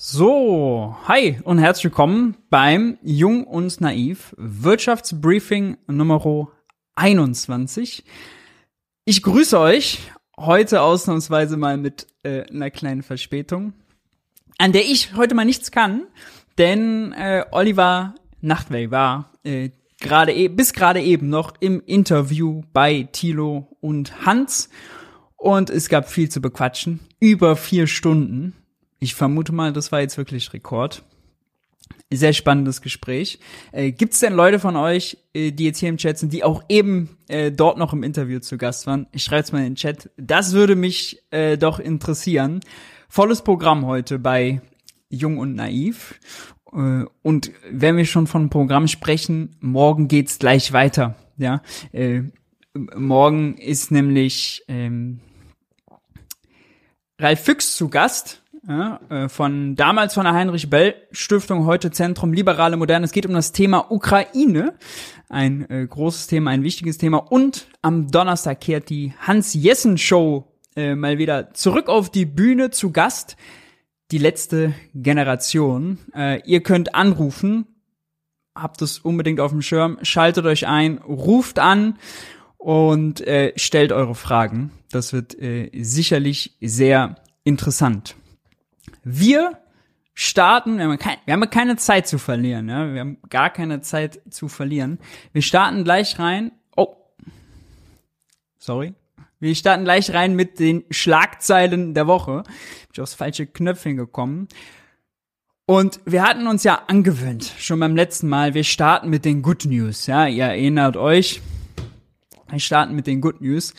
So, hi und herzlich willkommen beim Jung und Naiv Wirtschaftsbriefing Nummer 21. Ich grüße euch heute ausnahmsweise mal mit äh, einer kleinen Verspätung, an der ich heute mal nichts kann, denn äh, Oliver Nachtwey war äh, gerade e bis gerade eben noch im Interview bei Thilo und Hans und es gab viel zu bequatschen, über vier Stunden ich vermute mal, das war jetzt wirklich Rekord. Sehr spannendes Gespräch. Äh, Gibt es denn Leute von euch, äh, die jetzt hier im Chat sind, die auch eben äh, dort noch im Interview zu Gast waren? Ich schreibe mal in den Chat. Das würde mich äh, doch interessieren. Volles Programm heute bei Jung und Naiv. Äh, und wenn wir schon von Programm sprechen, morgen geht's gleich weiter. Ja, äh, morgen ist nämlich ähm, Ralf Füchs zu Gast ja, äh, von damals von der Heinrich Bell Stiftung, heute Zentrum Liberale Moderne. Es geht um das Thema Ukraine. Ein äh, großes Thema, ein wichtiges Thema. Und am Donnerstag kehrt die Hans Jessen Show äh, mal wieder zurück auf die Bühne zu Gast. Die letzte Generation. Äh, ihr könnt anrufen. Habt es unbedingt auf dem Schirm. Schaltet euch ein, ruft an und äh, stellt eure Fragen. Das wird äh, sicherlich sehr interessant. Wir starten, wir haben, kein, wir haben keine Zeit zu verlieren, ja? wir haben gar keine Zeit zu verlieren. Wir starten gleich rein. Oh, sorry. Wir starten gleich rein mit den Schlagzeilen der Woche. Bin ich aufs falsche Knöpfchen gekommen. Und wir hatten uns ja angewöhnt, schon beim letzten Mal, wir starten mit den Good News. Ja, ihr erinnert euch. Wir starten mit den Good News.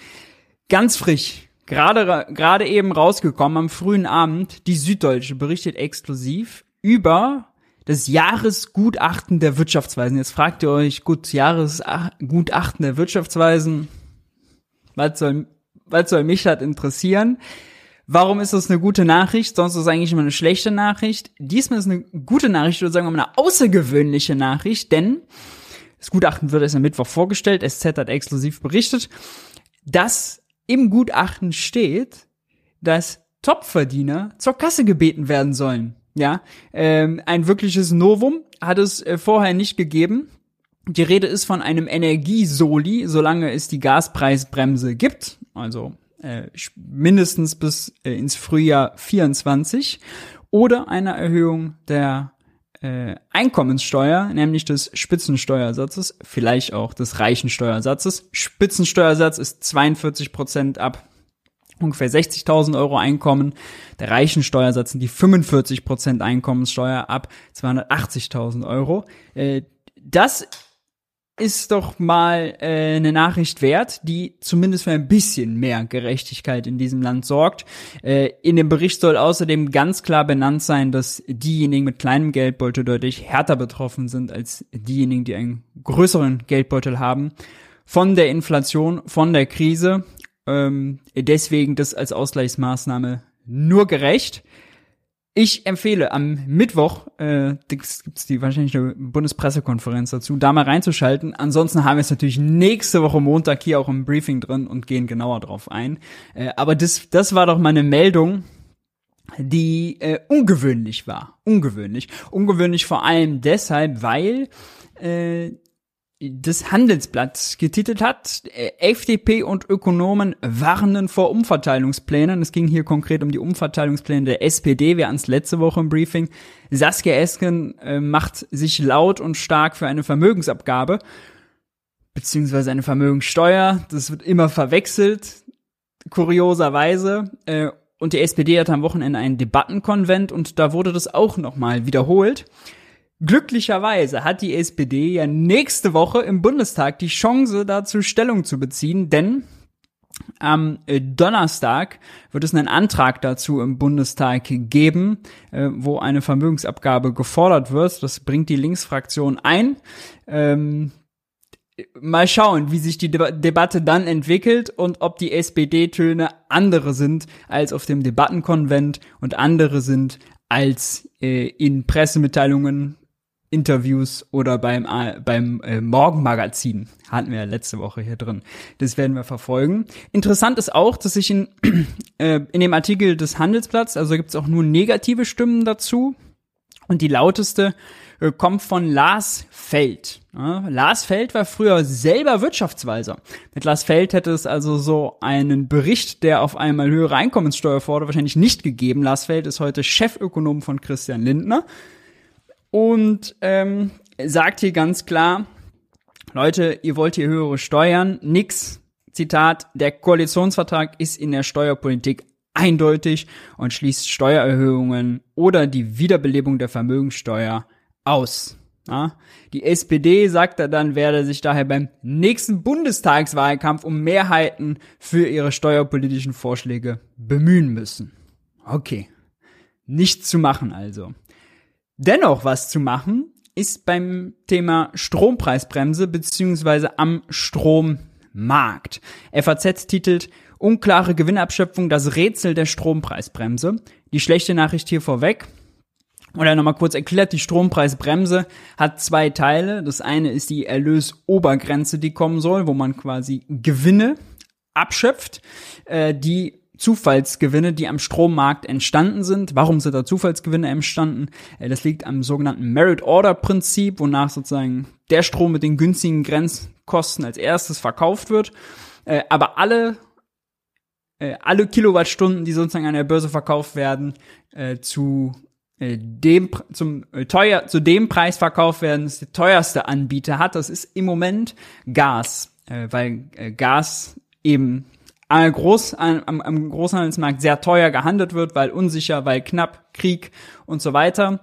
Ganz frisch Gerade, gerade eben rausgekommen am frühen Abend, die Süddeutsche berichtet exklusiv über das Jahresgutachten der Wirtschaftsweisen. Jetzt fragt ihr euch, gut, Jahresgutachten der Wirtschaftsweisen, was soll, was soll mich das interessieren? Warum ist das eine gute Nachricht? Sonst ist es eigentlich immer eine schlechte Nachricht. Diesmal ist eine gute Nachricht oder sagen wir mal eine außergewöhnliche Nachricht, denn das Gutachten wird erst am Mittwoch vorgestellt. SZ hat exklusiv berichtet, dass im Gutachten steht, dass Topverdiener zur Kasse gebeten werden sollen. Ja, ähm, ein wirkliches Novum hat es äh, vorher nicht gegeben. Die Rede ist von einem Energiesoli, solange es die Gaspreisbremse gibt, also äh, mindestens bis äh, ins Frühjahr 24, oder einer Erhöhung der äh, Einkommenssteuer, nämlich des Spitzensteuersatzes, vielleicht auch des Reichensteuersatzes. Spitzensteuersatz ist 42 Prozent ab ungefähr 60.000 Euro Einkommen. Der Reichensteuersatz sind die 45 Prozent Einkommenssteuer ab 280.000 Euro. Äh, das ist doch mal äh, eine Nachricht wert, die zumindest für ein bisschen mehr Gerechtigkeit in diesem Land sorgt. Äh, in dem Bericht soll außerdem ganz klar benannt sein, dass diejenigen mit kleinem Geldbeutel deutlich härter betroffen sind als diejenigen, die einen größeren Geldbeutel haben. Von der Inflation, von der Krise. Ähm, deswegen das als Ausgleichsmaßnahme nur gerecht. Ich empfehle am Mittwoch, äh, gibt's die wahrscheinlich eine Bundespressekonferenz dazu, da mal reinzuschalten. Ansonsten haben wir es natürlich nächste Woche Montag hier auch im Briefing drin und gehen genauer drauf ein. Äh, aber das, das war doch mal eine Meldung, die äh, ungewöhnlich war. Ungewöhnlich. Ungewöhnlich vor allem deshalb, weil äh, das Handelsblatt getitelt hat, FDP und Ökonomen warnen vor Umverteilungsplänen. Es ging hier konkret um die Umverteilungspläne der SPD. Wir hatten es letzte Woche im Briefing. Saskia Esken äh, macht sich laut und stark für eine Vermögensabgabe, beziehungsweise eine Vermögenssteuer. Das wird immer verwechselt, kurioserweise. Äh, und die SPD hat am Wochenende einen Debattenkonvent und da wurde das auch nochmal wiederholt. Glücklicherweise hat die SPD ja nächste Woche im Bundestag die Chance dazu Stellung zu beziehen, denn am äh, Donnerstag wird es einen Antrag dazu im Bundestag geben, äh, wo eine Vermögensabgabe gefordert wird. Das bringt die Linksfraktion ein. Ähm, mal schauen, wie sich die Debatte dann entwickelt und ob die SPD-Töne andere sind als auf dem Debattenkonvent und andere sind als äh, in Pressemitteilungen Interviews oder beim, beim äh, Morgenmagazin. Hatten wir ja letzte Woche hier drin. Das werden wir verfolgen. Interessant ist auch, dass sich in, äh, in dem Artikel des Handelsblatts, also gibt es auch nur negative Stimmen dazu. Und die lauteste äh, kommt von Lars Feld. Ja, Lars Feld war früher selber Wirtschaftsweiser. Mit Lars Feld hätte es also so einen Bericht, der auf einmal höhere Einkommenssteuer fordert, wahrscheinlich nicht gegeben. Lars Feld ist heute Chefökonom von Christian Lindner und ähm, sagt hier ganz klar, Leute, ihr wollt hier höhere Steuern, nix. Zitat, der Koalitionsvertrag ist in der Steuerpolitik eindeutig und schließt Steuererhöhungen oder die Wiederbelebung der Vermögensteuer aus. Ja, die SPD, sagt er dann, werde sich daher beim nächsten Bundestagswahlkampf um Mehrheiten für ihre steuerpolitischen Vorschläge bemühen müssen. Okay. Nichts zu machen also. Dennoch was zu machen ist beim Thema Strompreisbremse beziehungsweise am Strommarkt. FAZ titelt Unklare Gewinnabschöpfung, das Rätsel der Strompreisbremse. Die schlechte Nachricht hier vorweg. Oder nochmal kurz erklärt, die Strompreisbremse hat zwei Teile. Das eine ist die Erlösobergrenze, die kommen soll, wo man quasi Gewinne abschöpft, äh, die Zufallsgewinne, die am Strommarkt entstanden sind. Warum sind da Zufallsgewinne entstanden? Äh, das liegt am sogenannten Merit Order Prinzip, wonach sozusagen der Strom mit den günstigen Grenzkosten als erstes verkauft wird. Äh, aber alle äh, alle Kilowattstunden, die sozusagen an der Börse verkauft werden, zu dem zum teuer zu dem Preis verkauft werden, das der teuerste Anbieter hat. Das ist im Moment Gas, weil Gas eben am, Groß, am, am Großhandelsmarkt sehr teuer gehandelt wird, weil unsicher, weil knapp, Krieg und so weiter.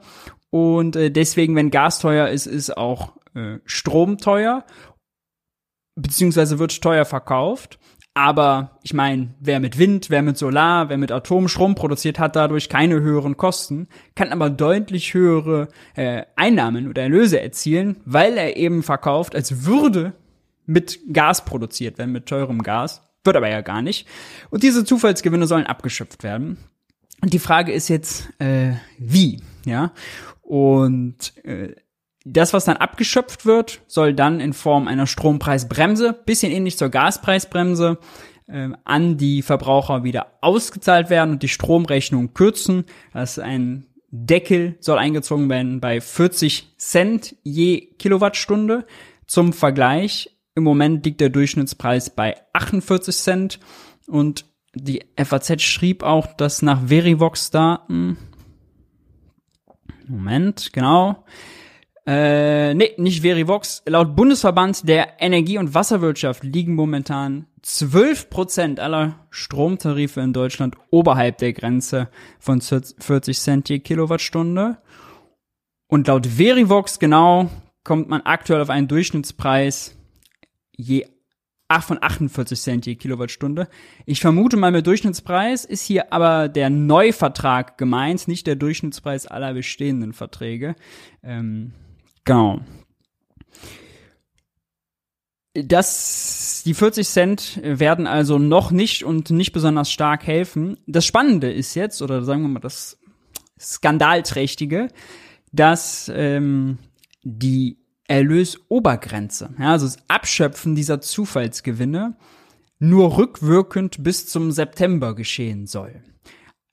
Und äh, deswegen, wenn Gas teuer ist, ist auch äh, Strom teuer, beziehungsweise wird teuer verkauft. Aber ich meine, wer mit Wind, wer mit Solar, wer mit Atom Strom produziert, hat dadurch keine höheren Kosten, kann aber deutlich höhere äh, Einnahmen oder Erlöse erzielen, weil er eben verkauft, als würde mit Gas produziert werden, mit teurem Gas. Wird aber ja gar nicht. Und diese Zufallsgewinne sollen abgeschöpft werden. Und die Frage ist jetzt, äh, wie, ja? Und äh, das, was dann abgeschöpft wird, soll dann in Form einer Strompreisbremse, bisschen ähnlich zur Gaspreisbremse, äh, an die Verbraucher wieder ausgezahlt werden und die Stromrechnung kürzen. Das ist ein Deckel soll eingezogen werden bei 40 Cent je Kilowattstunde. Zum Vergleich, im Moment liegt der Durchschnittspreis bei 48 Cent. Und die FAZ schrieb auch, dass nach Verivox-Daten, Moment, genau, äh, nee, nicht Verivox, laut Bundesverband der Energie- und Wasserwirtschaft liegen momentan 12 Prozent aller Stromtarife in Deutschland oberhalb der Grenze von 40 Cent je Kilowattstunde. Und laut Verivox genau kommt man aktuell auf einen Durchschnittspreis je von 48 Cent je Kilowattstunde. Ich vermute mal, mit Durchschnittspreis ist hier aber der Neuvertrag gemeint, nicht der Durchschnittspreis aller bestehenden Verträge. Ähm, genau. Das, die 40 Cent werden also noch nicht und nicht besonders stark helfen. Das Spannende ist jetzt, oder sagen wir mal das Skandalträchtige, dass ähm, die Erlösobergrenze, ja, also das Abschöpfen dieser Zufallsgewinne, nur rückwirkend bis zum September geschehen soll.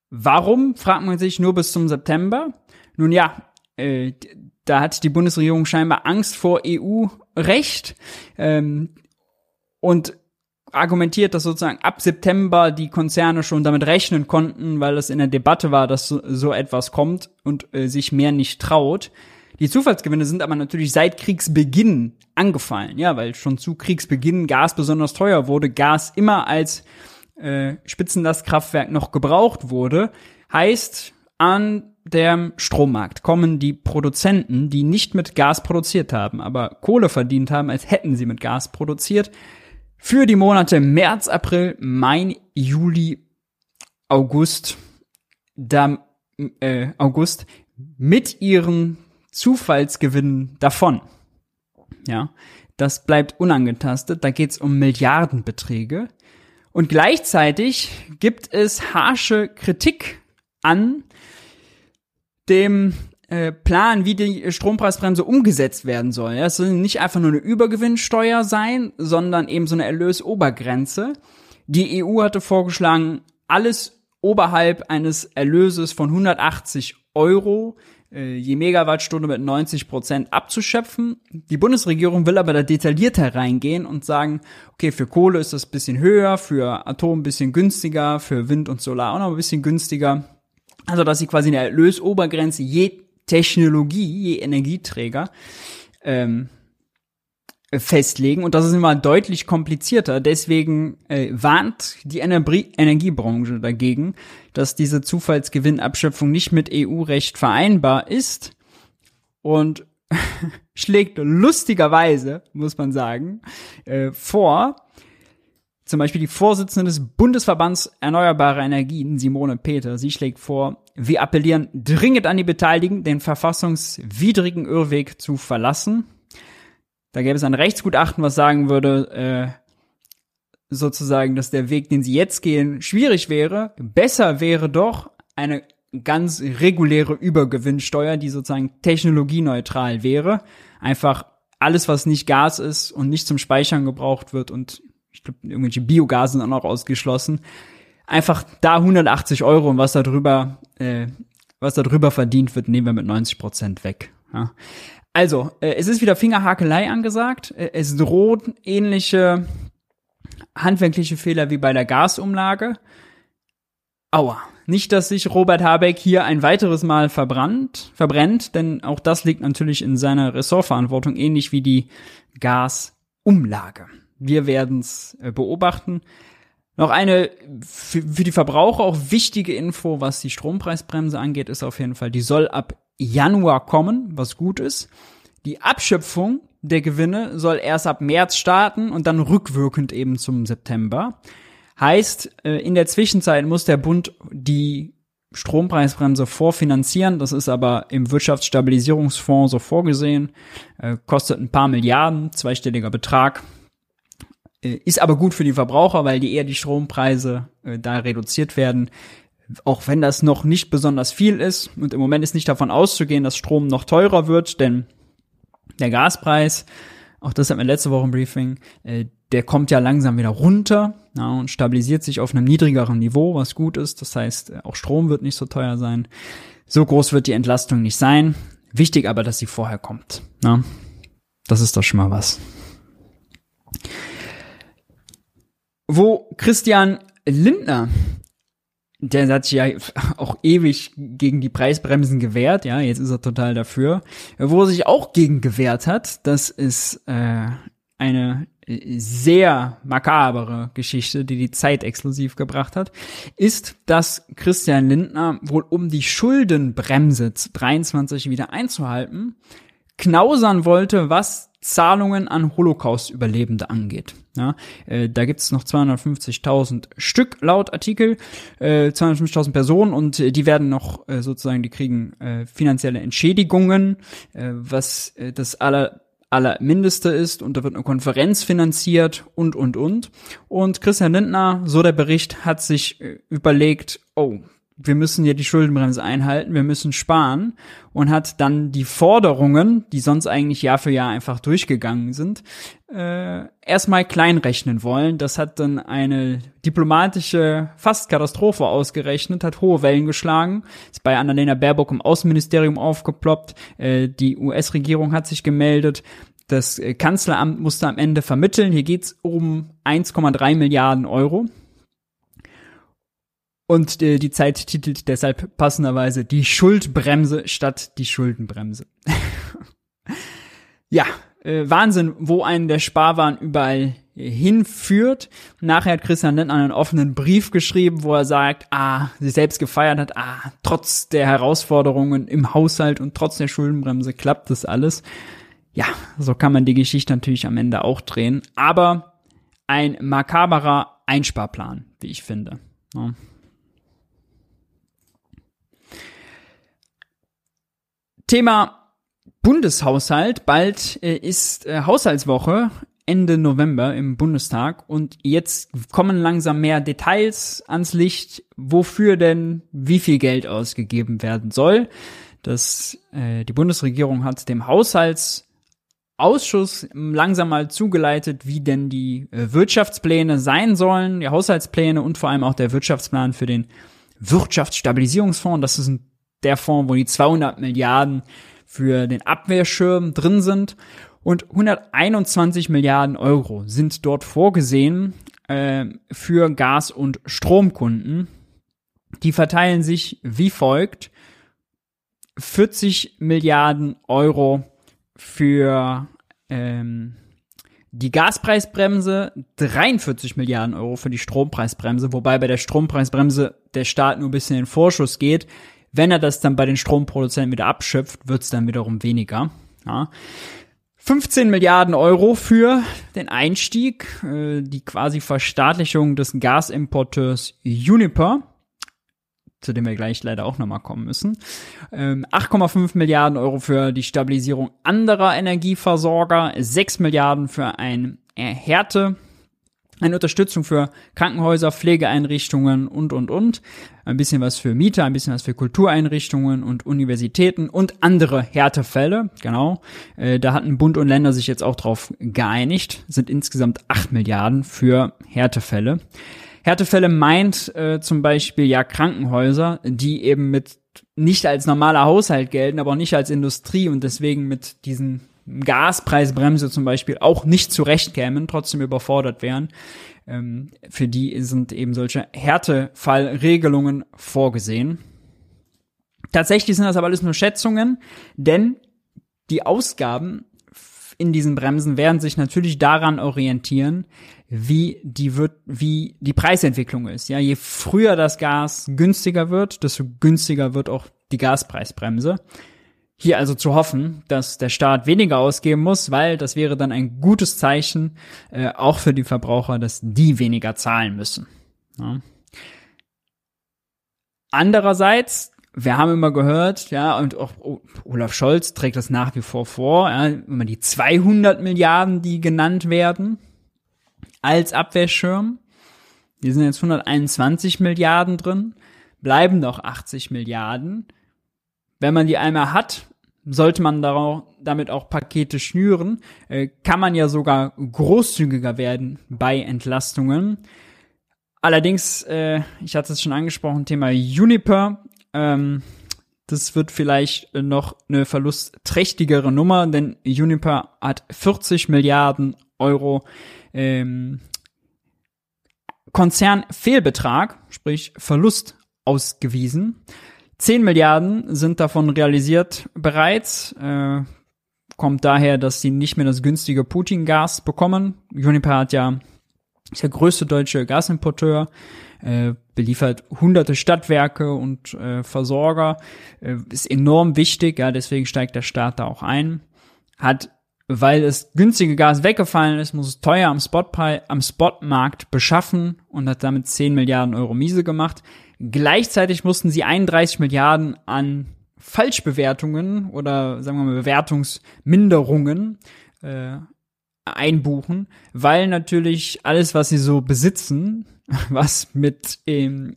Warum, fragt man sich, nur bis zum September? Nun ja, äh, da hat die Bundesregierung scheinbar Angst vor EU-Recht ähm, und argumentiert, dass sozusagen ab September die Konzerne schon damit rechnen konnten, weil es in der Debatte war, dass so, so etwas kommt und äh, sich mehr nicht traut. Die Zufallsgewinne sind aber natürlich seit Kriegsbeginn angefallen, ja, weil schon zu Kriegsbeginn Gas besonders teuer wurde, Gas immer als äh, Spitzenlastkraftwerk noch gebraucht wurde, heißt an dem Strommarkt kommen die Produzenten, die nicht mit Gas produziert haben, aber Kohle verdient haben, als hätten sie mit Gas produziert, für die Monate März, April, Mai, Juli, August, da, äh, August mit ihren Zufallsgewinn davon. Ja, das bleibt unangetastet. Da geht's um Milliardenbeträge. Und gleichzeitig gibt es harsche Kritik an dem äh, Plan, wie die Strompreisbremse umgesetzt werden soll. Es soll nicht einfach nur eine Übergewinnsteuer sein, sondern eben so eine Erlösobergrenze. Die EU hatte vorgeschlagen, alles oberhalb eines Erlöses von 180 Euro je Megawattstunde mit 90 Prozent abzuschöpfen. Die Bundesregierung will aber da detaillierter reingehen und sagen, okay, für Kohle ist das bisschen höher, für Atom ein bisschen günstiger, für Wind und Solar auch noch ein bisschen günstiger. Also, dass sie quasi eine Erlösobergrenze je Technologie, je Energieträger ähm, festlegen und das ist immer deutlich komplizierter. Deswegen äh, warnt die Energie Energiebranche dagegen, dass diese Zufallsgewinnabschöpfung nicht mit EU-Recht vereinbar ist und schlägt lustigerweise, muss man sagen, äh, vor, zum Beispiel die Vorsitzende des Bundesverbands Erneuerbare Energien, Simone Peter, sie schlägt vor, wir appellieren dringend an die Beteiligten, den verfassungswidrigen Irrweg zu verlassen. Da gäbe es ein Rechtsgutachten, was sagen würde, äh, sozusagen, dass der Weg, den sie jetzt gehen, schwierig wäre. Besser wäre doch eine ganz reguläre Übergewinnsteuer, die sozusagen technologieneutral wäre. Einfach alles, was nicht Gas ist und nicht zum Speichern gebraucht wird und ich glaube, irgendwelche Biogasen auch noch ausgeschlossen. Einfach da 180 Euro und was da drüber, äh, was da drüber verdient wird, nehmen wir mit 90 Prozent weg. Ja. Also, äh, es ist wieder Fingerhakelei angesagt. Äh, es droht ähnliche handwerkliche Fehler wie bei der Gasumlage. Aua. Nicht, dass sich Robert Habeck hier ein weiteres Mal verbrannt, verbrennt, denn auch das liegt natürlich in seiner Ressortverantwortung, ähnlich wie die Gasumlage. Wir werden es äh, beobachten. Noch eine für, für die Verbraucher auch wichtige Info, was die Strompreisbremse angeht, ist auf jeden Fall, die soll ab Januar kommen, was gut ist. Die Abschöpfung der Gewinne soll erst ab März starten und dann rückwirkend eben zum September. Heißt, äh, in der Zwischenzeit muss der Bund die Strompreisbremse vorfinanzieren. Das ist aber im Wirtschaftsstabilisierungsfonds so vorgesehen. Äh, kostet ein paar Milliarden, zweistelliger Betrag. Äh, ist aber gut für die Verbraucher, weil die eher die Strompreise da reduziert werden auch wenn das noch nicht besonders viel ist und im Moment ist nicht davon auszugehen, dass Strom noch teurer wird, denn der Gaspreis, auch das hat wir letzte Woche im Briefing, äh, der kommt ja langsam wieder runter ja, und stabilisiert sich auf einem niedrigeren Niveau, was gut ist. Das heißt, äh, auch Strom wird nicht so teuer sein. So groß wird die Entlastung nicht sein. Wichtig aber, dass sie vorher kommt. Ja. Das ist doch schon mal was. Wo Christian Lindner der hat sich ja auch ewig gegen die Preisbremsen gewehrt, ja, jetzt ist er total dafür. Wo er sich auch gegen gewehrt hat, das ist äh, eine sehr makabere Geschichte, die die Zeit exklusiv gebracht hat, ist, dass Christian Lindner wohl um die Schuldenbremse 23 wieder einzuhalten, knausern wollte, was Zahlungen an Holocaust-Überlebende angeht. Ja, äh, da gibt's noch 250.000 Stück laut Artikel, äh, 250.000 Personen und äh, die werden noch äh, sozusagen, die kriegen äh, finanzielle Entschädigungen, äh, was äh, das aller aller Mindeste ist und da wird eine Konferenz finanziert und und und und Christian Lindner, so der Bericht, hat sich äh, überlegt, oh, wir müssen ja die Schuldenbremse einhalten, wir müssen sparen und hat dann die Forderungen, die sonst eigentlich Jahr für Jahr einfach durchgegangen sind, äh, erstmal kleinrechnen wollen. Das hat dann eine diplomatische fast Katastrophe ausgerechnet, hat hohe Wellen geschlagen, ist bei Annalena Baerbock im Außenministerium aufgeploppt, äh, die US-Regierung hat sich gemeldet, das äh, Kanzleramt musste am Ende vermitteln. Hier geht's um 1,3 Milliarden Euro. Und äh, die Zeit titelt deshalb passenderweise die Schuldbremse statt die Schuldenbremse. ja, äh, Wahnsinn, wo einen der Sparwahn überall hinführt. Nachher hat Christian Lindner einen offenen Brief geschrieben, wo er sagt, ah, sich selbst gefeiert hat, ah, trotz der Herausforderungen im Haushalt und trotz der Schuldenbremse klappt das alles. Ja, so kann man die Geschichte natürlich am Ende auch drehen. Aber ein makaberer Einsparplan, wie ich finde. Ja. Thema Bundeshaushalt. Bald äh, ist äh, Haushaltswoche. Ende November im Bundestag und jetzt kommen langsam mehr Details ans Licht, wofür denn wie viel Geld ausgegeben werden soll. dass äh, die Bundesregierung hat dem Haushaltsausschuss langsam mal zugeleitet, wie denn die äh, Wirtschaftspläne sein sollen, die Haushaltspläne und vor allem auch der Wirtschaftsplan für den Wirtschaftsstabilisierungsfonds. Das ist der Fonds, wo die 200 Milliarden für den Abwehrschirm drin sind. Und 121 Milliarden Euro sind dort vorgesehen äh, für Gas- und Stromkunden. Die verteilen sich wie folgt. 40 Milliarden Euro für ähm, die Gaspreisbremse, 43 Milliarden Euro für die Strompreisbremse, wobei bei der Strompreisbremse der Staat nur ein bisschen in Vorschuss geht. Wenn er das dann bei den Stromproduzenten wieder abschöpft, wird es dann wiederum weniger. Ja. 15 Milliarden Euro für den Einstieg, äh, die quasi Verstaatlichung des Gasimporteurs Uniper, zu dem wir gleich leider auch nochmal kommen müssen. Ähm, 8,5 Milliarden Euro für die Stabilisierung anderer Energieversorger, 6 Milliarden für ein Härte eine Unterstützung für Krankenhäuser, Pflegeeinrichtungen und, und, und. Ein bisschen was für Mieter, ein bisschen was für Kultureinrichtungen und Universitäten und andere Härtefälle. Genau. Äh, da hatten Bund und Länder sich jetzt auch drauf geeinigt. Sind insgesamt 8 Milliarden für Härtefälle. Härtefälle meint äh, zum Beispiel ja Krankenhäuser, die eben mit nicht als normaler Haushalt gelten, aber auch nicht als Industrie und deswegen mit diesen Gaspreisbremse zum Beispiel auch nicht zurechtkämen, trotzdem überfordert wären. Ähm, für die sind eben solche Härtefallregelungen vorgesehen. Tatsächlich sind das aber alles nur Schätzungen, denn die Ausgaben in diesen Bremsen werden sich natürlich daran orientieren, wie die wird, wie die Preisentwicklung ist. Ja, je früher das Gas günstiger wird, desto günstiger wird auch die Gaspreisbremse. Hier also zu hoffen, dass der Staat weniger ausgeben muss, weil das wäre dann ein gutes Zeichen äh, auch für die Verbraucher, dass die weniger zahlen müssen. Ja. Andererseits, wir haben immer gehört, ja, und auch Olaf Scholz trägt das nach wie vor vor, ja, immer die 200 Milliarden, die genannt werden als Abwehrschirm. Die sind jetzt 121 Milliarden drin, bleiben noch 80 Milliarden. Wenn man die einmal hat, sollte man darauf, damit auch Pakete schnüren, äh, kann man ja sogar großzügiger werden bei Entlastungen. Allerdings, äh, ich hatte es schon angesprochen, Thema Juniper. Ähm, das wird vielleicht noch eine verlustträchtigere Nummer, denn Juniper hat 40 Milliarden Euro ähm, Konzernfehlbetrag, sprich Verlust ausgewiesen. 10 Milliarden sind davon realisiert bereits. Äh, kommt daher, dass sie nicht mehr das günstige Putin-Gas bekommen. Uniper hat ja ist der größte deutsche Gasimporteur, äh, beliefert hunderte Stadtwerke und äh, Versorger, äh, ist enorm wichtig, ja, deswegen steigt der Staat da auch ein. Hat, weil es günstige Gas weggefallen ist, muss es teuer am, Spotpreis, am Spotmarkt beschaffen und hat damit 10 Milliarden Euro miese gemacht. Gleichzeitig mussten sie 31 Milliarden an Falschbewertungen oder sagen wir mal Bewertungsminderungen äh, einbuchen, weil natürlich alles, was sie so besitzen, was mit ähm,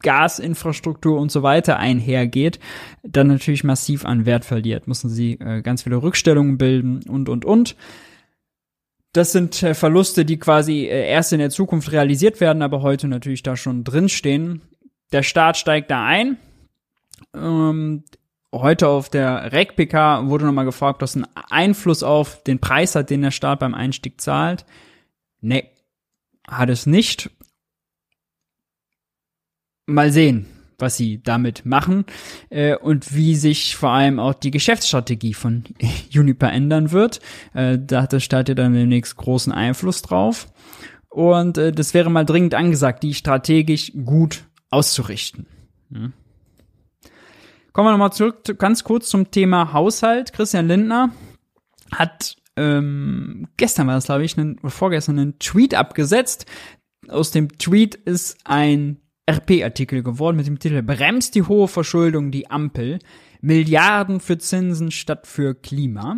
Gasinfrastruktur und so weiter einhergeht, dann natürlich massiv an Wert verliert. Mussten sie äh, ganz viele Rückstellungen bilden und und und. Das sind äh, Verluste, die quasi äh, erst in der Zukunft realisiert werden, aber heute natürlich da schon drinstehen. Der Staat steigt da ein. Ähm, heute auf der REC-PK wurde nochmal gefragt, ob das einen Einfluss auf den Preis hat, den der Staat beim Einstieg zahlt. Nee, hat es nicht. Mal sehen was sie damit machen äh, und wie sich vor allem auch die Geschäftsstrategie von Juniper ändern wird. Äh, da hat der Staat ja dann demnächst großen Einfluss drauf. Und äh, das wäre mal dringend angesagt, die strategisch gut auszurichten. Ja. Kommen wir nochmal zurück ganz kurz zum Thema Haushalt. Christian Lindner hat ähm, gestern war das, glaube ich, einen, vorgestern einen Tweet abgesetzt. Aus dem Tweet ist ein RP-Artikel geworden mit dem Titel Bremst die hohe Verschuldung die Ampel. Milliarden für Zinsen statt für Klima.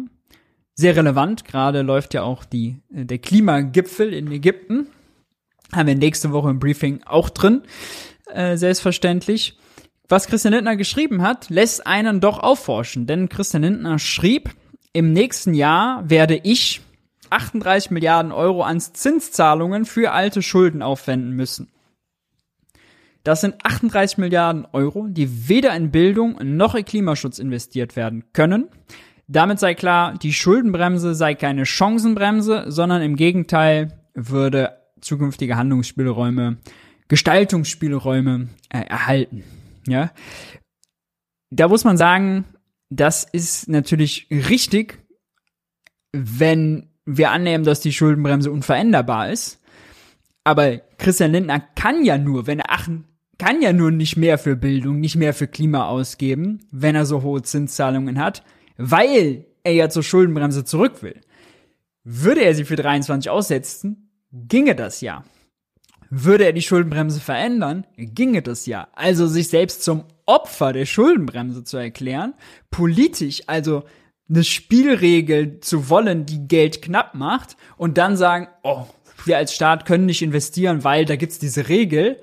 Sehr relevant, gerade läuft ja auch die, äh, der Klimagipfel in Ägypten. Haben wir nächste Woche im Briefing auch drin, äh, selbstverständlich. was Christian Lindner geschrieben hat, lässt einen doch aufforschen, denn Christian Lindner schrieb, im nächsten Jahr werde ich 38 Milliarden Euro an Zinszahlungen für alte Schulden aufwenden müssen. Das sind 38 Milliarden Euro, die weder in Bildung noch in Klimaschutz investiert werden können. Damit sei klar, die Schuldenbremse sei keine Chancenbremse, sondern im Gegenteil würde zukünftige Handlungsspielräume, Gestaltungsspielräume äh, erhalten. Ja, da muss man sagen, das ist natürlich richtig, wenn wir annehmen, dass die Schuldenbremse unveränderbar ist. Aber Christian Lindner kann ja nur, wenn er kann ja nur nicht mehr für Bildung, nicht mehr für Klima ausgeben, wenn er so hohe Zinszahlungen hat, weil er ja zur Schuldenbremse zurück will. Würde er sie für 23 aussetzen, ginge das ja. Würde er die Schuldenbremse verändern, ginge das ja. Also sich selbst zum Opfer der Schuldenbremse zu erklären, politisch, also eine Spielregel zu wollen, die Geld knapp macht und dann sagen, oh, wir als Staat können nicht investieren, weil da gibt's diese Regel.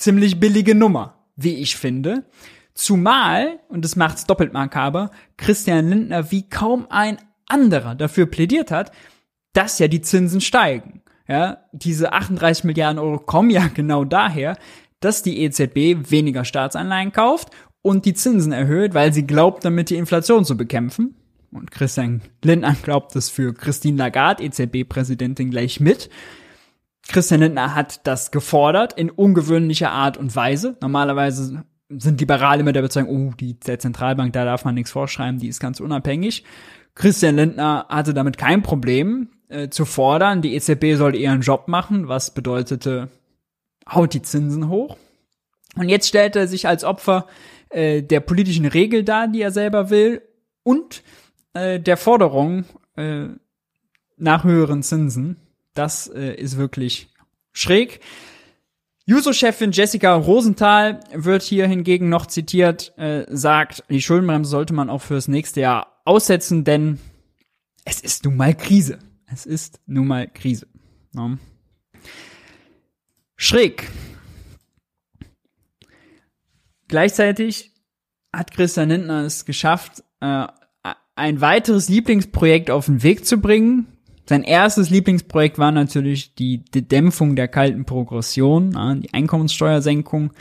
Ziemlich billige Nummer, wie ich finde. Zumal, und das macht's doppelt makaber, Christian Lindner wie kaum ein anderer dafür plädiert hat, dass ja die Zinsen steigen. Ja, diese 38 Milliarden Euro kommen ja genau daher, dass die EZB weniger Staatsanleihen kauft und die Zinsen erhöht, weil sie glaubt, damit die Inflation zu bekämpfen. Und Christian Lindner glaubt das für Christine Lagarde, EZB-Präsidentin, gleich mit. Christian Lindner hat das gefordert in ungewöhnlicher Art und Weise. Normalerweise sind Liberale mit der Bezeichnung, oh, die der Zentralbank, da darf man nichts vorschreiben, die ist ganz unabhängig. Christian Lindner hatte damit kein Problem äh, zu fordern, die EZB soll ihren Job machen, was bedeutete, haut die Zinsen hoch. Und jetzt stellt er sich als Opfer äh, der politischen Regel dar, die er selber will, und äh, der Forderung äh, nach höheren Zinsen. Das äh, ist wirklich schräg. Juso-Chefin Jessica Rosenthal wird hier hingegen noch zitiert, äh, sagt, die Schuldenbremse sollte man auch fürs nächste Jahr aussetzen, denn es ist nun mal Krise. Es ist nun mal Krise. Ja. Schräg. Gleichzeitig hat Christian Lindner es geschafft, äh, ein weiteres Lieblingsprojekt auf den Weg zu bringen. Sein erstes Lieblingsprojekt war natürlich die, Dämpfung der kalten Progression, äh, die Einkommenssteuersenkung,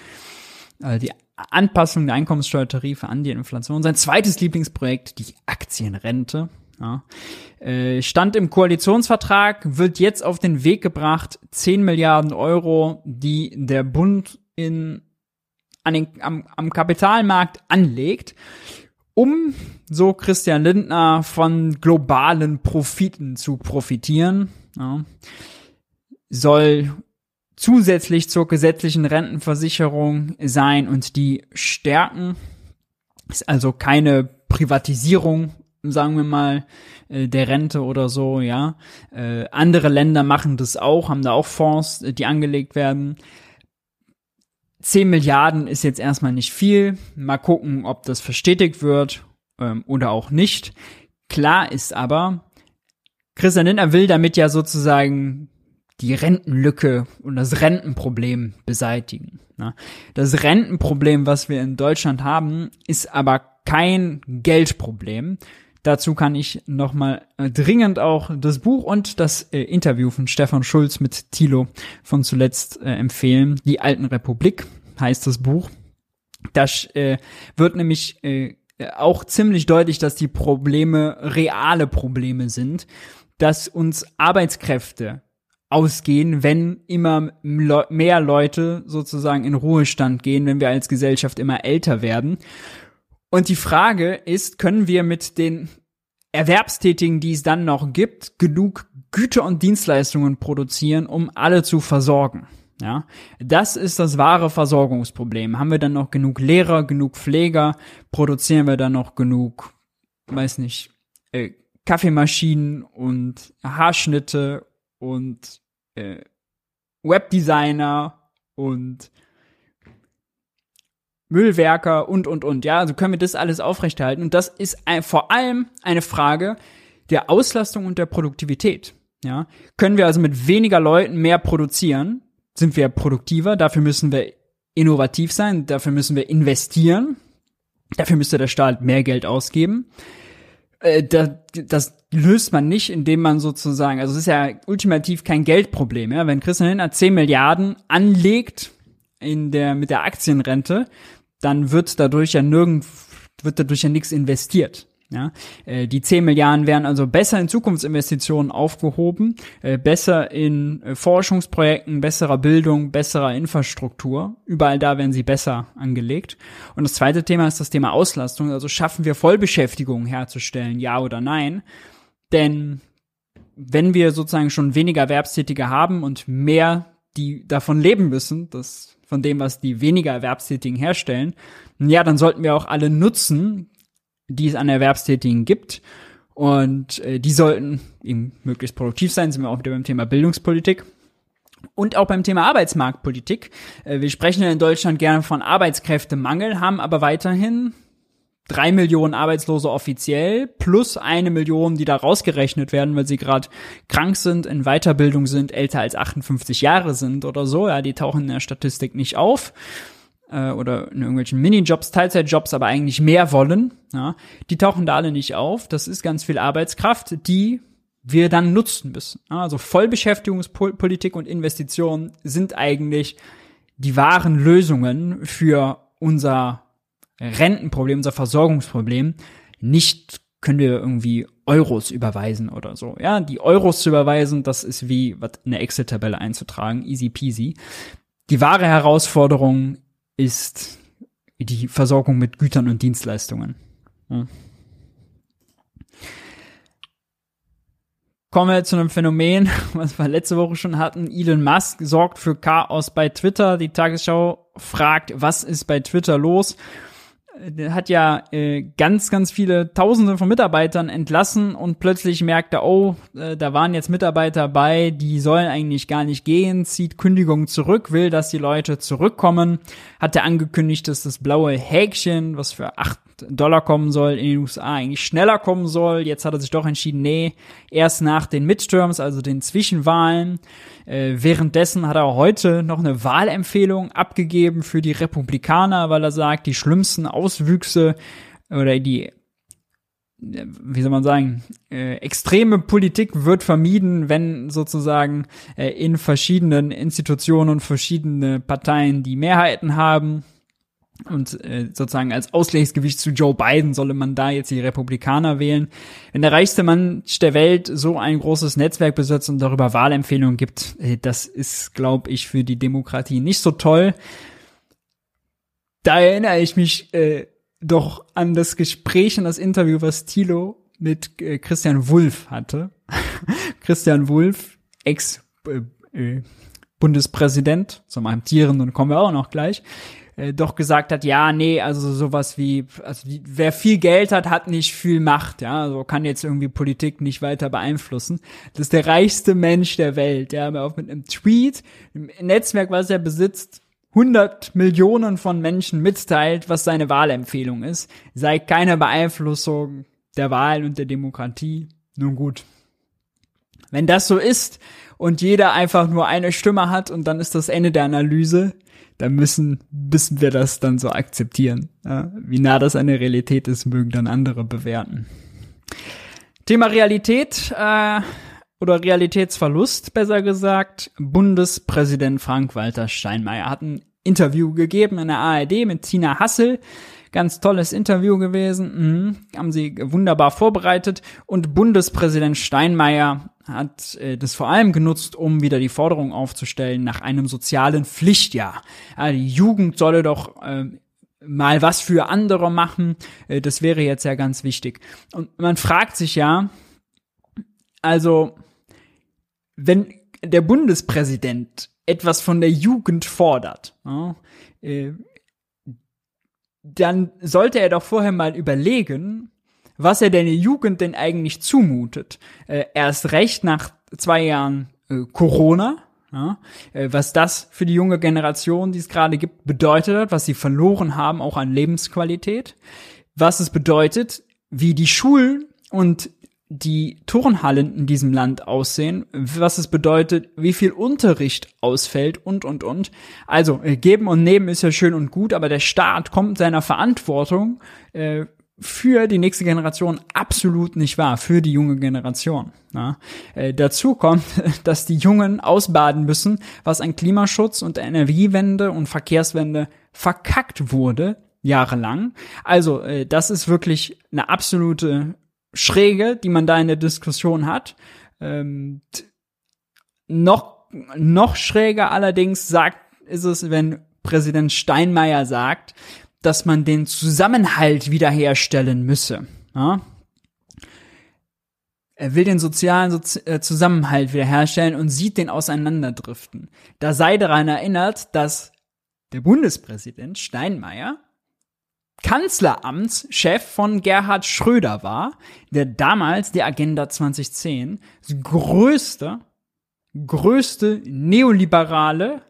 äh, die Anpassung der Einkommenssteuertarife an die Inflation. Sein zweites Lieblingsprojekt, die Aktienrente. Äh, stand im Koalitionsvertrag, wird jetzt auf den Weg gebracht, 10 Milliarden Euro, die der Bund in an den, am, am Kapitalmarkt anlegt, um, so Christian Lindner, von globalen Profiten zu profitieren. Ja, soll zusätzlich zur gesetzlichen Rentenversicherung sein und die stärken. Ist also keine Privatisierung, sagen wir mal, äh, der Rente oder so, ja. Äh, andere Länder machen das auch, haben da auch Fonds, die angelegt werden. 10 Milliarden ist jetzt erstmal nicht viel. Mal gucken, ob das verstetigt wird ähm, oder auch nicht. Klar ist aber, Christian Lindner will damit ja sozusagen die Rentenlücke und das Rentenproblem beseitigen. Ne? Das Rentenproblem, was wir in Deutschland haben, ist aber kein Geldproblem. Dazu kann ich nochmal äh, dringend auch das Buch und das äh, Interview von Stefan Schulz mit Thilo von zuletzt äh, empfehlen. Die Alten Republik heißt das Buch. Das äh, wird nämlich äh, auch ziemlich deutlich, dass die Probleme reale Probleme sind, dass uns Arbeitskräfte ausgehen, wenn immer mehr Leute sozusagen in Ruhestand gehen, wenn wir als Gesellschaft immer älter werden und die Frage ist, können wir mit den Erwerbstätigen, die es dann noch gibt, genug Güter und Dienstleistungen produzieren, um alle zu versorgen? Ja, das ist das wahre Versorgungsproblem. Haben wir dann noch genug Lehrer, genug Pfleger? Produzieren wir dann noch genug, weiß nicht, äh, Kaffeemaschinen und Haarschnitte und äh, Webdesigner und Müllwerker und, und, und. Ja, also können wir das alles aufrechterhalten. Und das ist ein, vor allem eine Frage der Auslastung und der Produktivität. Ja, können wir also mit weniger Leuten mehr produzieren? Sind wir produktiver? Dafür müssen wir innovativ sein, dafür müssen wir investieren, dafür müsste der Staat mehr Geld ausgeben. Äh, das, das löst man nicht, indem man sozusagen, also es ist ja ultimativ kein Geldproblem, ja, wenn Christian Lindner 10 Milliarden anlegt in der, mit der Aktienrente, dann wird dadurch ja nirgend, wird dadurch ja nichts investiert. Ja, äh, die 10 Milliarden wären also besser in Zukunftsinvestitionen aufgehoben, äh, besser in äh, Forschungsprojekten, besserer Bildung, besserer Infrastruktur. Überall da werden sie besser angelegt. Und das zweite Thema ist das Thema Auslastung. Also schaffen wir Vollbeschäftigung herzustellen, ja oder nein? Denn wenn wir sozusagen schon weniger Erwerbstätige haben und mehr, die davon leben müssen, das von dem, was die weniger Erwerbstätigen herstellen, ja, dann sollten wir auch alle nutzen, die es an Erwerbstätigen gibt. Und äh, die sollten eben möglichst produktiv sein, sind wir auch wieder beim Thema Bildungspolitik. Und auch beim Thema Arbeitsmarktpolitik. Äh, wir sprechen ja in Deutschland gerne von Arbeitskräftemangel, haben aber weiterhin drei Millionen Arbeitslose offiziell plus eine Million, die da rausgerechnet werden, weil sie gerade krank sind, in Weiterbildung sind, älter als 58 Jahre sind oder so. Ja, die tauchen in der Statistik nicht auf äh, oder in irgendwelchen Minijobs, Teilzeitjobs, aber eigentlich mehr wollen. Ja, die tauchen da alle nicht auf. Das ist ganz viel Arbeitskraft, die wir dann nutzen müssen. Also Vollbeschäftigungspolitik und Investitionen sind eigentlich die wahren Lösungen für unser Rentenproblem, unser Versorgungsproblem. Nicht können wir irgendwie Euros überweisen oder so. Ja, die Euros zu überweisen, das ist wie der Excel-Tabelle einzutragen, easy peasy. Die wahre Herausforderung ist die Versorgung mit Gütern und Dienstleistungen. Ja. Kommen wir zu einem Phänomen, was wir letzte Woche schon hatten. Elon Musk sorgt für Chaos bei Twitter. Die Tagesschau fragt, was ist bei Twitter los? Der hat ja äh, ganz, ganz viele Tausende von Mitarbeitern entlassen und plötzlich merkt er, oh, äh, da waren jetzt Mitarbeiter bei, die sollen eigentlich gar nicht gehen, zieht Kündigungen zurück, will, dass die Leute zurückkommen, hat er angekündigt, dass das blaue Häkchen, was für acht Dollar kommen soll, in den USA eigentlich schneller kommen soll. Jetzt hat er sich doch entschieden, nee, erst nach den Midterms, also den Zwischenwahlen. Äh, währenddessen hat er heute noch eine Wahlempfehlung abgegeben für die Republikaner, weil er sagt, die schlimmsten Auswüchse oder die wie soll man sagen, äh, extreme Politik wird vermieden, wenn sozusagen äh, in verschiedenen Institutionen und verschiedene Parteien die Mehrheiten haben. Und äh, sozusagen als Ausgleichsgewicht zu Joe Biden solle man da jetzt die Republikaner wählen. Wenn der reichste Mensch der Welt so ein großes Netzwerk besitzt und darüber Wahlempfehlungen gibt, äh, das ist, glaube ich, für die Demokratie nicht so toll. Da erinnere ich mich äh, doch an das Gespräch und das Interview, was Thilo mit äh, Christian Wulff hatte. Christian Wulff, Ex- äh, äh, zum amtierenden kommen wir auch noch gleich, äh, doch gesagt hat, ja, nee, also sowas wie, also die, wer viel Geld hat, hat nicht viel Macht, ja, also kann jetzt irgendwie Politik nicht weiter beeinflussen. Das ist der reichste Mensch der Welt, ja, auch mit einem Tweet, im Netzwerk, was er besitzt, 100 Millionen von Menschen mitteilt, was seine Wahlempfehlung ist, sei keine Beeinflussung der Wahl und der Demokratie. Nun gut. Wenn das so ist und jeder einfach nur eine Stimme hat und dann ist das Ende der Analyse, da müssen, müssen wir das dann so akzeptieren. Ja, wie nah das eine Realität ist, mögen dann andere bewerten. Thema Realität äh, oder Realitätsverlust, besser gesagt. Bundespräsident Frank-Walter Steinmeier hat ein Interview gegeben in der ARD mit Tina Hassel. Ganz tolles Interview gewesen. Mhm. Haben sie wunderbar vorbereitet. Und Bundespräsident Steinmeier hat äh, das vor allem genutzt, um wieder die Forderung aufzustellen nach einem sozialen Pflichtjahr. Ja, die Jugend solle doch äh, mal was für andere machen. Äh, das wäre jetzt ja ganz wichtig. Und man fragt sich ja, also, wenn der Bundespräsident etwas von der Jugend fordert, ja, äh, dann sollte er doch vorher mal überlegen, was er der Jugend denn eigentlich zumutet. Äh, erst recht nach zwei Jahren äh, Corona, ja, äh, was das für die junge Generation, die es gerade gibt, bedeutet hat, was sie verloren haben, auch an Lebensqualität, was es bedeutet, wie die Schulen und die Turnhallen in diesem Land aussehen, was es bedeutet, wie viel Unterricht ausfällt und, und, und. Also, äh, geben und nehmen ist ja schön und gut, aber der Staat kommt seiner Verantwortung äh, für die nächste Generation absolut nicht wahr, für die junge Generation. Ja. Äh, dazu kommt, dass die Jungen ausbaden müssen, was an Klimaschutz und Energiewende und Verkehrswende verkackt wurde, jahrelang. Also, äh, das ist wirklich eine absolute Schräge, die man da in der Diskussion hat. Ähm, noch, noch schräger allerdings sagt, ist es, wenn Präsident Steinmeier sagt, dass man den Zusammenhalt wiederherstellen müsse. Ja? Er will den sozialen Sozi äh, Zusammenhalt wiederherstellen und sieht den auseinanderdriften. Da sei daran erinnert, dass der Bundespräsident Steinmeier Kanzleramtschef von Gerhard Schröder war, der damals die Agenda 2010 das größte, größte neoliberale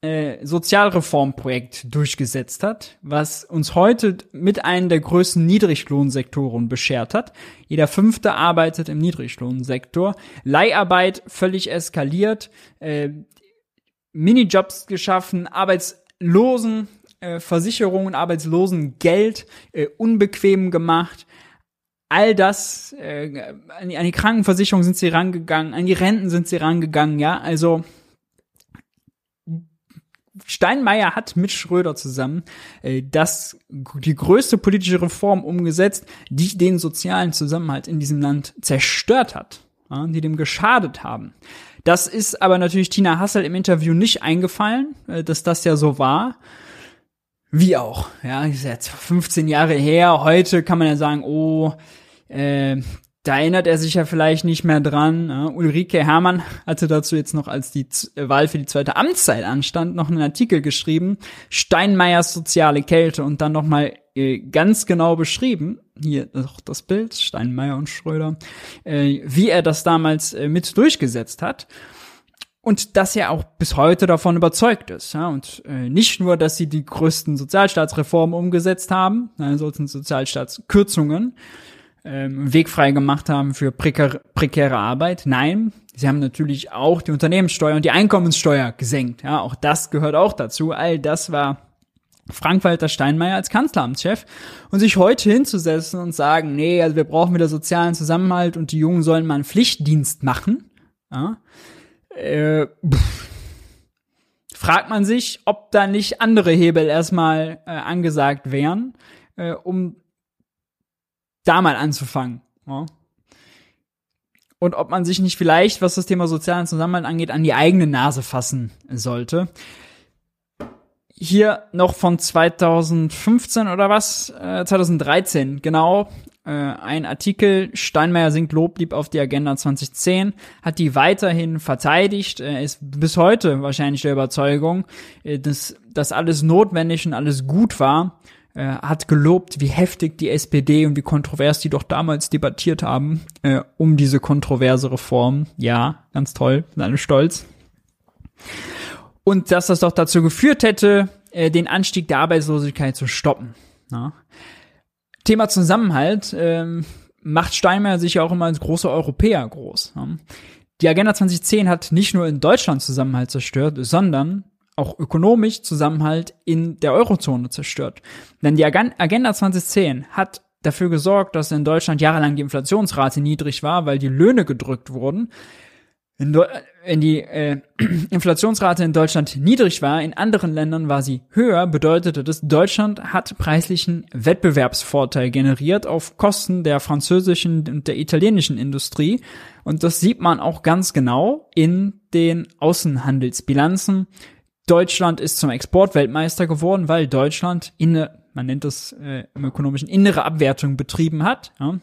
äh, Sozialreformprojekt durchgesetzt hat, was uns heute mit einem der größten Niedriglohnsektoren beschert hat. Jeder fünfte arbeitet im Niedriglohnsektor. Leiharbeit völlig eskaliert, äh, Minijobs geschaffen, Arbeitslosen äh, Versicherungen, Arbeitslosengeld äh, unbequem gemacht. All das, äh, an, die, an die Krankenversicherung sind sie rangegangen, an die Renten sind sie rangegangen, ja, also Steinmeier hat mit Schröder zusammen äh, das die größte politische Reform umgesetzt, die den sozialen Zusammenhalt in diesem Land zerstört hat, ja, die dem geschadet haben. Das ist aber natürlich Tina Hassel im Interview nicht eingefallen, äh, dass das ja so war. Wie auch, ja, ist jetzt 15 Jahre her. Heute kann man ja sagen, oh, äh, da erinnert er sich ja vielleicht nicht mehr dran. Ja. Ulrike Hermann hatte dazu jetzt noch, als die Z äh, Wahl für die zweite Amtszeit anstand, noch einen Artikel geschrieben. Steinmeiers soziale Kälte und dann nochmal äh, ganz genau beschrieben, hier noch das Bild, Steinmeier und Schröder, äh, wie er das damals äh, mit durchgesetzt hat und dass er auch bis heute davon überzeugt ist. Ja, und äh, nicht nur, dass sie die größten Sozialstaatsreformen umgesetzt haben, also Sozialstaatskürzungen, ähm, wegfrei gemacht haben für prekär, prekäre Arbeit. Nein, sie haben natürlich auch die Unternehmenssteuer und die Einkommenssteuer gesenkt. Ja, auch das gehört auch dazu. All das war Frank-Walter Steinmeier als Kanzleramtschef und sich heute hinzusetzen und sagen, nee, also wir brauchen wieder sozialen Zusammenhalt und die Jungen sollen mal einen Pflichtdienst machen. Ja, äh, fragt man sich, ob da nicht andere Hebel erstmal äh, angesagt wären, äh, um da mal anzufangen. Ja? Und ob man sich nicht vielleicht, was das Thema sozialen Zusammenhalt angeht, an die eigene Nase fassen sollte. Hier noch von 2015 oder was? Äh, 2013, genau äh, ein Artikel, Steinmeier singt Loblieb auf die Agenda 2010, hat die weiterhin verteidigt, er ist bis heute wahrscheinlich der Überzeugung, äh, dass das alles notwendig und alles gut war, äh, hat gelobt, wie heftig die SPD und wie kontrovers die doch damals debattiert haben äh, um diese kontroverse Reform. Ja, ganz toll, sind alle stolz. Und dass das doch dazu geführt hätte, äh, den Anstieg der Arbeitslosigkeit zu stoppen. Ja. Thema Zusammenhalt ähm, macht Steinmeier sich ja auch immer als großer Europäer groß. Ja. Die Agenda 2010 hat nicht nur in Deutschland Zusammenhalt zerstört, sondern auch ökonomisch Zusammenhalt in der Eurozone zerstört. Denn die Agenda 2010 hat dafür gesorgt, dass in Deutschland jahrelang die Inflationsrate niedrig war, weil die Löhne gedrückt wurden. In, wenn die äh, Inflationsrate in Deutschland niedrig war, in anderen Ländern war sie höher, bedeutete das, Deutschland hat preislichen Wettbewerbsvorteil generiert auf Kosten der französischen und der italienischen Industrie. Und das sieht man auch ganz genau in den Außenhandelsbilanzen. Deutschland ist zum Exportweltmeister geworden, weil Deutschland in, man nennt das äh, im ökonomischen innere Abwertung betrieben hat. Ja.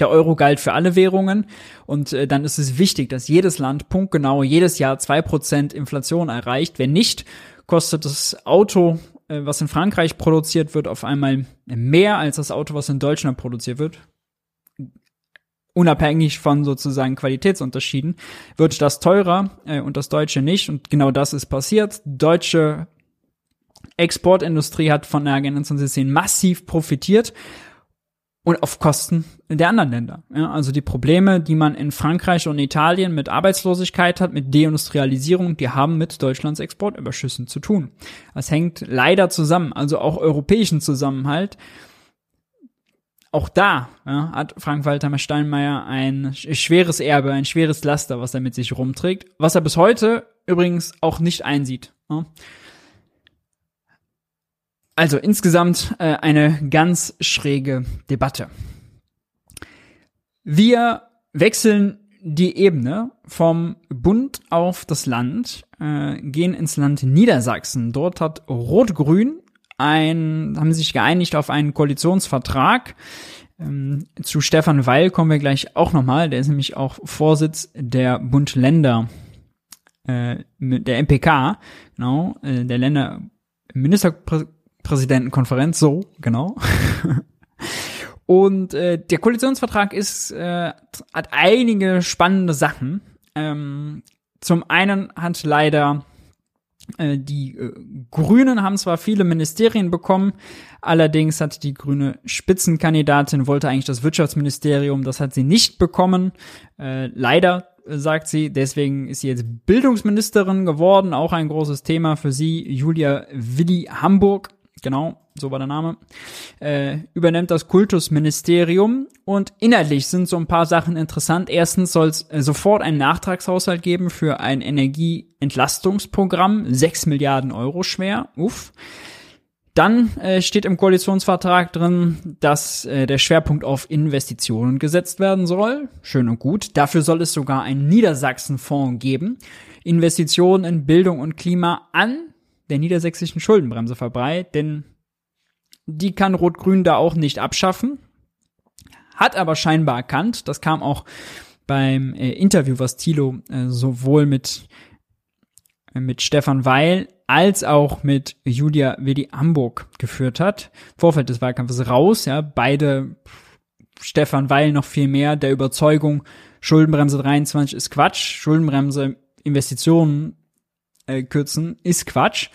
Der Euro galt für alle Währungen und äh, dann ist es wichtig, dass jedes Land punktgenau jedes Jahr zwei Prozent Inflation erreicht. Wenn nicht, kostet das Auto, äh, was in Frankreich produziert wird, auf einmal mehr als das Auto, was in Deutschland produziert wird. Unabhängig von sozusagen Qualitätsunterschieden wird das teurer äh, und das Deutsche nicht. Und genau das ist passiert. Deutsche Exportindustrie hat von der Agenda 2010 massiv profitiert und auf Kosten der anderen Länder. Ja, also die Probleme, die man in Frankreich und Italien mit Arbeitslosigkeit hat, mit Deindustrialisierung, die haben mit Deutschlands Exportüberschüssen zu tun. Das hängt leider zusammen, also auch europäischen Zusammenhalt. Auch da ja, hat Frank-Walter Steinmeier ein schweres Erbe, ein schweres Laster, was er mit sich rumträgt, was er bis heute übrigens auch nicht einsieht. Ja. Also insgesamt äh, eine ganz schräge Debatte. Wir wechseln die Ebene vom Bund auf das Land, äh, gehen ins Land Niedersachsen. Dort hat Rot-Grün ein, haben sich geeinigt auf einen Koalitionsvertrag. Ähm, zu Stefan Weil kommen wir gleich auch nochmal. Der ist nämlich auch Vorsitz der Bund-Länder, äh, der MPK, genau, äh, der Länder Ministerpräsidentenkonferenz, so, genau. Und äh, der Koalitionsvertrag ist, äh, hat einige spannende Sachen. Ähm, zum einen hat leider die äh, Grünen haben zwar viele Ministerien bekommen, allerdings hat die grüne Spitzenkandidatin wollte eigentlich das Wirtschaftsministerium, das hat sie nicht bekommen. Äh, leider sagt sie, deswegen ist sie jetzt Bildungsministerin geworden, auch ein großes Thema für sie. Julia Willi Hamburg genau, so war der Name, äh, übernimmt das Kultusministerium und inhaltlich sind so ein paar Sachen interessant. Erstens soll es äh, sofort einen Nachtragshaushalt geben für ein Energieentlastungsprogramm, sechs Milliarden Euro schwer, uff. Dann äh, steht im Koalitionsvertrag drin, dass äh, der Schwerpunkt auf Investitionen gesetzt werden soll. Schön und gut. Dafür soll es sogar einen Niedersachsenfonds geben. Investitionen in Bildung und Klima an der niedersächsischen Schuldenbremse vorbei, denn die kann Rot-Grün da auch nicht abschaffen, hat aber scheinbar erkannt, das kam auch beim äh, Interview, was Thilo äh, sowohl mit, äh, mit Stefan Weil als auch mit Julia Willi Hamburg geführt hat. Vorfeld des Wahlkampfes raus, ja, beide Stefan Weil noch viel mehr der Überzeugung, Schuldenbremse 23 ist Quatsch, Schuldenbremse Investitionen äh, kürzen, ist Quatsch.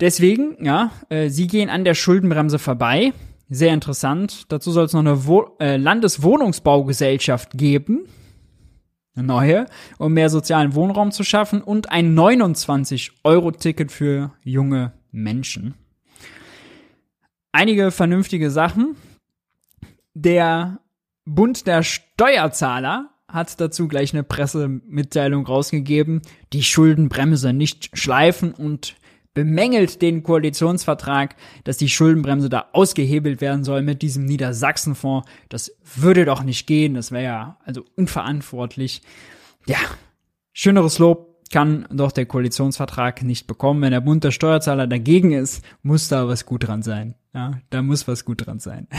Deswegen, ja, äh, sie gehen an der Schuldenbremse vorbei. Sehr interessant. Dazu soll es noch eine Wo äh, Landeswohnungsbaugesellschaft geben. Eine neue, um mehr sozialen Wohnraum zu schaffen und ein 29-Euro-Ticket für junge Menschen. Einige vernünftige Sachen. Der Bund der Steuerzahler hat dazu gleich eine Pressemitteilung rausgegeben, die Schuldenbremse nicht schleifen und bemängelt den Koalitionsvertrag, dass die Schuldenbremse da ausgehebelt werden soll mit diesem Niedersachsenfonds. Das würde doch nicht gehen, das wäre ja also unverantwortlich. Ja, schöneres Lob kann doch der Koalitionsvertrag nicht bekommen. Wenn der Bund der Steuerzahler dagegen ist, muss da was gut dran sein. Ja, da muss was gut dran sein.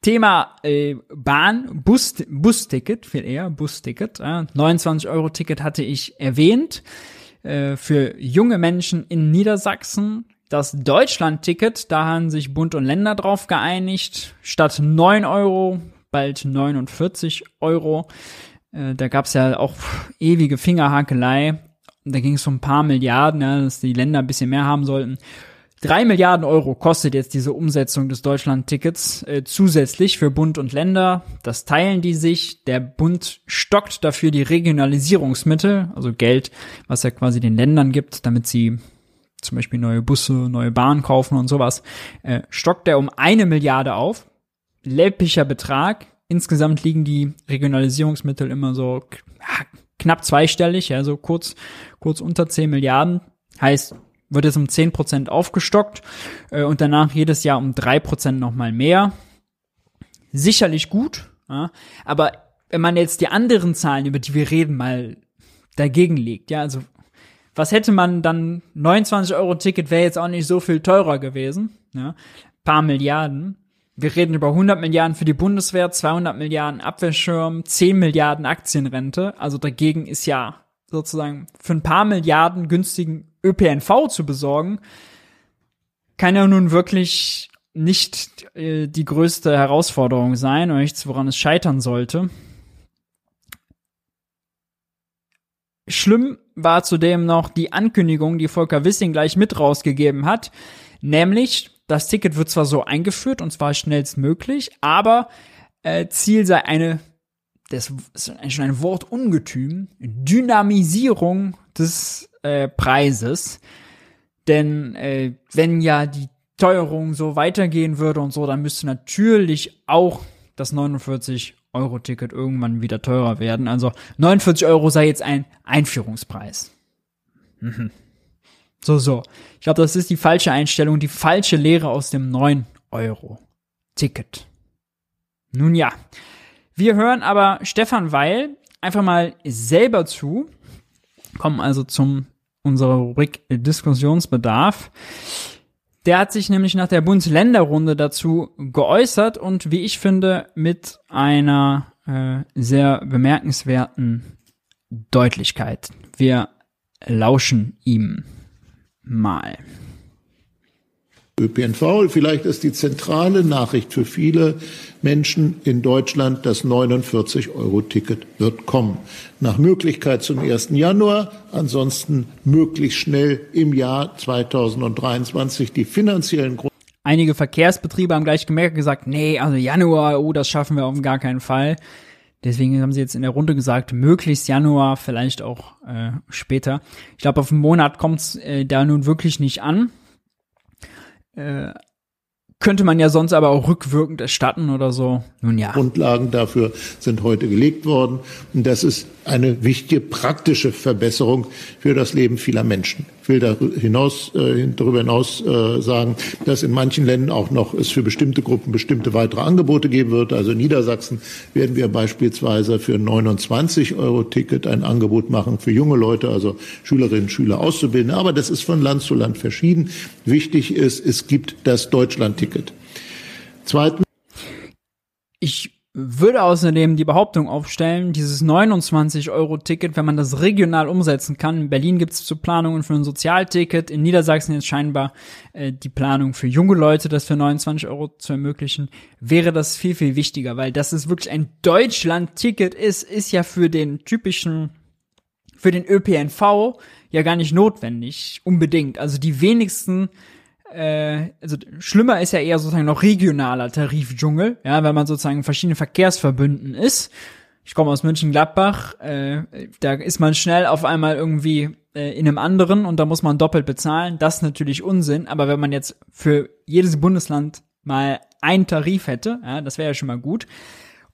Thema äh, Bahn, Bus, Busticket, viel eher, Busticket. Äh, 29 Euro Ticket hatte ich erwähnt äh, für junge Menschen in Niedersachsen. Das Deutschland-Ticket, da haben sich Bund und Länder drauf geeinigt. Statt 9 Euro, bald 49 Euro. Äh, da gab's ja auch ewige Fingerhakelei. Da ging es um ein paar Milliarden, ja, dass die Länder ein bisschen mehr haben sollten. Drei Milliarden Euro kostet jetzt diese Umsetzung des Deutschland-Tickets äh, zusätzlich für Bund und Länder. Das teilen die sich. Der Bund stockt dafür die Regionalisierungsmittel, also Geld, was er quasi den Ländern gibt, damit sie zum Beispiel neue Busse, neue Bahnen kaufen und sowas. Äh, stockt er um eine Milliarde auf. Läppischer Betrag. Insgesamt liegen die Regionalisierungsmittel immer so ja, knapp zweistellig, ja, so kurz, kurz unter zehn Milliarden. Heißt, wird es um 10% aufgestockt äh, und danach jedes Jahr um 3% nochmal mehr. Sicherlich gut, ja, aber wenn man jetzt die anderen Zahlen, über die wir reden, mal dagegen legt, ja, also was hätte man dann, 29 Euro Ticket wäre jetzt auch nicht so viel teurer gewesen, ja, paar Milliarden. Wir reden über 100 Milliarden für die Bundeswehr, 200 Milliarden Abwehrschirm, 10 Milliarden Aktienrente. Also dagegen ist ja sozusagen für ein paar Milliarden günstigen ÖPNV zu besorgen, kann ja nun wirklich nicht äh, die größte Herausforderung sein oder nichts, woran es scheitern sollte. Schlimm war zudem noch die Ankündigung, die Volker Wissing gleich mit rausgegeben hat, nämlich das Ticket wird zwar so eingeführt und zwar schnellstmöglich, aber äh, Ziel sei eine, das ist schon ein Wort ungetüm, Dynamisierung des äh, Preises. Denn äh, wenn ja die Teuerung so weitergehen würde und so, dann müsste natürlich auch das 49 Euro Ticket irgendwann wieder teurer werden. Also 49 Euro sei jetzt ein Einführungspreis. Mhm. So, so. Ich glaube, das ist die falsche Einstellung, die falsche Lehre aus dem 9 Euro Ticket. Nun ja. Wir hören aber Stefan Weil einfach mal selber zu, kommen also zum unserer Rubrik Diskussionsbedarf. Der hat sich nämlich nach der Bundesländerrunde dazu geäußert und wie ich finde mit einer äh, sehr bemerkenswerten Deutlichkeit. Wir lauschen ihm mal. ÖPNV. Vielleicht ist die zentrale Nachricht für viele Menschen in Deutschland, das 49-Euro-Ticket wird kommen. Nach Möglichkeit zum 1. Januar, ansonsten möglichst schnell im Jahr 2023 die finanziellen Grund Einige Verkehrsbetriebe haben gleich gemerkt gesagt, nee, also Januar, oh, das schaffen wir auf gar keinen Fall. Deswegen haben sie jetzt in der Runde gesagt, möglichst Januar, vielleicht auch äh, später. Ich glaube, auf einen Monat kommt es äh, da nun wirklich nicht an. Äh, könnte man ja sonst aber auch rückwirkend erstatten oder so. Nun ja. Grundlagen dafür sind heute gelegt worden. Und das ist eine wichtige praktische Verbesserung für das Leben vieler Menschen. Will darüber hinaus, äh, darüber hinaus äh, sagen, dass in manchen Ländern auch noch es für bestimmte Gruppen bestimmte weitere Angebote geben wird. Also in Niedersachsen werden wir beispielsweise für 29 Euro Ticket ein Angebot machen für junge Leute, also Schülerinnen Schüler auszubilden. Aber das ist von Land zu Land verschieden. Wichtig ist, es gibt das Deutschland-Ticket. Zweitens. Ich würde außerdem die Behauptung aufstellen, dieses 29-Euro-Ticket, wenn man das regional umsetzen kann, in Berlin gibt es zu Planungen für ein Sozialticket, in Niedersachsen jetzt scheinbar äh, die Planung für junge Leute, das für 29 Euro zu ermöglichen, wäre das viel, viel wichtiger, weil das ist wirklich ein Deutschland-Ticket ist, ist ja für den typischen, für den ÖPNV ja gar nicht notwendig, unbedingt. Also die wenigsten äh, also schlimmer ist ja eher sozusagen noch regionaler Tarifdschungel, ja, wenn man sozusagen in verschiedenen Verkehrsverbünden ist. Ich komme aus München-Gladbach, äh, da ist man schnell auf einmal irgendwie äh, in einem anderen und da muss man doppelt bezahlen. Das ist natürlich Unsinn, aber wenn man jetzt für jedes Bundesland mal einen Tarif hätte, ja, das wäre ja schon mal gut.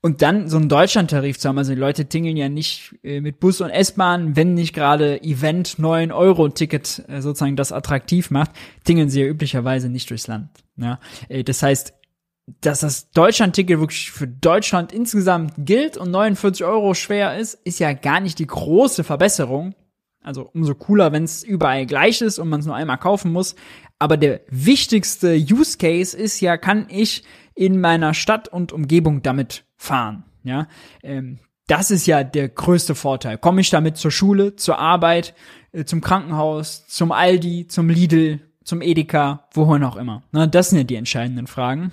Und dann so einen Deutschlandtarif zu haben, also die Leute tingeln ja nicht äh, mit Bus und S-Bahn, wenn nicht gerade Event 9 Euro Ticket äh, sozusagen das attraktiv macht, tingeln sie ja üblicherweise nicht durchs Land. Ja? Äh, das heißt, dass das Deutschland-Ticket wirklich für Deutschland insgesamt gilt und 49 Euro schwer ist, ist ja gar nicht die große Verbesserung. Also umso cooler, wenn es überall gleich ist und man es nur einmal kaufen muss. Aber der wichtigste Use Case ist ja, kann ich in meiner Stadt und Umgebung damit fahren. Ja, ähm, das ist ja der größte Vorteil. Komme ich damit zur Schule, zur Arbeit, äh, zum Krankenhaus, zum Aldi, zum Lidl, zum Edeka, wohin auch immer. Na, das sind ja die entscheidenden Fragen.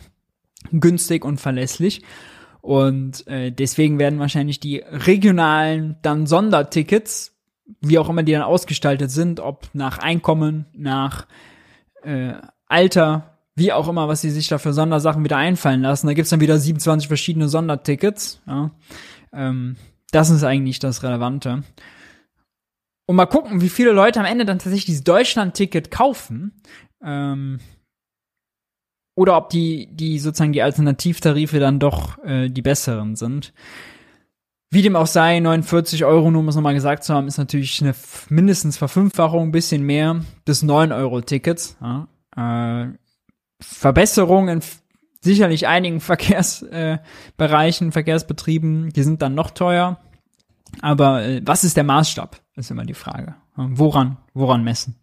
Günstig und verlässlich. Und äh, deswegen werden wahrscheinlich die regionalen dann Sondertickets, wie auch immer die dann ausgestaltet sind, ob nach Einkommen, nach äh, Alter, wie auch immer, was sie sich da für Sondersachen wieder einfallen lassen. Da gibt's dann wieder 27 verschiedene Sondertickets. Ja. Ähm, das ist eigentlich das Relevante. Und mal gucken, wie viele Leute am Ende dann tatsächlich dieses Deutschland-Ticket kaufen. Ähm, oder ob die, die sozusagen die Alternativtarife dann doch äh, die besseren sind. Wie dem auch sei, 49 Euro, nur um es nochmal gesagt zu haben, ist natürlich eine mindestens Verfünffachung, ein bisschen mehr des 9-Euro-Tickets. Ja. Äh, Verbesserungen in sicherlich einigen Verkehrsbereichen, äh, Verkehrsbetrieben, die sind dann noch teuer. Aber äh, was ist der Maßstab? Ist immer die Frage. Woran, woran messen?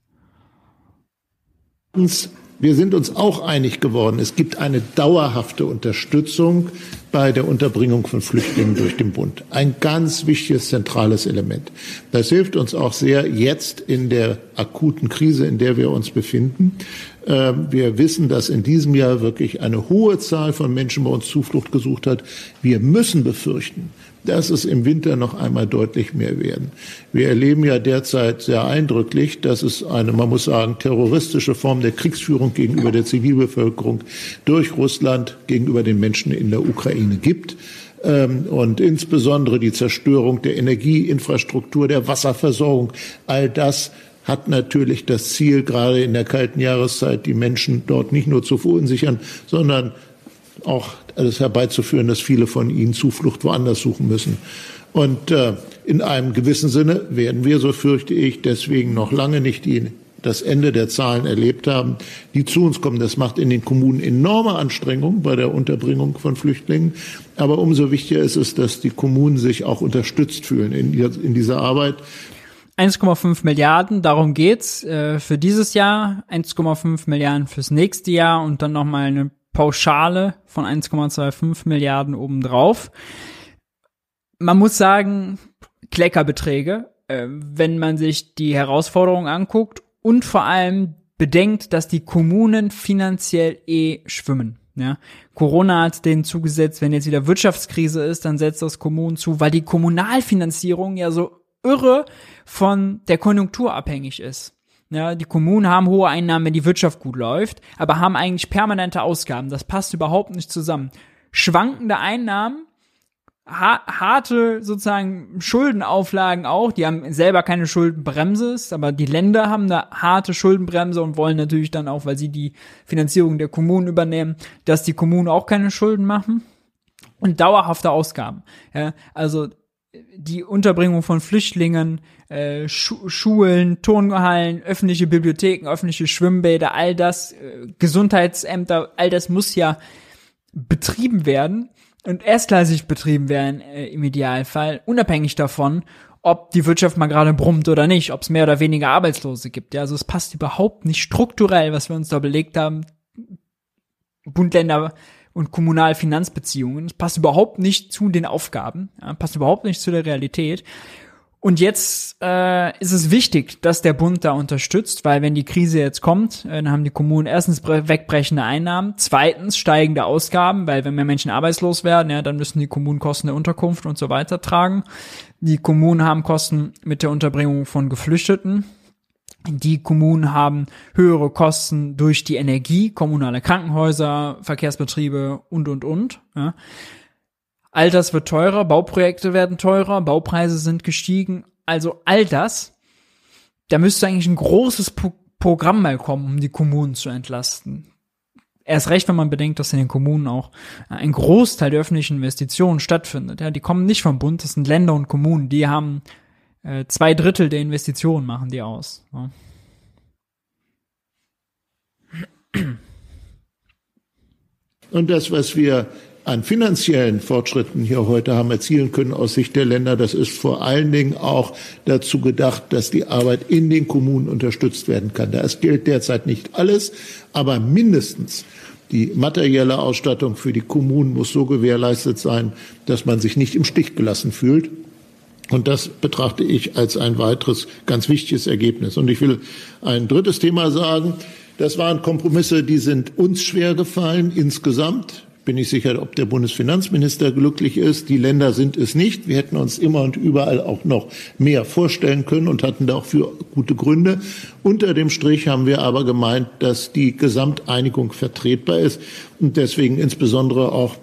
Wir sind uns auch einig geworden, es gibt eine dauerhafte Unterstützung bei der Unterbringung von Flüchtlingen durch den Bund. Ein ganz wichtiges, zentrales Element. Das hilft uns auch sehr jetzt in der akuten Krise, in der wir uns befinden. Ähm, wir wissen, dass in diesem Jahr wirklich eine hohe Zahl von Menschen bei uns Zuflucht gesucht hat. Wir müssen befürchten, dass es im Winter noch einmal deutlich mehr werden. Wir erleben ja derzeit sehr eindrücklich, dass es eine, man muss sagen, terroristische Form der Kriegsführung gegenüber der Zivilbevölkerung durch Russland gegenüber den Menschen in der Ukraine gibt ähm, und insbesondere die Zerstörung der Energieinfrastruktur, der Wasserversorgung, all das hat natürlich das Ziel, gerade in der kalten Jahreszeit die Menschen dort nicht nur zu verunsichern, sondern auch alles herbeizuführen, dass viele von ihnen Zuflucht woanders suchen müssen. Und äh, in einem gewissen Sinne werden wir, so fürchte ich, deswegen noch lange nicht die, das Ende der Zahlen erlebt haben, die zu uns kommen. Das macht in den Kommunen enorme Anstrengungen bei der Unterbringung von Flüchtlingen. Aber umso wichtiger ist es, dass die Kommunen sich auch unterstützt fühlen in, in dieser Arbeit. 1,5 Milliarden, darum geht's äh, für dieses Jahr, 1,5 Milliarden fürs nächste Jahr und dann nochmal eine Pauschale von 1,25 Milliarden obendrauf. Man muss sagen, Kleckerbeträge, äh, wenn man sich die Herausforderungen anguckt und vor allem bedenkt, dass die Kommunen finanziell eh schwimmen. Ja, Corona hat denen zugesetzt, wenn jetzt wieder Wirtschaftskrise ist, dann setzt das Kommunen zu, weil die Kommunalfinanzierung ja so irre von der Konjunktur abhängig ist. Ja, die Kommunen haben hohe Einnahmen, wenn die Wirtschaft gut läuft, aber haben eigentlich permanente Ausgaben. Das passt überhaupt nicht zusammen. Schwankende Einnahmen, ha harte sozusagen Schuldenauflagen auch, die haben selber keine Schuldenbremse, aber die Länder haben eine harte Schuldenbremse und wollen natürlich dann auch, weil sie die Finanzierung der Kommunen übernehmen, dass die Kommunen auch keine Schulden machen und dauerhafte Ausgaben. Ja, also die Unterbringung von Flüchtlingen, äh, Schu Schulen, Turnhallen, öffentliche Bibliotheken, öffentliche Schwimmbäder, all das, äh, Gesundheitsämter, all das muss ja betrieben werden und erstklassig betrieben werden äh, im Idealfall, unabhängig davon, ob die Wirtschaft mal gerade brummt oder nicht, ob es mehr oder weniger Arbeitslose gibt. Ja, also es passt überhaupt nicht strukturell, was wir uns da belegt haben. Bund, Länder, und Kommunalfinanzbeziehungen. Das passt überhaupt nicht zu den Aufgaben, ja, passt überhaupt nicht zu der Realität. Und jetzt äh, ist es wichtig, dass der Bund da unterstützt, weil wenn die Krise jetzt kommt, äh, dann haben die Kommunen erstens wegbrechende Einnahmen, zweitens steigende Ausgaben, weil wenn mehr Menschen arbeitslos werden, ja, dann müssen die Kommunen Kosten der Unterkunft und so weiter tragen. Die Kommunen haben Kosten mit der Unterbringung von Geflüchteten, die Kommunen haben höhere Kosten durch die Energie, kommunale Krankenhäuser, Verkehrsbetriebe und, und, und. Ja. All das wird teurer, Bauprojekte werden teurer, Baupreise sind gestiegen. Also all das, da müsste eigentlich ein großes Pro Programm mal kommen, um die Kommunen zu entlasten. Erst recht, wenn man bedenkt, dass in den Kommunen auch ein Großteil der öffentlichen Investitionen stattfindet. Ja, die kommen nicht vom Bund, das sind Länder und Kommunen, die haben äh, zwei Drittel der Investitionen machen die aus. Ja. Und das, was wir an finanziellen Fortschritten hier heute haben erzielen können aus Sicht der Länder, das ist vor allen Dingen auch dazu gedacht, dass die Arbeit in den Kommunen unterstützt werden kann. Da gilt derzeit nicht alles, aber mindestens die materielle Ausstattung für die Kommunen muss so gewährleistet sein, dass man sich nicht im Stich gelassen fühlt. Und das betrachte ich als ein weiteres ganz wichtiges Ergebnis. Und ich will ein drittes Thema sagen. Das waren Kompromisse, die sind uns schwer gefallen insgesamt. Bin ich sicher, ob der Bundesfinanzminister glücklich ist. Die Länder sind es nicht. Wir hätten uns immer und überall auch noch mehr vorstellen können und hatten da auch für gute Gründe. Unter dem Strich haben wir aber gemeint, dass die Gesamteinigung vertretbar ist und deswegen insbesondere auch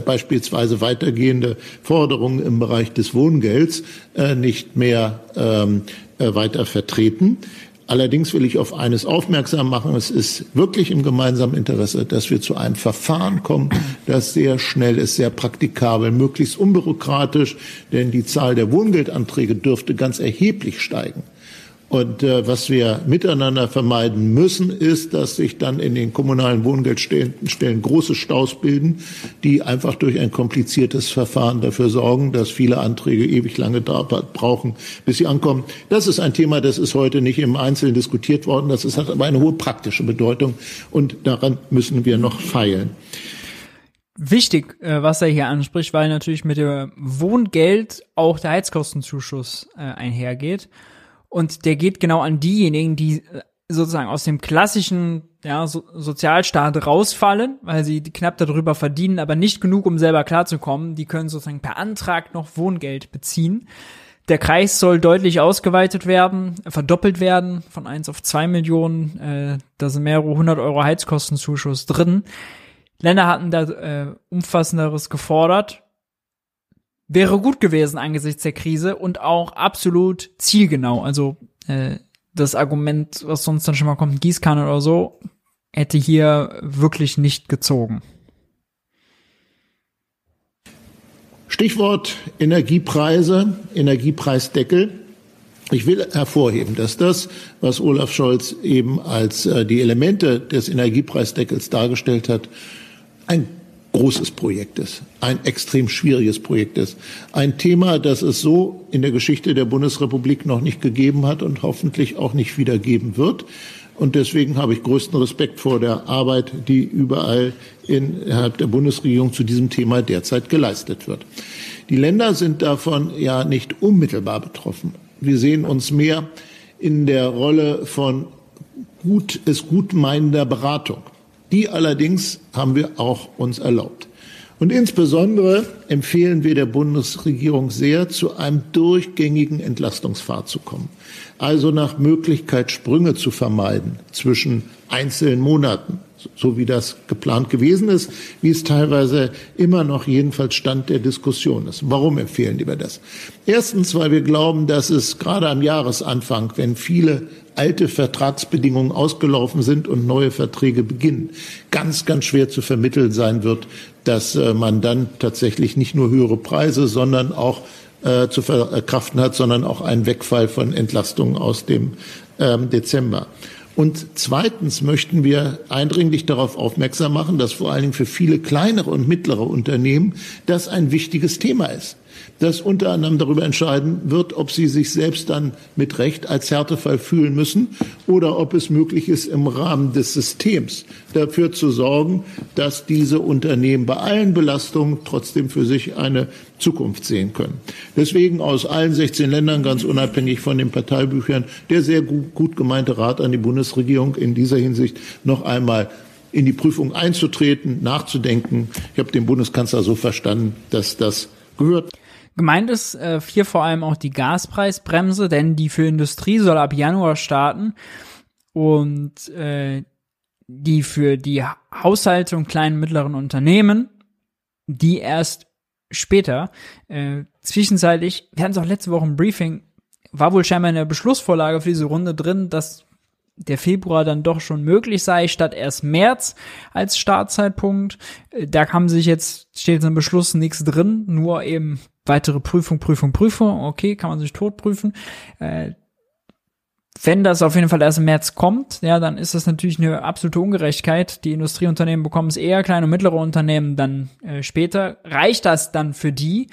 beispielsweise weitergehende Forderungen im Bereich des Wohngelds äh, nicht mehr ähm, äh, weiter vertreten. Allerdings will ich auf eines aufmerksam machen. Es ist wirklich im gemeinsamen Interesse, dass wir zu einem Verfahren kommen, das sehr schnell ist, sehr praktikabel, möglichst unbürokratisch, denn die Zahl der Wohngeldanträge dürfte ganz erheblich steigen. Und äh, was wir miteinander vermeiden müssen, ist, dass sich dann in den kommunalen Wohngeldstellen große Staus bilden, die einfach durch ein kompliziertes Verfahren dafür sorgen, dass viele Anträge ewig lange brauchen, bis sie ankommen. Das ist ein Thema, das ist heute nicht im Einzelnen diskutiert worden. Das ist, hat aber eine hohe praktische Bedeutung und daran müssen wir noch feilen. Wichtig, äh, was er hier anspricht, weil natürlich mit dem Wohngeld auch der Heizkostenzuschuss äh, einhergeht. Und der geht genau an diejenigen, die sozusagen aus dem klassischen ja, so Sozialstaat rausfallen, weil sie knapp darüber verdienen, aber nicht genug, um selber klarzukommen. Die können sozusagen per Antrag noch Wohngeld beziehen. Der Kreis soll deutlich ausgeweitet werden, verdoppelt werden von eins auf zwei Millionen. Äh, da sind mehrere hundert Euro Heizkostenzuschuss drin. Länder hatten da äh, umfassenderes gefordert. Wäre gut gewesen angesichts der Krise und auch absolut zielgenau. Also äh, das Argument, was sonst dann schon mal kommt, Gießkanne oder so, hätte hier wirklich nicht gezogen. Stichwort Energiepreise, Energiepreisdeckel. Ich will hervorheben, dass das, was Olaf Scholz eben als äh, die Elemente des Energiepreisdeckels dargestellt hat, ein großes Projekt ist, ein extrem schwieriges Projekt ist. Ein Thema, das es so in der Geschichte der Bundesrepublik noch nicht gegeben hat und hoffentlich auch nicht wieder geben wird. Und deswegen habe ich größten Respekt vor der Arbeit, die überall innerhalb der Bundesregierung zu diesem Thema derzeit geleistet wird. Die Länder sind davon ja nicht unmittelbar betroffen. Wir sehen uns mehr in der Rolle von gut, es gut meinender Beratung. Die allerdings haben wir auch uns erlaubt. Und insbesondere empfehlen wir der Bundesregierung sehr, zu einem durchgängigen Entlastungspfad zu kommen. Also nach Möglichkeit Sprünge zu vermeiden zwischen einzelnen Monaten, so wie das geplant gewesen ist, wie es teilweise immer noch jedenfalls Stand der Diskussion ist. Warum empfehlen wir das? Erstens, weil wir glauben, dass es gerade am Jahresanfang, wenn viele alte Vertragsbedingungen ausgelaufen sind und neue Verträge beginnen, ganz, ganz schwer zu vermitteln sein wird, dass äh, man dann tatsächlich nicht nur höhere Preise, sondern auch äh, zu verkraften hat, sondern auch einen Wegfall von Entlastungen aus dem ähm, Dezember. Und zweitens möchten wir eindringlich darauf aufmerksam machen, dass vor allen Dingen für viele kleinere und mittlere Unternehmen das ein wichtiges Thema ist das unter anderem darüber entscheiden wird, ob sie sich selbst dann mit Recht als Härtefall fühlen müssen oder ob es möglich ist, im Rahmen des Systems dafür zu sorgen, dass diese Unternehmen bei allen Belastungen trotzdem für sich eine Zukunft sehen können. Deswegen aus allen 16 Ländern, ganz unabhängig von den Parteibüchern, der sehr gut, gut gemeinte Rat an die Bundesregierung in dieser Hinsicht noch einmal in die Prüfung einzutreten, nachzudenken. Ich habe den Bundeskanzler so verstanden, dass das gehört. Gemeint ist äh, hier vor allem auch die Gaspreisbremse, denn die für Industrie soll ab Januar starten und äh, die für die Haushalte und kleinen mittleren Unternehmen, die erst später. Äh, zwischenzeitlich, wir hatten es auch letzte Woche im Briefing, war wohl scheinbar in der Beschlussvorlage für diese Runde drin, dass der Februar dann doch schon möglich sei, statt erst März als Startzeitpunkt. Äh, da kam sich jetzt, steht jetzt im Beschluss nichts drin, nur eben weitere Prüfung, Prüfung, Prüfung. Okay, kann man sich tot prüfen. Äh, wenn das auf jeden Fall erst im März kommt, ja, dann ist das natürlich eine absolute Ungerechtigkeit. Die Industrieunternehmen bekommen es eher, kleine und mittlere Unternehmen dann äh, später. Reicht das dann für die?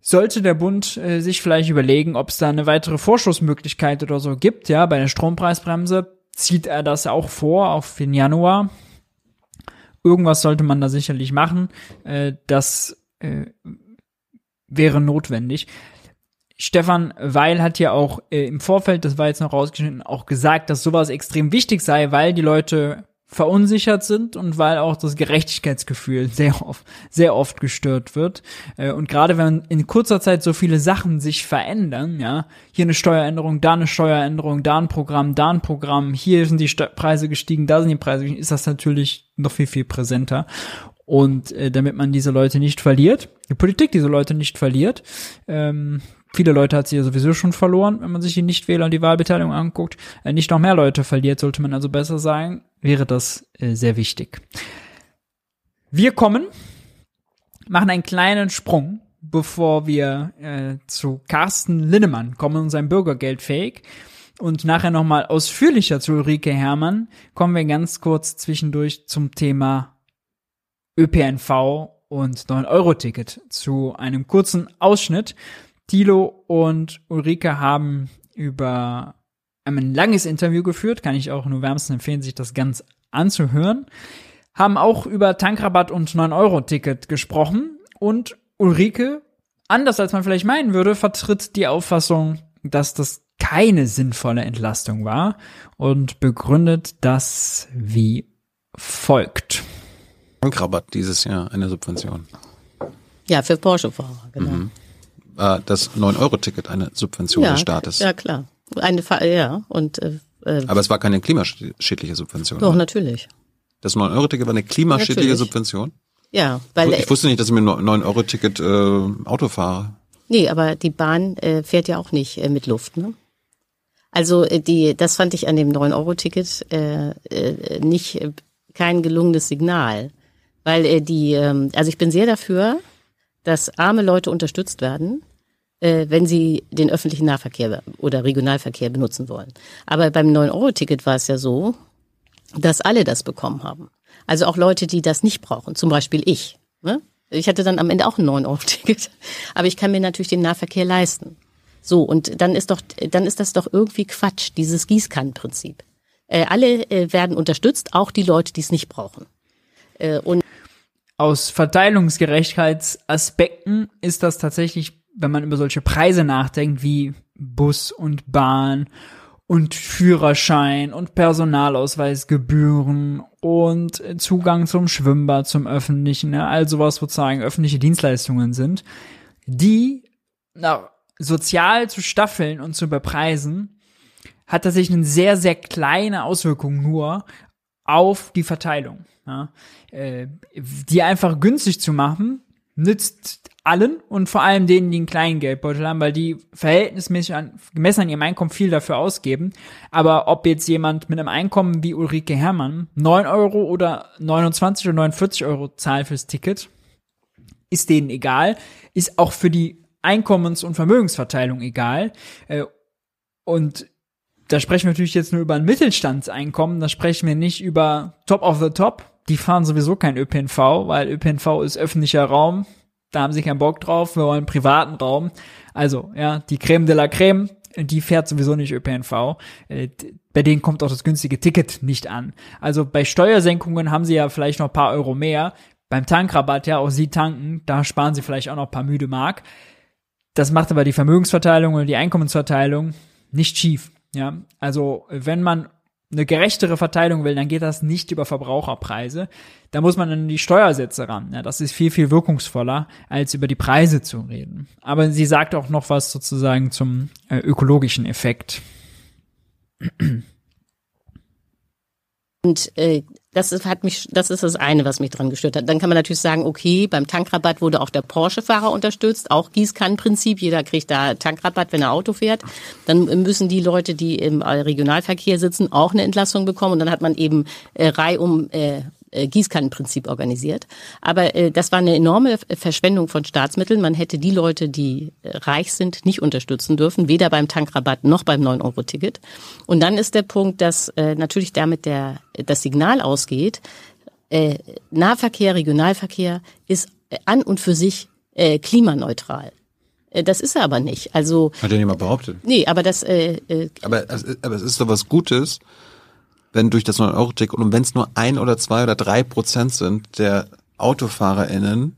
Sollte der Bund äh, sich vielleicht überlegen, ob es da eine weitere Vorschussmöglichkeit oder so gibt. Ja, bei der Strompreisbremse zieht er das auch vor auf den Januar. Irgendwas sollte man da sicherlich machen. Äh, das äh, wäre notwendig. Stefan Weil hat ja auch äh, im Vorfeld, das war jetzt noch rausgeschnitten, auch gesagt, dass sowas extrem wichtig sei, weil die Leute verunsichert sind und weil auch das Gerechtigkeitsgefühl sehr oft, sehr oft gestört wird. Äh, und gerade wenn in kurzer Zeit so viele Sachen sich verändern, ja, hier eine Steueränderung, da eine Steueränderung, da ein Programm, da ein Programm, hier sind die Preise gestiegen, da sind die Preise gestiegen, ist das natürlich noch viel, viel präsenter. Und äh, damit man diese Leute nicht verliert, die Politik diese Leute nicht verliert, ähm, viele Leute hat sie ja sowieso schon verloren, wenn man sich die Nichtwähler und die Wahlbeteiligung anguckt, äh, nicht noch mehr Leute verliert, sollte man also besser sagen, wäre das äh, sehr wichtig. Wir kommen, machen einen kleinen Sprung, bevor wir äh, zu Carsten Linnemann kommen und sein Bürgergeld fähig. Und nachher nochmal ausführlicher zu Ulrike Hermann kommen wir ganz kurz zwischendurch zum Thema ÖPNV und 9-Euro-Ticket zu einem kurzen Ausschnitt. Thilo und Ulrike haben über ein langes Interview geführt, kann ich auch nur wärmstens empfehlen, sich das ganz anzuhören. Haben auch über Tankrabatt und 9-Euro-Ticket gesprochen und Ulrike, anders als man vielleicht meinen würde, vertritt die Auffassung, dass das keine sinnvolle Entlastung war und begründet das wie folgt. Tankrabatt dieses Jahr eine Subvention. Ja, für Porsche-Fahrer, genau. Mhm. War das 9-Euro-Ticket eine Subvention ja, des Staates? Ja, klar. Eine, Fa ja, und, äh, äh, Aber es war keine klimaschädliche Subvention. doch, oder? natürlich. Das 9-Euro-Ticket war eine klimaschädliche Natürlich. Subvention? Ja, weil, Ich wusste nicht, dass ich mit einem 9-Euro-Ticket äh, Auto fahre. nee, aber die Bahn äh, fährt ja auch nicht äh, mit Luft, ne? Also äh, die, das fand ich an dem 9-Euro-Ticket äh, äh, nicht äh, kein gelungenes Signal. Weil äh, die, ähm, also ich bin sehr dafür, dass arme Leute unterstützt werden, äh, wenn sie den öffentlichen Nahverkehr oder Regionalverkehr benutzen wollen. Aber beim 9-Euro-Ticket war es ja so, dass alle das bekommen haben. Also auch Leute, die das nicht brauchen, zum Beispiel ich. Ne? Ich hatte dann am Ende auch ein 9-Euro-Ticket, aber ich kann mir natürlich den Nahverkehr leisten. So, und dann ist doch, dann ist das doch irgendwie Quatsch, dieses Gießkannenprinzip. Äh, alle äh, werden unterstützt, auch die Leute, die es nicht brauchen. Äh, und Aus Verteilungsgerechtigkeitsaspekten ist das tatsächlich, wenn man über solche Preise nachdenkt, wie Bus und Bahn und Führerschein und Personalausweisgebühren und Zugang zum Schwimmbad, zum öffentlichen, ne, all sowas sozusagen öffentliche Dienstleistungen sind, die na, sozial zu staffeln und zu bepreisen, hat tatsächlich eine sehr, sehr kleine Auswirkung nur auf die Verteilung. Ja. Äh, die einfach günstig zu machen, nützt allen und vor allem denen, die einen kleinen Geldbeutel haben, weil die verhältnismäßig an, gemessen an ihrem Einkommen viel dafür ausgeben. Aber ob jetzt jemand mit einem Einkommen wie Ulrike Herrmann 9 Euro oder 29 oder 49 Euro zahlt fürs Ticket, ist denen egal, ist auch für die Einkommens- und Vermögensverteilung egal. Äh, Und da sprechen wir natürlich jetzt nur über ein Mittelstandseinkommen, da sprechen wir nicht über Top of the Top. Die fahren sowieso kein ÖPNV, weil ÖPNV ist öffentlicher Raum. Da haben sie keinen Bock drauf, wir wollen privaten Raum. Also, ja, die Creme de la Creme, die fährt sowieso nicht ÖPNV. Äh, Bei denen kommt auch das günstige Ticket nicht an. Also bei Steuersenkungen haben sie ja vielleicht noch ein paar Euro mehr. Beim Tankrabatt, ja, auch sie tanken, da sparen sie vielleicht auch noch ein paar müde Mark. Das macht aber die Vermögensverteilung oder die Einkommensverteilung nicht schief. Ja, also wenn man eine gerechtere Verteilung will, dann geht das nicht über Verbraucherpreise. Da muss man an die Steuersätze ran. Ja, das ist viel, viel wirkungsvoller, als über die Preise zu reden. Aber sie sagt auch noch was sozusagen zum äh, ökologischen Effekt. Und äh, das ist, hat mich, das ist das eine, was mich dran gestört hat. Dann kann man natürlich sagen, okay, beim Tankrabatt wurde auch der Porsche-Fahrer unterstützt, auch Gießkannenprinzip. Jeder kriegt da Tankrabatt, wenn er Auto fährt. Dann müssen die Leute, die im Regionalverkehr sitzen, auch eine Entlassung bekommen. Und dann hat man eben äh, reihum äh, Gießkannenprinzip organisiert. Aber äh, das war eine enorme Verschwendung von Staatsmitteln. Man hätte die Leute, die äh, reich sind, nicht unterstützen dürfen, weder beim Tankrabatt noch beim 9-Euro-Ticket. Und dann ist der Punkt, dass äh, natürlich damit der, das Signal ausgeht, äh, Nahverkehr, Regionalverkehr ist äh, an und für sich äh, klimaneutral. Äh, das ist er aber nicht. Also, Hat ja niemand behauptet. nee, aber das, äh, äh, Aber, aber es ist doch was Gutes, wenn durch das 9-Euro-Ticket und wenn es nur ein oder zwei oder drei Prozent sind der AutofahrerInnen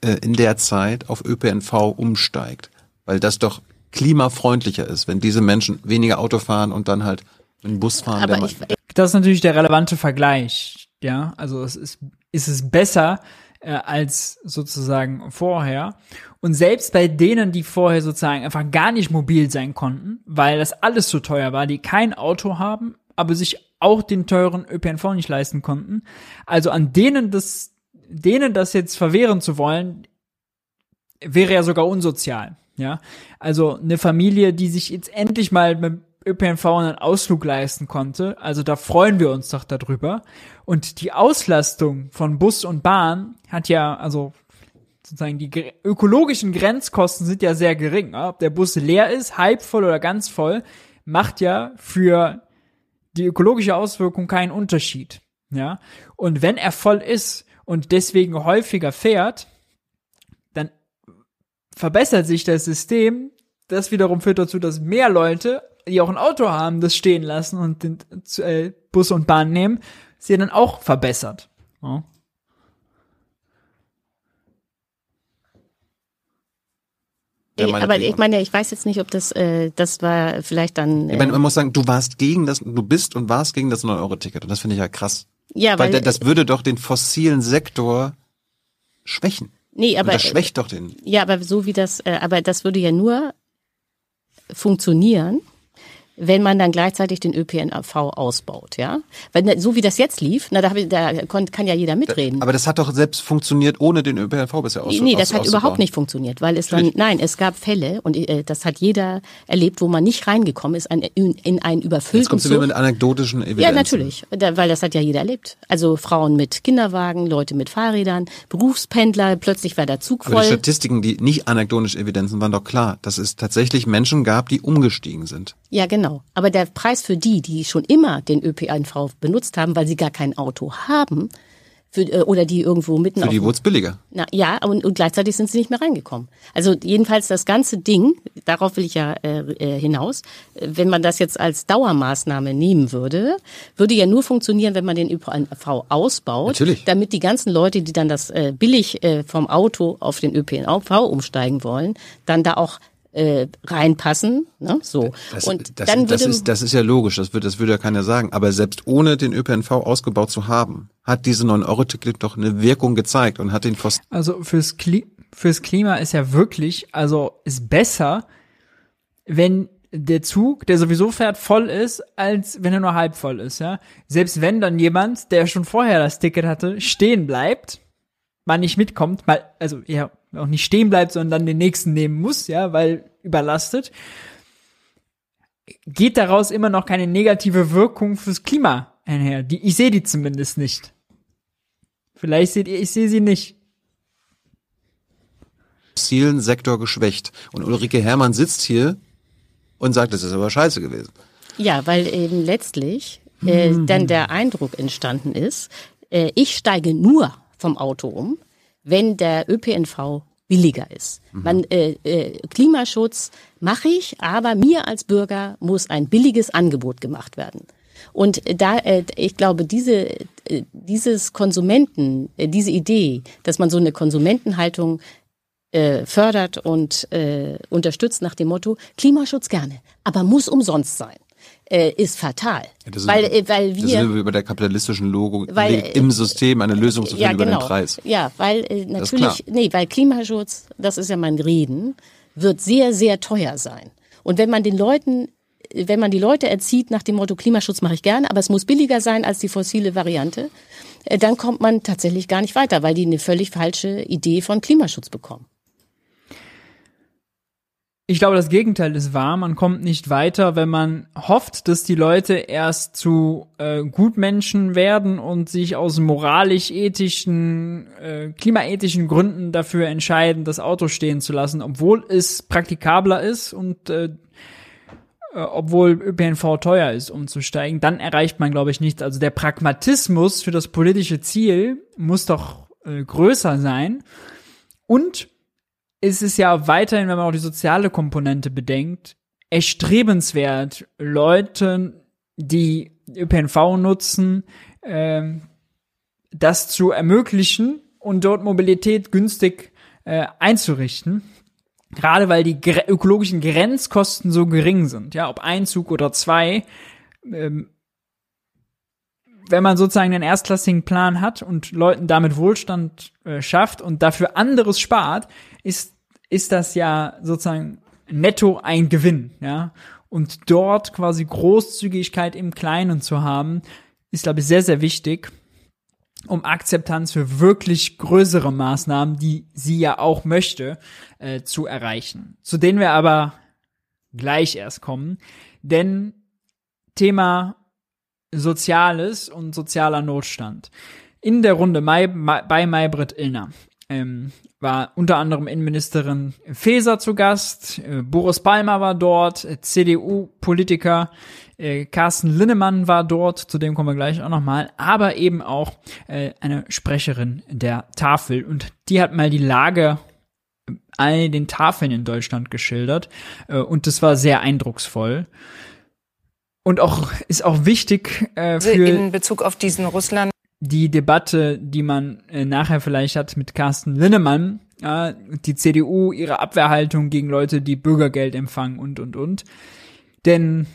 äh, in der Zeit auf ÖPNV umsteigt. Weil das doch klimafreundlicher ist, wenn diese Menschen weniger Auto fahren und dann halt dem Bus fahren. aber ich, Das ist natürlich der relevante Vergleich. Ja, also es ist, ist es besser äh, als sozusagen vorher. Und selbst bei denen, die vorher sozusagen einfach gar nicht mobil sein konnten, weil das alles so teuer war, die kein Auto haben, aber sich auch den teuren ÖPNV nicht leisten konnten. Also an denen das, denen das jetzt verwehren zu wollen, wäre ja sogar unsozial. Ja, also eine Familie, die sich jetzt endlich mal mit ÖPNV einen Ausflug leisten konnte, also da freuen wir uns doch darüber. Und die Auslastung von Bus und Bahn hat ja, also sozusagen die ökologischen Grenzkosten sind ja sehr gering. Ob der Bus leer ist, halb voll oder ganz voll, macht ja für die ökologische Auswirkung keinen Unterschied. Ja, und wenn er voll ist und deswegen häufiger fährt, dann verbessert sich das System. Das wiederum führt dazu, dass mehr Leute, die auch ein Auto haben, das stehen lassen und den äh, Bus und Bahn nehmen, sie dann auch verbessert. Ja. Der Äh, meine aber ich meine, ich weiß jetzt nicht, ob das, äh, das war vielleicht dann. ich meine, Äh, man muss sagen, du warst gegen das, du bist und warst gegen das 9-Euro-Ticket. Und das finde ich ja krass. ja, Weil weil, das würde doch den fossilen Sektor schwächen. nee, Und aber das schwächt doch den. ja, aber so wie das, äh, aber das würde ja nur funktionieren, wenn man dann gleichzeitig den ÖPNV ausbaut, ja? Weil ne, so wie das jetzt lief, na da, ich, da kann ja jeder mitreden. Aber das hat doch selbst funktioniert ohne den ÖPNV bisher aus. Nee, das aus- hat überhaupt nicht funktioniert, weil es dann, nein, es gab Fälle und äh, das hat jeder erlebt, wo man nicht reingekommen ist, ein, in, in einen Jetzt überfüllten kommst du wieder mit anekdotischen Evidenzen. Ja, natürlich, da, weil das hat ja jeder erlebt. Also Frauen mit Kinderwagen, Leute mit Fahrrädern, Berufspendler, plötzlich war der Zug Aber die voll. Statistiken, die nicht anekdotische Evidenzen waren doch klar, dass es tatsächlich Menschen gab, die umgestiegen sind. Ja, genau. Aber der Preis für die, die schon immer den ÖPNV benutzt haben, weil sie gar kein Auto haben, für, äh, oder die irgendwo mitten Für die wurde es billiger. Na, ja, und, und gleichzeitig sind sie nicht mehr reingekommen. Also jedenfalls das ganze Ding, darauf will ich ja äh, äh, hinaus, äh, wenn man das jetzt als Dauermaßnahme nehmen würde, würde ja nur funktionieren, wenn man den ÖPNV ausbaut, Natürlich. damit die ganzen Leute, die dann das äh, billig äh, vom Auto auf den ÖPNV umsteigen wollen, dann da auch äh, reinpassen. Ne? So. Das, und das, dann das, würde ist, das ist ja logisch, das würde, das würde ja keiner sagen. Aber selbst ohne den ÖPNV ausgebaut zu haben, hat diese 9-Euro-Ticket doch eine Wirkung gezeigt und hat den Pfosten. Also fürs, Kli fürs Klima ist ja wirklich, also ist besser, wenn der Zug, der sowieso fährt, voll ist, als wenn er nur halb voll ist, ja. Selbst wenn dann jemand, der schon vorher das Ticket hatte, stehen bleibt, man nicht mitkommt, mal, also ja, auch nicht stehen bleibt, sondern dann den nächsten nehmen muss, ja, weil überlastet, geht daraus immer noch keine negative Wirkung fürs Klima einher. Die, ich sehe die zumindest nicht. Vielleicht seht ihr, ich sehe sie nicht. fossilen Sektor geschwächt. Und Ulrike Herrmann sitzt hier und sagt, das ist aber scheiße gewesen. Ja, weil eben letztlich äh, dann der Eindruck entstanden ist, äh, ich steige nur vom Auto um, wenn der ÖPNV billiger ist. Man, äh, äh, Klimaschutz mache ich, aber mir als Bürger muss ein billiges Angebot gemacht werden. Und da, äh, ich glaube, diese, äh, dieses Konsumenten, äh, diese Idee, dass man so eine Konsumentenhaltung äh, fördert und äh, unterstützt nach dem Motto Klimaschutz gerne, aber muss umsonst sein, äh, ist fatal, das ist- weil äh, weil Das wir ist bei der kapitalistischen Logik, Weil, im System eine Lösung zu finden über den Preis. ja, weil äh, natürlich, nee, weil Klimaschutz, das ist ja mein Reden, wird sehr, sehr teuer sein. Und wenn man den Leuten, äh, wenn man die Leute erzieht nach dem Motto Klimaschutz mache ich gerne, aber es muss billiger sein als die fossile Variante, äh, dann kommt man tatsächlich gar nicht weiter, weil die eine völlig falsche Idee von Klimaschutz bekommen. Ich glaube, das Gegenteil ist wahr. Man kommt nicht weiter, wenn man hofft, dass die Leute erst zu äh, Gutmenschen werden und sich aus moralisch-ethischen, äh, klimaethischen Gründen dafür entscheiden, das Auto stehen zu lassen, obwohl es praktikabler ist und äh, äh, obwohl ÖPNV teuer ist, umzusteigen. Dann erreicht man, glaube ich, nichts. Also der Pragmatismus für das politische Ziel muss doch äh, größer sein. Und ist es ja weiterhin, wenn man auch die soziale Komponente bedenkt, erstrebenswert, Leuten, die ÖPNV nutzen, ähm, das zu ermöglichen und dort Mobilität günstig äh, einzurichten. Gerade weil die ökologischen Grenzkosten so gering sind, ja, ob ein Zug oder zwei, ähm, wenn man sozusagen einen erstklassigen Plan hat und Leuten damit Wohlstand äh, schafft und dafür anderes spart, ist, ist das ja sozusagen netto ein Gewinn, ja. Und dort quasi Großzügigkeit im Kleinen zu haben, ist, glaube ich, sehr, sehr wichtig, um Akzeptanz für wirklich größere Maßnahmen, die sie ja auch möchte, äh, zu erreichen. Zu denen wir aber gleich erst kommen. Denn Thema Soziales und sozialer Notstand. In der Runde bei Maybrit Illner ähm, war unter anderem Innenministerin Faeser zu Gast, äh, Boris Palmer war dort, äh, CDU-Politiker äh, Carsten Linnemann war dort, zu dem kommen wir gleich auch nochmal, aber eben auch äh, eine Sprecherin der Tafel und die hat mal die Lage all den Tafeln in Deutschland geschildert äh, und das war sehr eindrucksvoll. Und auch ist auch wichtig äh, für in Bezug auf diesen Russland. Die Debatte, die man äh, nachher vielleicht hat mit Carsten Linnemann, Ja, die CDU ihre Abwehrhaltung gegen Leute, die Bürgergeld empfangen und, und, und. Denn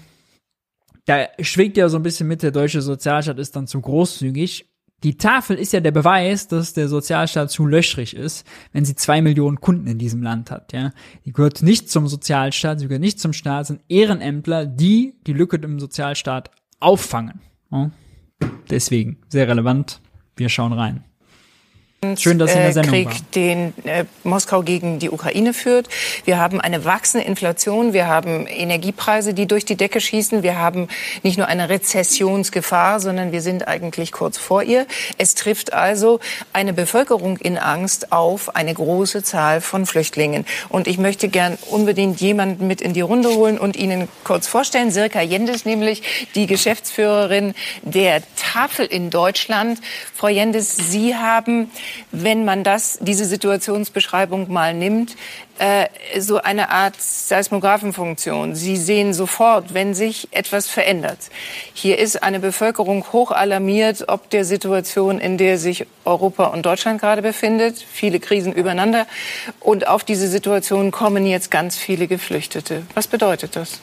da schwingt ja so ein bisschen mit, der deutsche Sozialstaat ist dann zu großzügig. Die Tafel ist ja der Beweis, dass der Sozialstaat zu löchrig ist, wenn sie zwei Millionen Kunden in diesem Land hat, ja. Die gehört nicht zum Sozialstaat, sie gehört nicht zum Staat, sind Ehrenämtler, die die Lücke im Sozialstaat auffangen. Ja? Deswegen, sehr relevant. Wir schauen rein. Schön, dass Sie in der Sendung Krieg, war. den äh, Moskau gegen die Ukraine führt. Wir haben eine wachsende Inflation. Wir haben Energiepreise, die durch die Decke schießen. Wir haben nicht nur eine Rezessionsgefahr, sondern wir sind eigentlich kurz vor ihr. Es trifft also eine Bevölkerung in Angst auf eine große Zahl von Flüchtlingen. Und ich möchte gern unbedingt jemanden mit in die Runde holen und Ihnen kurz vorstellen. Sirka Jendes, nämlich die Geschäftsführerin der Tafel in Deutschland. Frau Jendes, Sie haben wenn man das, diese Situationsbeschreibung mal nimmt, äh, so eine Art Seismographenfunktion. Sie sehen sofort, wenn sich etwas verändert. Hier ist eine Bevölkerung hoch alarmiert, ob der Situation, in der sich Europa und Deutschland gerade befindet. Viele Krisen übereinander. Und auf diese Situation kommen jetzt ganz viele Geflüchtete. Was bedeutet das?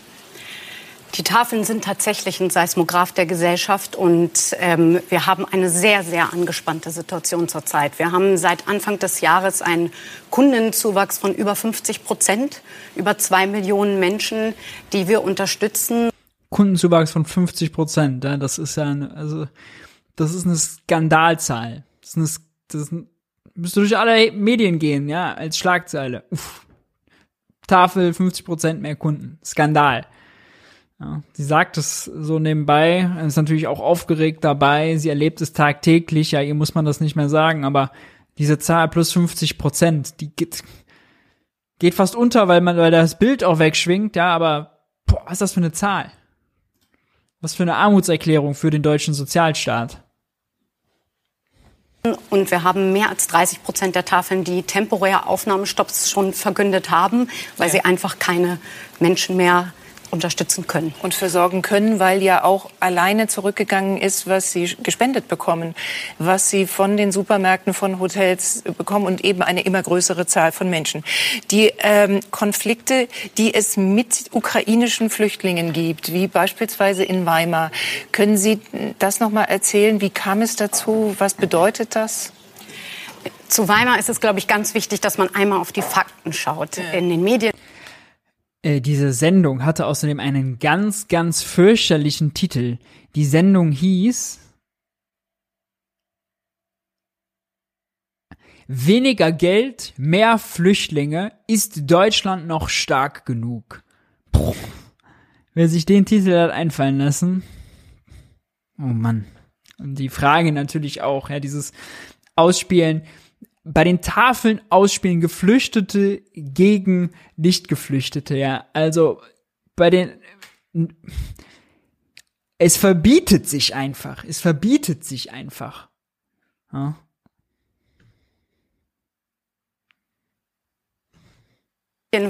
Die Tafeln sind tatsächlich ein Seismograph der Gesellschaft und ähm, wir haben eine sehr, sehr angespannte Situation zurzeit. Wir haben seit Anfang des Jahres einen Kundenzuwachs von über 50 Prozent, über zwei Millionen Menschen, die wir unterstützen. Kundenzuwachs von 50 Prozent, ja, das ist ja eine, also das ist eine Skandalzahl. Das ist eine, das ist ein, müsste durch alle Medien gehen, ja, als Schlagzeile. Uff. Tafel 50 Prozent mehr Kunden. Skandal. Ja, sie sagt es so nebenbei, ist natürlich auch aufgeregt dabei, sie erlebt es tagtäglich, ja, ihr muss man das nicht mehr sagen, aber diese Zahl plus 50 Prozent, die geht, geht fast unter, weil man, weil das Bild auch wegschwingt, ja, aber boah, was ist das für eine Zahl? Was für eine Armutserklärung für den deutschen Sozialstaat. Und wir haben mehr als 30 Prozent der Tafeln, die temporär Aufnahmestopps schon verkündet haben, weil ja. sie einfach keine Menschen mehr unterstützen können. Und versorgen können, weil ja auch alleine zurückgegangen ist, was sie gespendet bekommen, was sie von den Supermärkten, von Hotels bekommen und eben eine immer größere Zahl von Menschen. Die ähm, Konflikte, die es mit ukrainischen Flüchtlingen gibt, wie beispielsweise in Weimar, können Sie das noch mal erzählen? Wie kam es dazu? Was bedeutet das? Zu Weimar ist es, glaube ich, ganz wichtig, dass man einmal auf die Fakten schaut. Ja. In den Medien äh, diese Sendung hatte außerdem einen ganz, ganz fürchterlichen Titel. Die Sendung hieß Weniger Geld, mehr Flüchtlinge, ist Deutschland noch stark genug? Puh. Wer sich den Titel hat einfallen lassen. Oh Mann. Und die Frage natürlich auch, ja, dieses Ausspielen bei den Tafeln ausspielen Geflüchtete gegen Nicht-Geflüchtete, ja. Also bei den es verbietet sich einfach. Es verbietet sich einfach. Ja.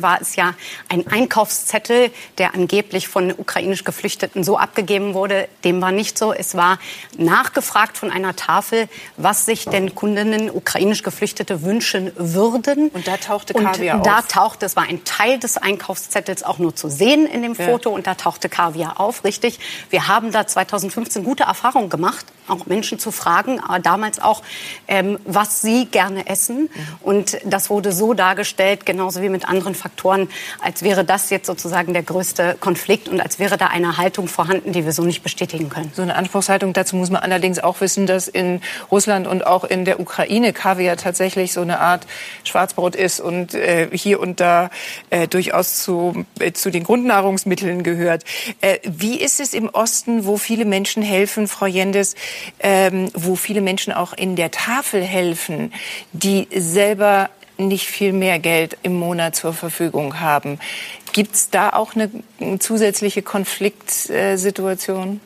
War es ja ein Einkaufszettel, der angeblich von ukrainisch Geflüchteten so abgegeben wurde. Dem war nicht so. Es war nachgefragt von einer Tafel, was sich denn Kundinnen ukrainisch Geflüchtete wünschen würden. Und da tauchte Kaviar und da auf. tauchte, es war ein Teil des Einkaufszettels auch nur zu sehen in dem Foto. Ja. Und da tauchte Kaviar auf, richtig. Wir haben da 2015 gute Erfahrungen gemacht, auch Menschen zu fragen, aber damals auch, ähm, was sie gerne essen. Mhm. Und das wurde so dargestellt, genauso wie mit anderen Faktoren, als wäre das jetzt sozusagen der größte Konflikt und als wäre da eine Haltung vorhanden, die wir so nicht bestätigen können. So eine Anspruchshaltung. Dazu muss man allerdings auch wissen, dass in Russland und auch in der Ukraine Kaviar tatsächlich so eine Art Schwarzbrot ist und äh, hier und da äh, durchaus zu, äh, zu den Grundnahrungsmitteln gehört. Äh, wie ist es im Osten, wo viele Menschen helfen, Frau Jendes, ähm, wo viele Menschen auch in der Tafel helfen, die selber nicht viel mehr Geld im Monat zur Verfügung haben. Gibt es da auch eine zusätzliche Konfliktsituation?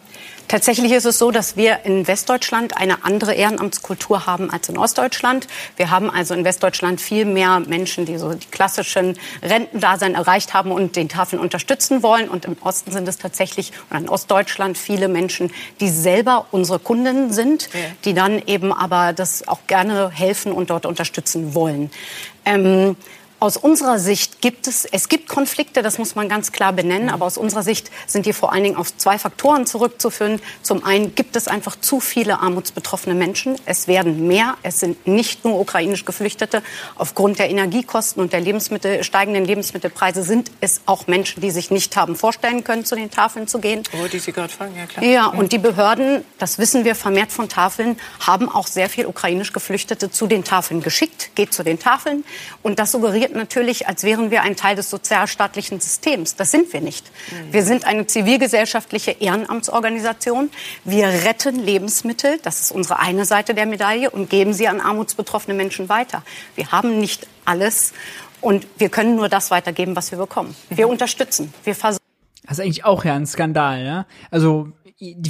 Tatsächlich ist es so, dass wir in Westdeutschland eine andere Ehrenamtskultur haben als in Ostdeutschland. Wir haben also in Westdeutschland viel mehr Menschen, die so die klassischen Rentendasein erreicht haben und den Tafeln unterstützen wollen. Und im Osten sind es tatsächlich, oder in Ostdeutschland, viele Menschen, die selber unsere Kunden sind, ja. die dann eben aber das auch gerne helfen und dort unterstützen wollen. Ähm, aus unserer Sicht gibt es, es gibt Konflikte, das muss man ganz klar benennen, aber aus unserer Sicht sind die vor allen Dingen auf zwei Faktoren zurückzuführen. Zum einen gibt es einfach zu viele armutsbetroffene Menschen. Es werden mehr. Es sind nicht nur ukrainisch Geflüchtete. Aufgrund der Energiekosten und der Lebensmittel, steigenden Lebensmittelpreise sind es auch Menschen, die sich nicht haben vorstellen können, zu den Tafeln zu gehen. Oh, die Sie gerade fragen, ja klar. Ja, und die Behörden, das wissen wir vermehrt von Tafeln, haben auch sehr viel ukrainisch Geflüchtete zu den Tafeln geschickt, geht zu den Tafeln. Und das suggeriert natürlich, als wären wir ein Teil des sozialstaatlichen Systems. Das sind wir nicht. Wir sind eine zivilgesellschaftliche Ehrenamtsorganisation. Wir retten Lebensmittel, das ist unsere eine Seite der Medaille, und geben sie an armutsbetroffene Menschen weiter. Wir haben nicht alles und wir können nur das weitergeben, was wir bekommen. Wir unterstützen, wir versorgen. Das ist eigentlich auch ja ein Skandal, ja. Also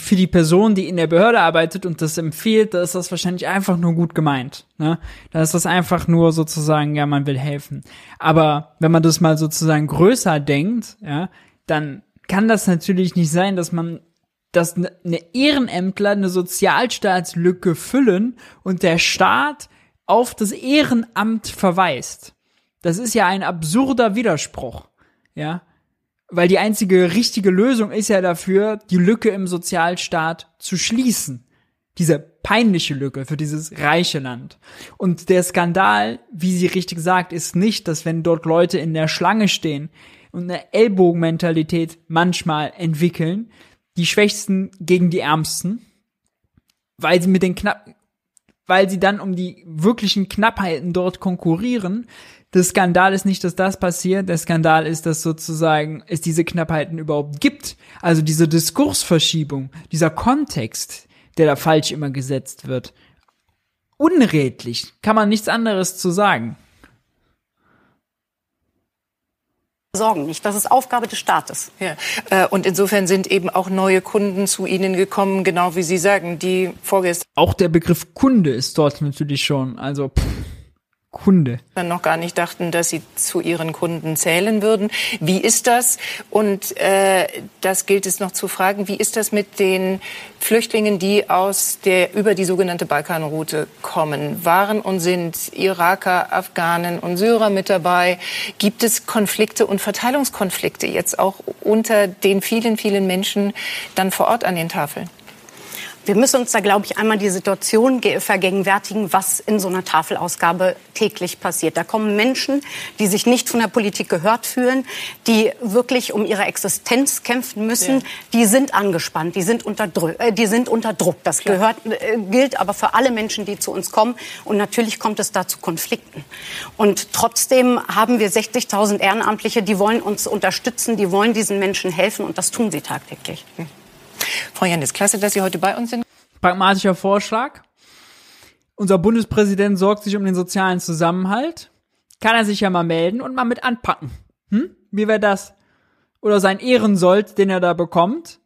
für die Person, die in der Behörde arbeitet und das empfiehlt, da ist das wahrscheinlich einfach nur gut gemeint. Ne? Da ist das einfach nur sozusagen, ja, man will helfen. Aber wenn man das mal sozusagen größer denkt, ja, dann kann das natürlich nicht sein, dass man dass eine Ehrenämtler eine Sozialstaatslücke füllen und der Staat auf das Ehrenamt verweist. Das ist ja ein absurder Widerspruch. Ja, weil die einzige richtige Lösung ist ja dafür, die Lücke im Sozialstaat zu schließen. Diese peinliche Lücke für dieses reiche Land. Und der Skandal, wie sie richtig sagt, ist nicht, dass wenn dort Leute in der Schlange stehen und eine Ellbogenmentalität manchmal entwickeln, die Schwächsten gegen die Ärmsten, weil sie mit den knapp, weil sie dann um die wirklichen Knappheiten dort konkurrieren, der Skandal ist nicht, dass das passiert. Der Skandal ist, dass sozusagen es diese Knappheiten überhaupt gibt. Also diese Diskursverschiebung, dieser Kontext, der da falsch immer gesetzt wird. Unredlich. Kann man nichts anderes zu sagen. Sorgen nicht. Das ist Aufgabe des Staates. Ja. Äh, und insofern sind eben auch neue Kunden zu Ihnen gekommen, genau wie Sie sagen, die vorgestern. Auch der Begriff Kunde ist dort natürlich schon. Also. Pff Kunde. Dann noch gar nicht dachten, dass sie zu ihren Kunden zählen würden. Wie ist das? Und äh, das gilt es noch zu fragen. Wie ist das mit den Flüchtlingen, die aus der über die sogenannte Balkanroute kommen? Waren und sind Iraker, Afghanen und Syrer mit dabei? Gibt es Konflikte und Verteilungskonflikte jetzt auch unter den vielen, vielen Menschen dann vor Ort an den Tafeln? Wir müssen uns da, glaube ich, einmal die Situation vergegenwärtigen, was in so einer Tafelausgabe täglich passiert. Da kommen Menschen, die sich nicht von der Politik gehört fühlen, die wirklich um ihre Existenz kämpfen müssen. Ja. Die sind angespannt, die sind unter, äh, die sind unter Druck. Das gehört, äh, gilt aber für alle Menschen, die zu uns kommen. Und natürlich kommt es da zu Konflikten. Und trotzdem haben wir 60.000 Ehrenamtliche, die wollen uns unterstützen, die wollen diesen Menschen helfen. Und das tun sie tagtäglich. Hm. Frau Jannis, klasse, dass Sie heute bei uns sind. Pragmatischer Vorschlag. Unser Bundespräsident sorgt sich um den sozialen Zusammenhalt. Kann er sich ja mal melden und mal mit anpacken. Hm? Wie wäre das? Oder sein Ehrensold, den er da bekommt,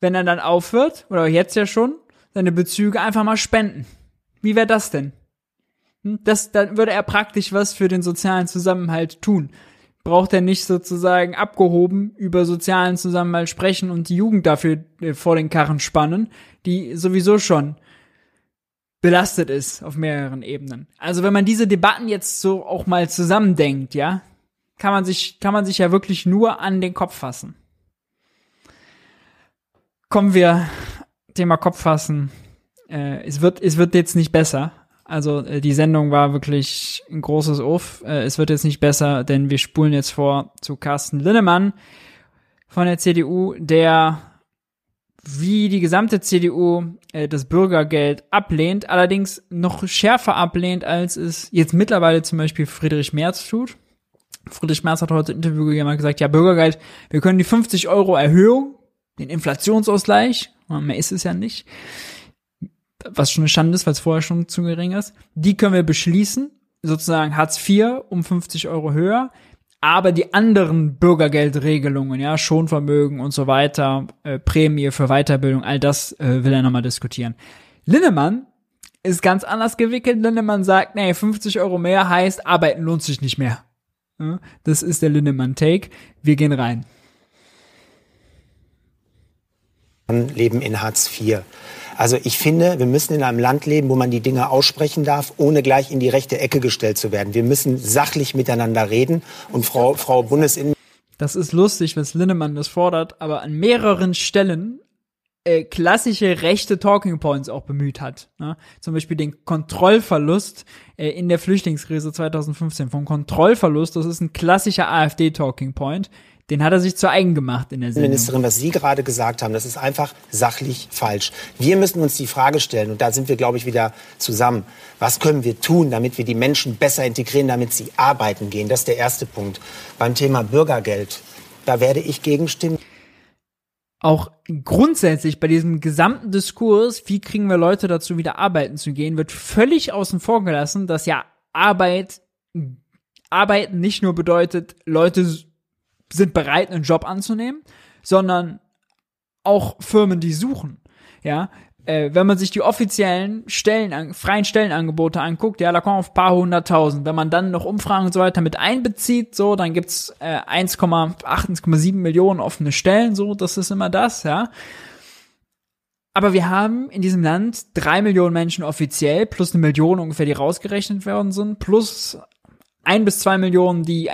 wenn er dann aufhört, oder jetzt ja schon, seine Bezüge einfach mal spenden. Wie wäre das denn? Hm? Das, dann würde er praktisch was für den sozialen Zusammenhalt tun braucht er nicht sozusagen abgehoben über sozialen Zusammenhalt sprechen und die Jugend dafür äh, vor den Karren spannen, die sowieso schon belastet ist auf mehreren Ebenen. Also wenn man diese Debatten jetzt so auch mal zusammendenkt, ja, kann man sich, kann man sich ja wirklich nur an den Kopf fassen. Kommen wir, Thema Kopf fassen. Äh, es wird, es wird jetzt nicht besser. Also äh, die Sendung war wirklich ein großes Uff. Äh, es wird jetzt nicht besser, denn wir spulen jetzt vor zu Carsten Linnemann von der CDU, der wie die gesamte CDU äh, das Bürgergeld ablehnt, allerdings noch schärfer ablehnt, als es jetzt mittlerweile zum Beispiel Friedrich Merz tut. Friedrich Merz hat heute ein Interview gegeben und gesagt, ja, Bürgergeld, wir können die 50 Euro Erhöhung, den Inflationsausgleich, mehr ist es ja nicht, was schon eine Schande ist, weil es vorher schon zu gering ist. Die können wir beschließen, sozusagen Hartz IV um 50 Euro höher. Aber die anderen Bürgergeldregelungen, ja, Schonvermögen und so weiter, äh, Prämie für Weiterbildung, all das äh, will er nochmal diskutieren. Linnemann ist ganz anders gewickelt. Linnemann sagt, nee, 50 Euro mehr heißt, arbeiten lohnt sich nicht mehr. Das ist der Linnemann-Take. Wir gehen rein. Leben in Hartz IV. Also ich finde, wir müssen in einem Land leben, wo man die Dinge aussprechen darf, ohne gleich in die rechte Ecke gestellt zu werden. Wir müssen sachlich miteinander reden. Und Frau, Frau Bundesinnen. Das ist lustig, was Linnemann das fordert, aber an mehreren Stellen äh, klassische rechte Talking Points auch bemüht hat. Ne? Zum Beispiel den Kontrollverlust äh, in der Flüchtlingskrise 2015. Vom Kontrollverlust, das ist ein klassischer AfD-Talking Point. Den hat er sich zu eigen gemacht in der Sendung. Ministerin, was Sie gerade gesagt haben, das ist einfach sachlich falsch. Wir müssen uns die Frage stellen, und da sind wir, glaube ich, wieder zusammen. Was können wir tun, damit wir die Menschen besser integrieren, damit sie arbeiten gehen? Das ist der erste Punkt. Beim Thema Bürgergeld, da werde ich gegenstimmen. Auch grundsätzlich bei diesem gesamten Diskurs, wie kriegen wir Leute dazu, wieder arbeiten zu gehen, wird völlig außen vor gelassen, dass ja Arbeit, Arbeiten nicht nur bedeutet, Leute sind bereit, einen Job anzunehmen, sondern auch Firmen, die suchen. Ja, äh, wenn man sich die offiziellen Stellen, freien Stellenangebote anguckt, ja, da kommen auf paar hunderttausend. Wenn man dann noch Umfragen und so weiter mit einbezieht, so, dann gibt's äh, 1,8, 1,7 Millionen offene Stellen, so, das ist immer das, ja. Aber wir haben in diesem Land drei Millionen Menschen offiziell, plus eine Million ungefähr, die rausgerechnet worden sind, plus ein bis zwei Millionen, die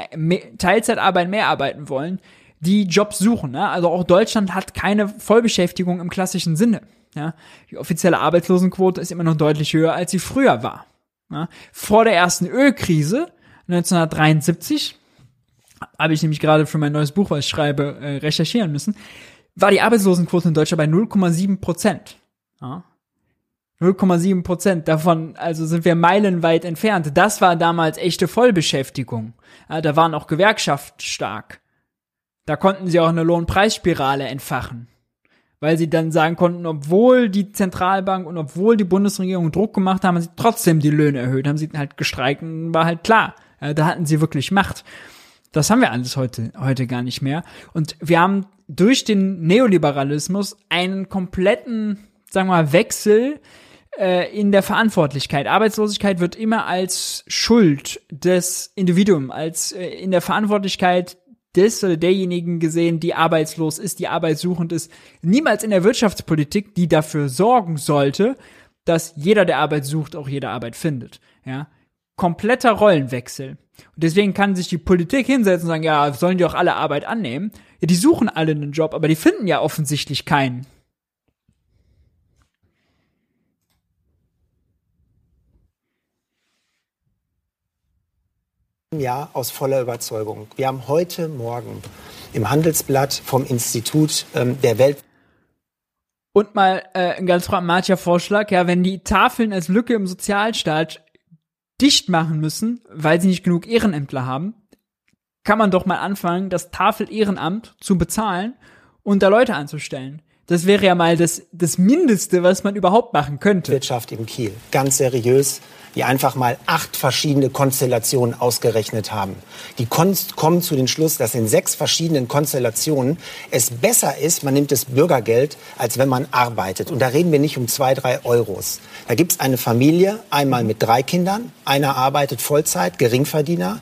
Teilzeitarbeit mehr arbeiten wollen, die Jobs suchen. Ne? Also auch Deutschland hat keine Vollbeschäftigung im klassischen Sinne. Ja? Die offizielle Arbeitslosenquote ist immer noch deutlich höher, als sie früher war. Ja? Vor der ersten Ölkrise 1973 habe ich nämlich gerade für mein neues Buch, was ich schreibe, äh, recherchieren müssen, war die Arbeitslosenquote in Deutschland bei 0,7 Prozent. Ja? 0,7 Prozent davon, also sind wir meilenweit entfernt. Das war damals echte Vollbeschäftigung. Da waren auch Gewerkschaften stark. Da konnten sie auch eine Lohnpreisspirale entfachen. Weil sie dann sagen konnten, obwohl die Zentralbank und obwohl die Bundesregierung Druck gemacht haben, haben sie trotzdem die Löhne erhöht, haben sie halt gestreikt und war halt klar. Ja, da hatten sie wirklich Macht. Das haben wir alles heute, heute gar nicht mehr. Und wir haben durch den Neoliberalismus einen kompletten, sagen wir mal, Wechsel äh, in der Verantwortlichkeit. Arbeitslosigkeit wird immer als Schuld des Individuums, als äh, in der Verantwortlichkeit des oder derjenigen gesehen, die arbeitslos ist, die arbeitssuchend ist. Niemals in der Wirtschaftspolitik, die dafür sorgen sollte, dass jeder, der Arbeit sucht, auch jede Arbeit findet. Ja, kompletter Rollenwechsel. Und deswegen kann sich die Politik hinsetzen und sagen, ja, sollen die auch alle Arbeit annehmen? Ja, die suchen alle einen Job, aber die finden ja offensichtlich keinen. Ja, aus voller Überzeugung. Wir haben heute Morgen im Handelsblatt vom Institut ähm, der Welt und mal äh, ein ganz pragmatischer Vorschlag, ja, wenn die Tafeln als Lücke im Sozialstaat dicht machen müssen, weil sie nicht genug Ehrenämtler haben, kann man doch mal anfangen, das Tafel-Ehrenamt zu bezahlen und da Leute anzustellen. Das wäre ja mal das, das Mindeste, was man überhaupt machen könnte. Wirtschaft im Kiel. Ganz seriös die einfach mal acht verschiedene Konstellationen ausgerechnet haben. Die kommen zu dem Schluss, dass in sechs verschiedenen Konstellationen es besser ist, man nimmt das Bürgergeld, als wenn man arbeitet. Und da reden wir nicht um zwei, drei Euros. Da gibt es eine Familie, einmal mit drei Kindern, einer arbeitet Vollzeit, Geringverdiener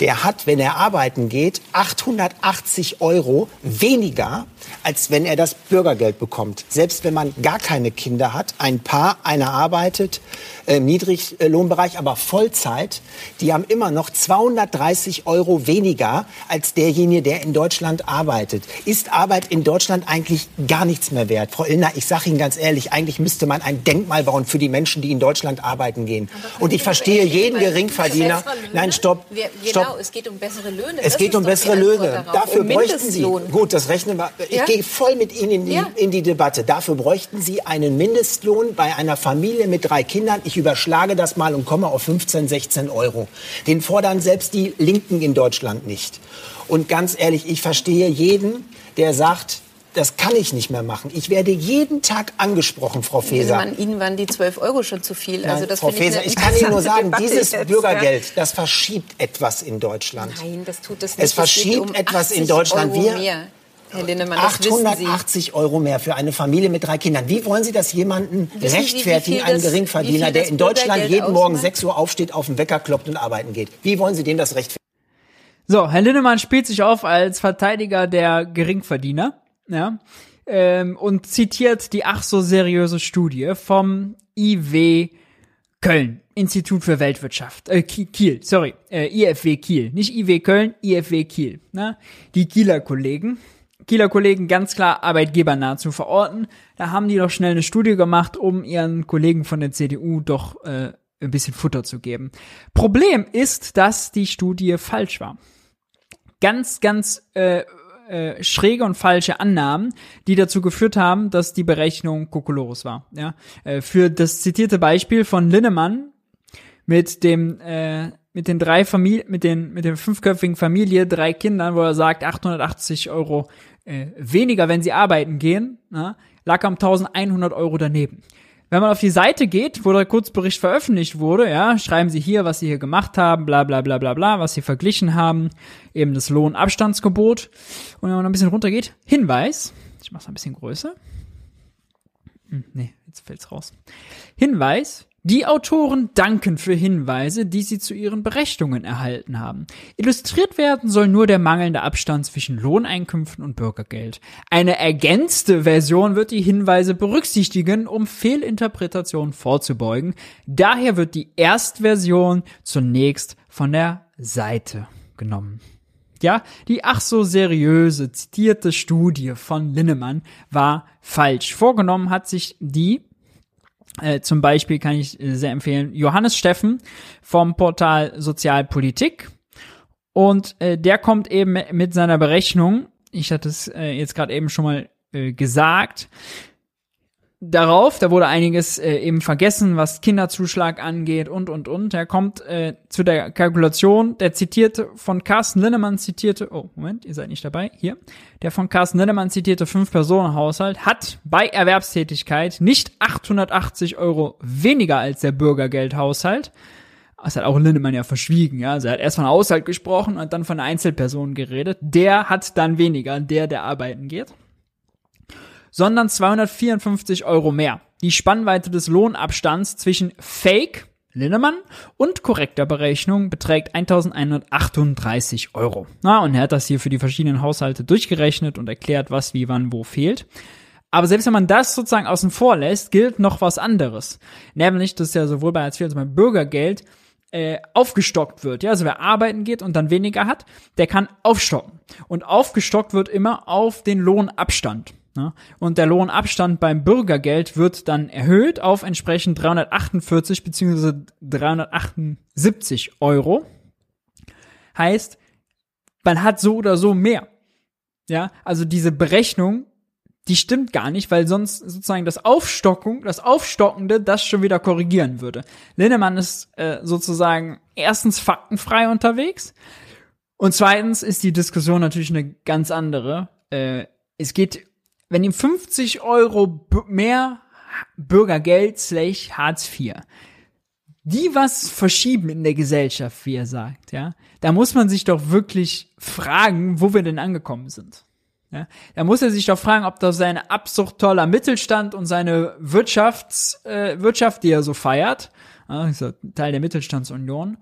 der hat, wenn er arbeiten geht, 880 Euro weniger, als wenn er das Bürgergeld bekommt. Selbst wenn man gar keine Kinder hat, ein Paar, einer arbeitet äh, im Niedriglohnbereich, aber Vollzeit, die haben immer noch 230 Euro weniger als derjenige, der in Deutschland arbeitet. Ist Arbeit in Deutschland eigentlich gar nichts mehr wert? Frau Illner, ich sage Ihnen ganz ehrlich, eigentlich müsste man ein Denkmal bauen für die Menschen, die in Deutschland arbeiten gehen. Und ich verstehe jeden Geringverdiener. Nein, stopp. stopp. Genau, es geht um bessere Löhne. Es das geht um bessere Löhne. Dafür um bräuchten Sie. Gut, das rechnen wir. Ich ja? gehe voll mit Ihnen in die, ja. in die Debatte. Dafür bräuchten Sie einen Mindestlohn bei einer Familie mit drei Kindern. Ich überschlage das mal und komme auf 15, 16 Euro. Den fordern selbst die Linken in Deutschland nicht. Und ganz ehrlich, ich verstehe jeden, der sagt, das kann ich nicht mehr machen. Ich werde jeden Tag angesprochen, Frau Faeser. Man, Ihnen waren die 12 Euro schon zu viel. Also das Frau Faeser, ich, ich kann Ihnen nur sagen, dieses jetzt, Bürgergeld, das verschiebt etwas in Deutschland. Nein, das tut es nicht. Es verschiebt um etwas in Deutschland. Euro Wir, mehr. Herr Lindemann, 880 Euro mehr für eine Familie mit drei Kindern. Wie wollen Sie das jemandem wissen rechtfertigen, Sie, einen Geringverdiener, der in Deutschland jeden ausmacht? Morgen 6 Uhr aufsteht, auf den Wecker kloppt und arbeiten geht? Wie wollen Sie dem das rechtfertigen? So, Herr Lindemann spielt sich auf als Verteidiger der Geringverdiener, ja, ähm, und zitiert die ach so seriöse Studie vom IW Köln, Institut für Weltwirtschaft, äh, Kiel, sorry, äh, IFW Kiel, nicht IW Köln, IFW Kiel, ne? Die Kieler Kollegen, Kieler Kollegen ganz klar arbeitgebernah zu verorten. Da haben die doch schnell eine Studie gemacht, um ihren Kollegen von der CDU doch äh, ein bisschen Futter zu geben. Problem ist, dass die Studie falsch war. Ganz, ganz äh, äh, schräge und falsche Annahmen, die dazu geführt haben, dass die Berechnung Kokolores war. Ja? Äh, für das zitierte Beispiel von Linnemann mit dem äh, mit den drei Familien, mit den mit den fünfköpfigen Familie, drei Kindern, wo er sagt 880 Euro äh, weniger, wenn sie arbeiten gehen, na, lag am 1100 Euro daneben. Wenn man auf die Seite geht, wo der Kurzbericht veröffentlicht wurde, ja, schreiben sie hier, was sie hier gemacht haben, bla bla bla bla bla, was sie verglichen haben, eben das Lohnabstandsgebot. Und wenn man ein bisschen runter geht, Hinweis, ich mach's ein bisschen größer. Hm, nee, jetzt fällt's raus. Hinweis, die Autoren danken für Hinweise, die sie zu ihren Berechnungen erhalten haben. Illustriert werden soll nur der mangelnde Abstand zwischen Lohneinkünften und Bürgergeld. Eine ergänzte Version wird die Hinweise berücksichtigen, um Fehlinterpretationen vorzubeugen. Daher wird die Erstversion zunächst von der Seite genommen. Ja, die ach so seriöse zitierte Studie von Linnemann war falsch. Vorgenommen hat sich die äh, zum Beispiel kann ich äh, sehr empfehlen Johannes Steffen vom Portal Sozialpolitik. Und äh, der kommt eben mit seiner Berechnung, ich hatte es äh, jetzt gerade eben schon mal äh, gesagt, darauf, da wurde einiges äh, eben vergessen, was Kinderzuschlag angeht und und und. Er kommt äh, zu der Kalkulation, der zitierte von Carsten Linnemann zitierte, oh Moment, ihr seid nicht dabei, hier. Der von Carsten Linnemann zitierte Fünf-Personen-Haushalt hat bei Erwerbstätigkeit nicht 880 Euro weniger als der Bürgergeldhaushalt. Das hat auch Lindemann ja verschwiegen, ja. Also er hat erst von Haushalt gesprochen und dann von Einzelpersonen geredet. Der hat dann weniger, der, der arbeiten geht sondern 254 Euro mehr. Die Spannweite des Lohnabstands zwischen Fake Linnemann und korrekter Berechnung beträgt 1138 Euro. Na, und er hat das hier für die verschiedenen Haushalte durchgerechnet und erklärt, was, wie, wann, wo fehlt. Aber selbst wenn man das sozusagen außen vor lässt, gilt noch was anderes. Nämlich, dass ja sowohl bei Hartz IV als auch beim Bürgergeld äh, aufgestockt wird. Ja, also wer arbeiten geht und dann weniger hat, der kann aufstocken. Und aufgestockt wird immer auf den Lohnabstand. Ne? Und der Lohnabstand beim Bürgergeld wird dann erhöht auf entsprechend 348 bzw. 378 Euro. Heißt, man hat so oder so mehr. Ja, also diese Berechnung, die stimmt gar nicht, weil sonst sozusagen das Aufstockung, das Aufstockende das schon wieder korrigieren würde. Linnemann ist äh, sozusagen erstens faktenfrei unterwegs und zweitens ist die Diskussion natürlich eine ganz andere. Äh, es geht wenn ihm 50 Euro mehr Bürgergeld slash Hartz IV, die was verschieben in der Gesellschaft, wie er sagt, ja, da muss man sich doch wirklich fragen, wo wir denn angekommen sind. Ja, da muss er sich doch fragen, ob das seine absurd toller Mittelstand und seine Wirtschafts, äh, Wirtschaft, die er so feiert, ja Teil der Mittelstandsunion,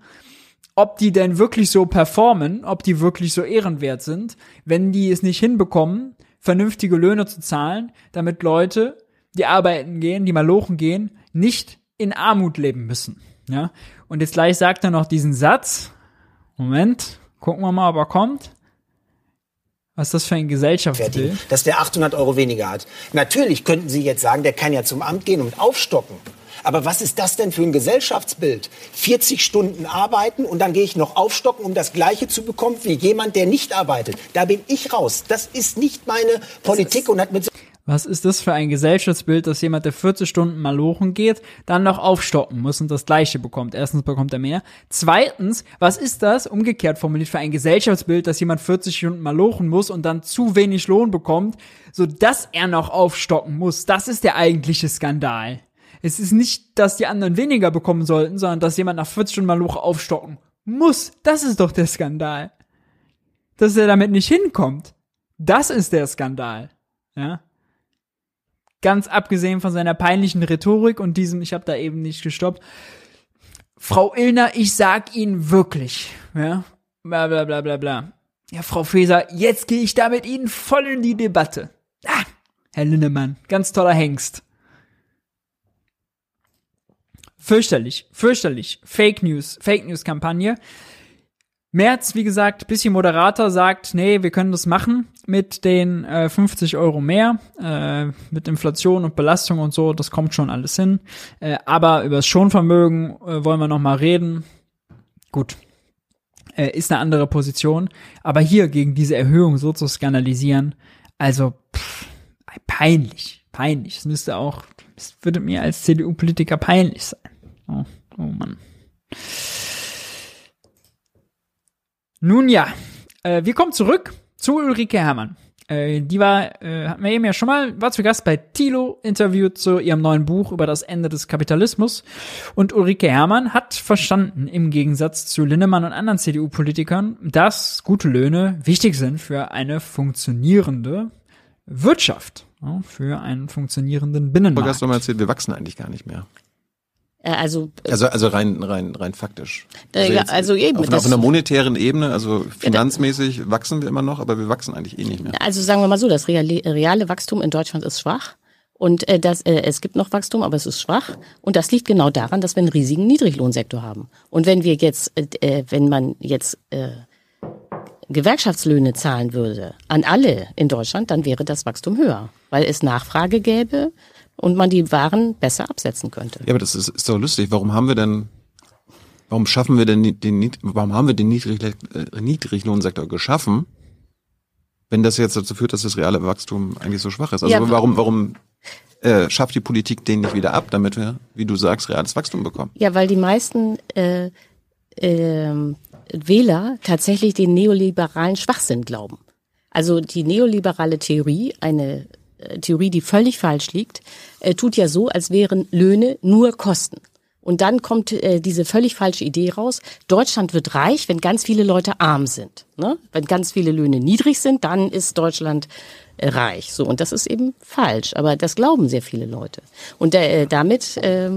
ob die denn wirklich so performen, ob die wirklich so ehrenwert sind, wenn die es nicht hinbekommen, vernünftige Löhne zu zahlen, damit Leute, die arbeiten gehen, die mal lochen gehen, nicht in Armut leben müssen. Ja? Und jetzt gleich sagt er noch diesen Satz. Moment, gucken wir mal, ob er kommt. Was ist das für ein Gesellschaftsbild? Dass der 800 Euro weniger hat. Natürlich könnten Sie jetzt sagen, der kann ja zum Amt gehen und aufstocken. Aber was ist das denn für ein Gesellschaftsbild? 40 Stunden arbeiten und dann gehe ich noch aufstocken, um das Gleiche zu bekommen wie jemand, der nicht arbeitet. Da bin ich raus. Das ist nicht meine Politik und hat mit Was ist das für ein Gesellschaftsbild, dass jemand, der 40 Stunden malochen geht, dann noch aufstocken muss und das Gleiche bekommt? Erstens bekommt er mehr. Zweitens, was ist das, umgekehrt formuliert, für ein Gesellschaftsbild, dass jemand 40 Stunden malochen muss und dann zu wenig Lohn bekommt, so dass er noch aufstocken muss? Das ist der eigentliche Skandal. Es ist nicht, dass die anderen weniger bekommen sollten, sondern dass jemand nach 40 Stunden Maloche aufstocken muss. Das ist doch der Skandal. Dass er damit nicht hinkommt. Das ist der Skandal. Ja. Ganz abgesehen von seiner peinlichen Rhetorik und diesem, ich habe da eben nicht gestoppt. Frau Illner, ich sag Ihnen wirklich, ja, bla bla bla bla bla. Ja, Frau Feser, jetzt gehe ich da mit Ihnen voll in die Debatte. Ah, Herr Linnemann, ganz toller Hengst. Fürchterlich, fürchterlich. Fake News, Fake News Kampagne. Merz, wie gesagt, bisschen Moderator, sagt, nee, wir können das machen mit den äh, 50 Euro mehr, äh, mit Inflation und Belastung und so, das kommt schon alles hin. Äh, aber über das Schonvermögen äh, wollen wir noch mal reden. Gut, äh, ist eine andere Position. Aber hier gegen diese Erhöhung so zu skandalisieren, also pff, peinlich, peinlich. Es müsste auch, es würde mir als CDU-Politiker peinlich sein. Oh, oh Mann. Nun ja, äh, wir kommen zurück zu Ulrike Herrmann. Äh, die war, äh, hatten wir eben ja schon mal, war zu Gast bei Tilo, interviewt zu ihrem neuen Buch über das Ende des Kapitalismus. Und Ulrike Herrmann hat verstanden, im Gegensatz zu Linnemann und anderen CDU-Politikern, dass gute Löhne wichtig sind für eine funktionierende Wirtschaft, ja, für einen funktionierenden Binnenmarkt. Du hast doch mal erzählt, wir wachsen eigentlich gar nicht mehr. Äh, also, äh, also, also rein, rein, rein faktisch. Also, ja, also eben. Auf, auf, einer monetären Ebene, also finanzmäßig wachsen wir immer noch, aber wir wachsen eigentlich eh nicht mehr. Also sagen wir mal so, das reale, reale Wachstum in Deutschland ist schwach. Und äh, das, äh, es gibt noch Wachstum, aber es ist schwach. Und das liegt genau daran, dass wir einen riesigen Niedriglohnsektor haben. Und wenn wir jetzt, äh, wenn man jetzt äh, Gewerkschaftslöhne zahlen würde an alle in Deutschland, dann wäre das Wachstum höher, weil es Nachfrage gäbe und man die Waren besser absetzen könnte. Ja, aber das ist, ist doch lustig. Warum haben wir denn, warum schaffen wir denn den, warum haben wir den Niedrig, äh, Niedriglohnsektor geschaffen, wenn das jetzt dazu führt, dass das reale Wachstum eigentlich so schwach ist? Also ja, warum, warum äh, schafft die Politik den nicht wieder ab, damit wir, wie du sagst, reales Wachstum bekommen? Ja, weil die meisten äh, äh, Wähler tatsächlich den neoliberalen Schwachsinn glauben. Also die neoliberale Theorie, eine Theorie, die völlig falsch liegt, äh, tut ja so, als wären Löhne nur Kosten. Und dann kommt äh, diese völlig falsche Idee raus, Deutschland wird reich, wenn ganz viele Leute arm sind. Ne? Wenn ganz viele Löhne niedrig sind, dann ist Deutschland äh, reich. So, und das ist eben falsch. Aber das glauben sehr viele Leute. Und äh, damit, äh,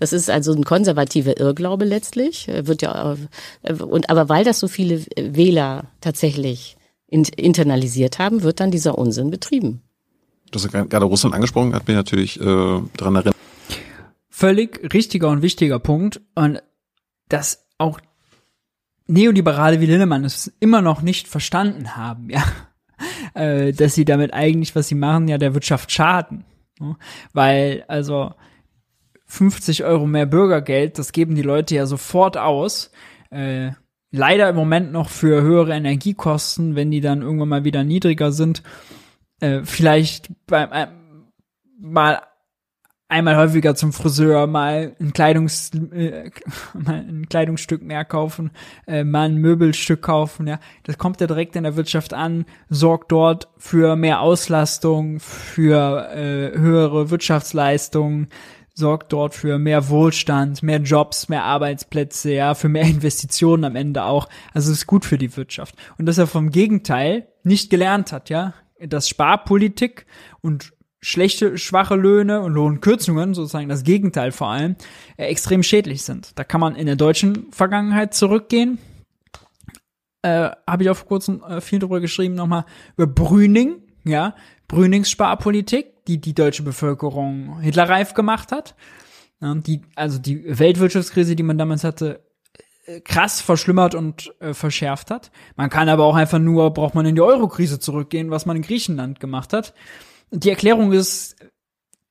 das ist also ein konservativer Irrglaube letztlich, äh, wird ja, äh, und aber weil das so viele Wähler tatsächlich in, internalisiert haben, wird dann dieser Unsinn betrieben ja gerade Russland angesprochen, hat mich natürlich äh, daran erinnert. Völlig richtiger und wichtiger Punkt. Und dass auch Neoliberale wie Linnemann es immer noch nicht verstanden haben, ja. Äh, dass sie damit eigentlich, was sie machen, ja der Wirtschaft schaden. Weil, also 50 Euro mehr Bürgergeld, das geben die Leute ja sofort aus. Äh, leider im Moment noch für höhere Energiekosten, wenn die dann irgendwann mal wieder niedriger sind äh, vielleicht beim äh, mal einmal häufiger zum Friseur, mal ein Kleidungs äh, mal ein Kleidungsstück mehr kaufen, äh, mal ein Möbelstück kaufen, ja. Das kommt ja direkt in der Wirtschaft an, sorgt dort für mehr Auslastung, für äh, höhere Wirtschaftsleistungen, sorgt dort für mehr Wohlstand, mehr Jobs, mehr Arbeitsplätze, ja, für mehr Investitionen am Ende auch. Also es ist gut für die Wirtschaft. Und dass er vom Gegenteil nicht gelernt hat, ja dass Sparpolitik und schlechte, schwache Löhne und Lohnkürzungen, sozusagen das Gegenteil vor allem, äh, extrem schädlich sind. Da kann man in der deutschen Vergangenheit zurückgehen. Äh, Habe ich auch vor kurzem äh, viel drüber geschrieben, nochmal über Brüning, ja, Brünings Sparpolitik, die die deutsche Bevölkerung hitlerreif gemacht hat. Ja, die, also die Weltwirtschaftskrise, die man damals hatte, krass verschlimmert und äh, verschärft hat. Man kann aber auch einfach nur, braucht man in die Euro-Krise zurückgehen, was man in Griechenland gemacht hat. Die Erklärung ist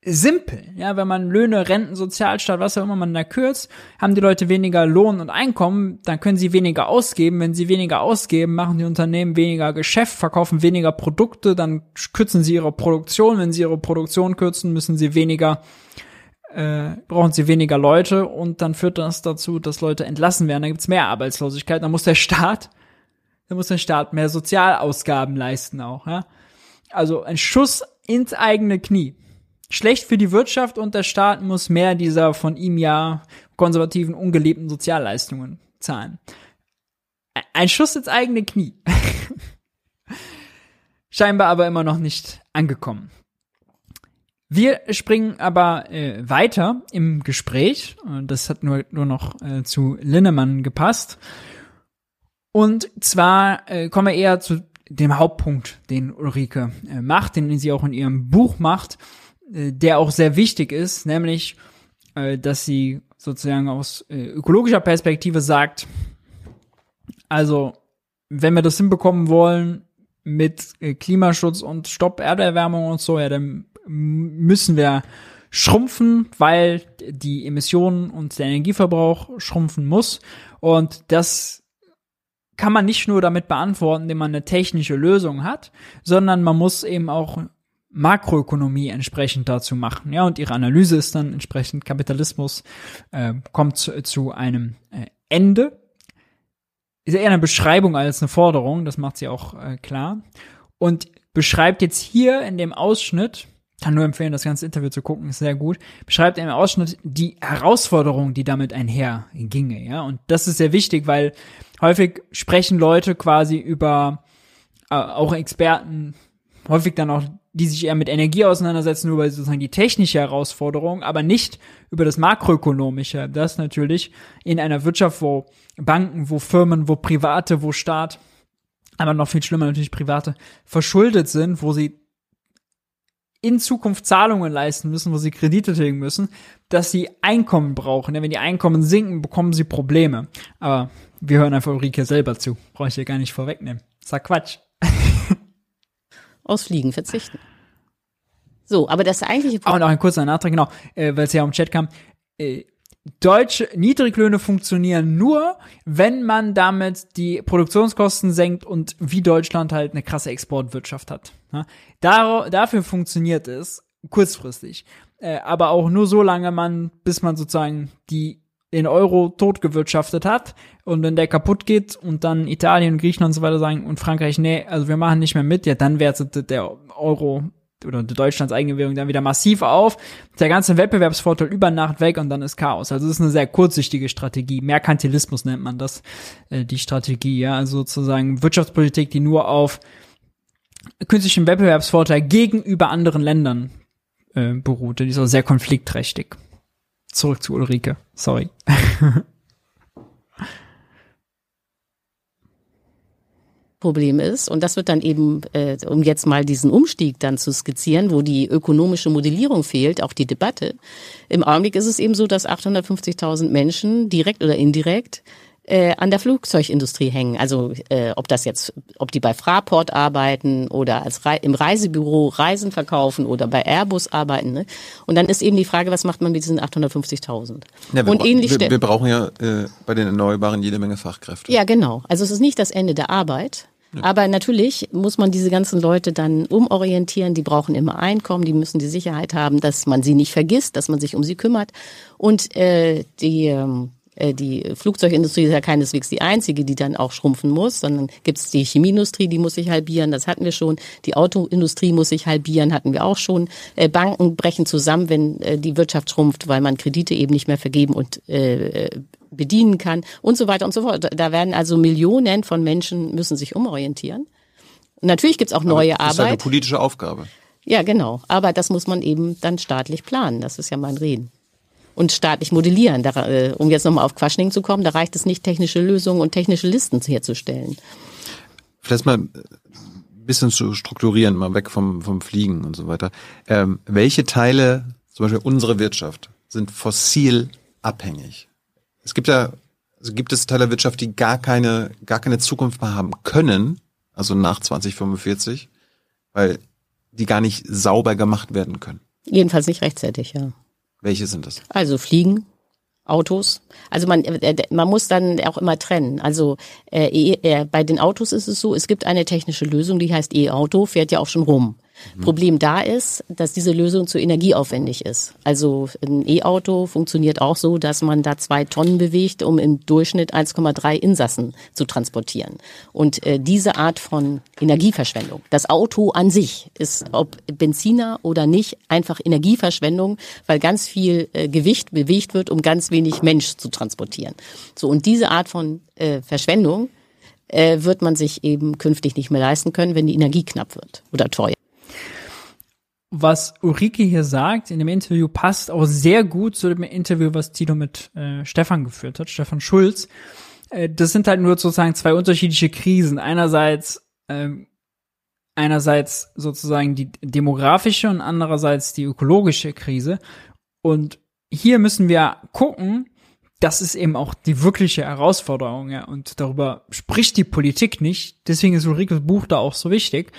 simpel. Ja, wenn man Löhne, Renten, Sozialstaat, was auch immer man da kürzt, haben die Leute weniger Lohn und Einkommen, dann können sie weniger ausgeben. Wenn sie weniger ausgeben, machen die Unternehmen weniger Geschäft, verkaufen weniger Produkte, dann kürzen sie ihre Produktion. Wenn sie ihre Produktion kürzen, müssen sie weniger äh, brauchen sie weniger Leute und dann führt das dazu, dass Leute entlassen werden. Dann gibt's mehr Arbeitslosigkeit. Dann muss der Staat, dann muss der Staat mehr Sozialausgaben leisten auch. Ja? Also ein Schuss ins eigene Knie schlecht für die Wirtschaft und der Staat muss mehr dieser von ihm ja konservativen, ungeliebten Sozialleistungen zahlen. Ein Schuss ins eigene Knie. Scheinbar aber immer noch nicht angekommen. Wir springen aber äh, weiter im Gespräch. Das hat nur, nur noch äh, zu Linnemann gepasst. Und zwar äh, kommen wir eher zu dem Hauptpunkt, den Ulrike äh, macht, den sie auch in ihrem Buch macht. Äh, der auch sehr wichtig ist, nämlich, äh, dass sie sozusagen aus äh, ökologischer Perspektive sagt, also wenn wir das hinbekommen wollen mit äh, Klimaschutz und Stopp Erderwärmung und so, ja, dann müssen wir schrumpfen, weil die Emissionen und der Energieverbrauch schrumpfen muss. Und das kann man nicht nur damit beantworten, indem man eine technische Lösung hat, sondern man muss eben auch Makroökonomie entsprechend dazu machen. Ja, und ihre Analyse ist dann entsprechend Kapitalismus äh, kommt zu, zu einem äh, Ende. Ist eher eine Beschreibung als eine Forderung, das macht sie auch äh, klar. Und beschreibt jetzt hier in dem Ausschnitt, kann nur empfehlen, das ganze Interview zu gucken, ist sehr gut, beschreibt im Ausschnitt die Herausforderung, die damit einher ginge, ja. Und das ist sehr wichtig, weil häufig sprechen Leute quasi über äh, auch Experten, häufig dann auch die sich eher mit Energie auseinandersetzen, nur über sozusagen die technische Herausforderung, aber nicht über das makroökonomische. Das natürlich in einer Wirtschaft, wo Banken, wo Firmen, wo Private, wo Staat, aber noch viel schlimmer natürlich Private, verschuldet sind, wo sie in Zukunft Zahlungen leisten müssen, wo sie Kredite tilgen müssen, dass sie Einkommen brauchen. Denn wenn die Einkommen sinken, bekommen sie Probleme. Aber wir hören einfach Ulrike selber zu. Brauche ich hier gar nicht vorwegnehmen. Sag Quatsch. Aus Fliegen verzichten. So, aber das eigentliche Problem. Und auch ein kurzer Nachtrag, genau, äh, weil es ja um Chat kam. Äh, deutsche Niedriglöhne funktionieren nur, wenn man damit die Produktionskosten senkt und wie Deutschland halt eine krasse Exportwirtschaft hat. Dar dafür funktioniert es kurzfristig. Äh, aber auch nur so lange man, bis man sozusagen die den Euro totgewirtschaftet hat und wenn der kaputt geht und dann Italien, Griechenland und so weiter sagen und Frankreich, nee, also wir machen nicht mehr mit, ja, dann wertet der Euro oder Deutschlands eigene Währung dann wieder massiv auf, der ganze Wettbewerbsvorteil über Nacht weg und dann ist Chaos. Also es ist eine sehr kurzsichtige Strategie. Merkantilismus nennt man das, äh, die Strategie, ja, also sozusagen Wirtschaftspolitik, die nur auf künstlichen Wettbewerbsvorteil gegenüber anderen Ländern äh, beruht. Die ist auch sehr konfliktträchtig. Zurück zu Ulrike. Sorry. Problem ist. Und das wird dann eben, äh, um jetzt mal diesen Umstieg dann zu skizzieren, wo die ökonomische Modellierung fehlt, auch die Debatte. Im Augenblick ist es eben so, dass 850.000 Menschen direkt oder indirekt äh, an der Flugzeugindustrie hängen. Also äh, ob das jetzt, ob die bei Fraport arbeiten oder als Re im Reisebüro Reisen verkaufen oder bei Airbus arbeiten. Ne? Und dann ist eben die Frage, was macht man mit diesen 850.000? Ja, und ähnlich wir, wir brauchen ja äh, bei den Erneuerbaren jede Menge Fachkräfte. Ja, genau. Also es ist nicht das Ende der Arbeit. Aber natürlich muss man diese ganzen Leute dann umorientieren. Die brauchen immer Einkommen, die müssen die Sicherheit haben, dass man sie nicht vergisst, dass man sich um sie kümmert. Und äh, die ähm, äh, die Flugzeugindustrie ist ja keineswegs die einzige, die dann auch schrumpfen muss, sondern gibt es die Chemieindustrie, die muss sich halbieren, das hatten wir schon. Die Autoindustrie muss sich halbieren, hatten wir auch schon. Äh, Banken brechen zusammen, wenn äh, die Wirtschaft schrumpft, weil man Kredite eben nicht mehr vergeben und bedienen kann und so weiter und so fort. Da werden also Millionen von Menschen müssen sich umorientieren. Und natürlich gibt's auch neue Arbeit. Das ist eine politische Aufgabe. Ja, genau. Aber das muss man eben dann staatlich planen. Das ist ja mein Reden und staatlich modellieren. Da, äh, um jetzt nochmal auf Quaschning zu kommen, da reicht es nicht, technische Lösungen und technische Listen herzustellen. Vielleicht mal ein bisschen zu strukturieren, mal weg vom, vom Fliegen und so weiter. Ähm, welche Teile, zum Beispiel unsere Wirtschaft, sind fossil abhängig? Es gibt ja, also gibt es Teile der Wirtschaft, die gar keine, gar keine Zukunft mehr haben können, also nach 2045, weil die gar nicht sauber gemacht werden können. Jedenfalls nicht rechtzeitig, ja. Welche sind das? Also Fliegen, Autos. Also man, äh, man muss dann auch immer trennen. Also äh, äh, bei den Autos ist es so, es gibt eine technische Lösung, die heißt E-Auto, fährt ja auch schon rum. Mhm. Problem da ist, dass diese Lösung zu energieaufwendig ist. Also ein E-Auto funktioniert auch so, dass man da zwei Tonnen bewegt, um im Durchschnitt 1,3 Insassen zu transportieren. Und äh, diese Art von Energieverschwendung, das Auto an sich ist, ob Benziner oder nicht, einfach Energieverschwendung, weil ganz viel äh, Gewicht bewegt wird, um ganz wenig Mensch zu transportieren. So und diese Art von äh, Verschwendung äh, wird man sich eben künftig nicht mehr leisten können, wenn die Energie knapp wird oder teuer was Ulrike hier sagt in dem Interview passt auch sehr gut zu dem Interview, was Tito mit äh, Stefan geführt hat, Stefan Schulz. Äh, das sind halt nur sozusagen zwei unterschiedliche Krisen. Einerseits ähm, einerseits sozusagen die demografische und andererseits die ökologische Krise. Und hier müssen wir gucken, das ist eben auch die wirkliche Herausforderung, ja. Und darüber spricht die Politik nicht. Deswegen ist Ulrikes Buch da auch so wichtig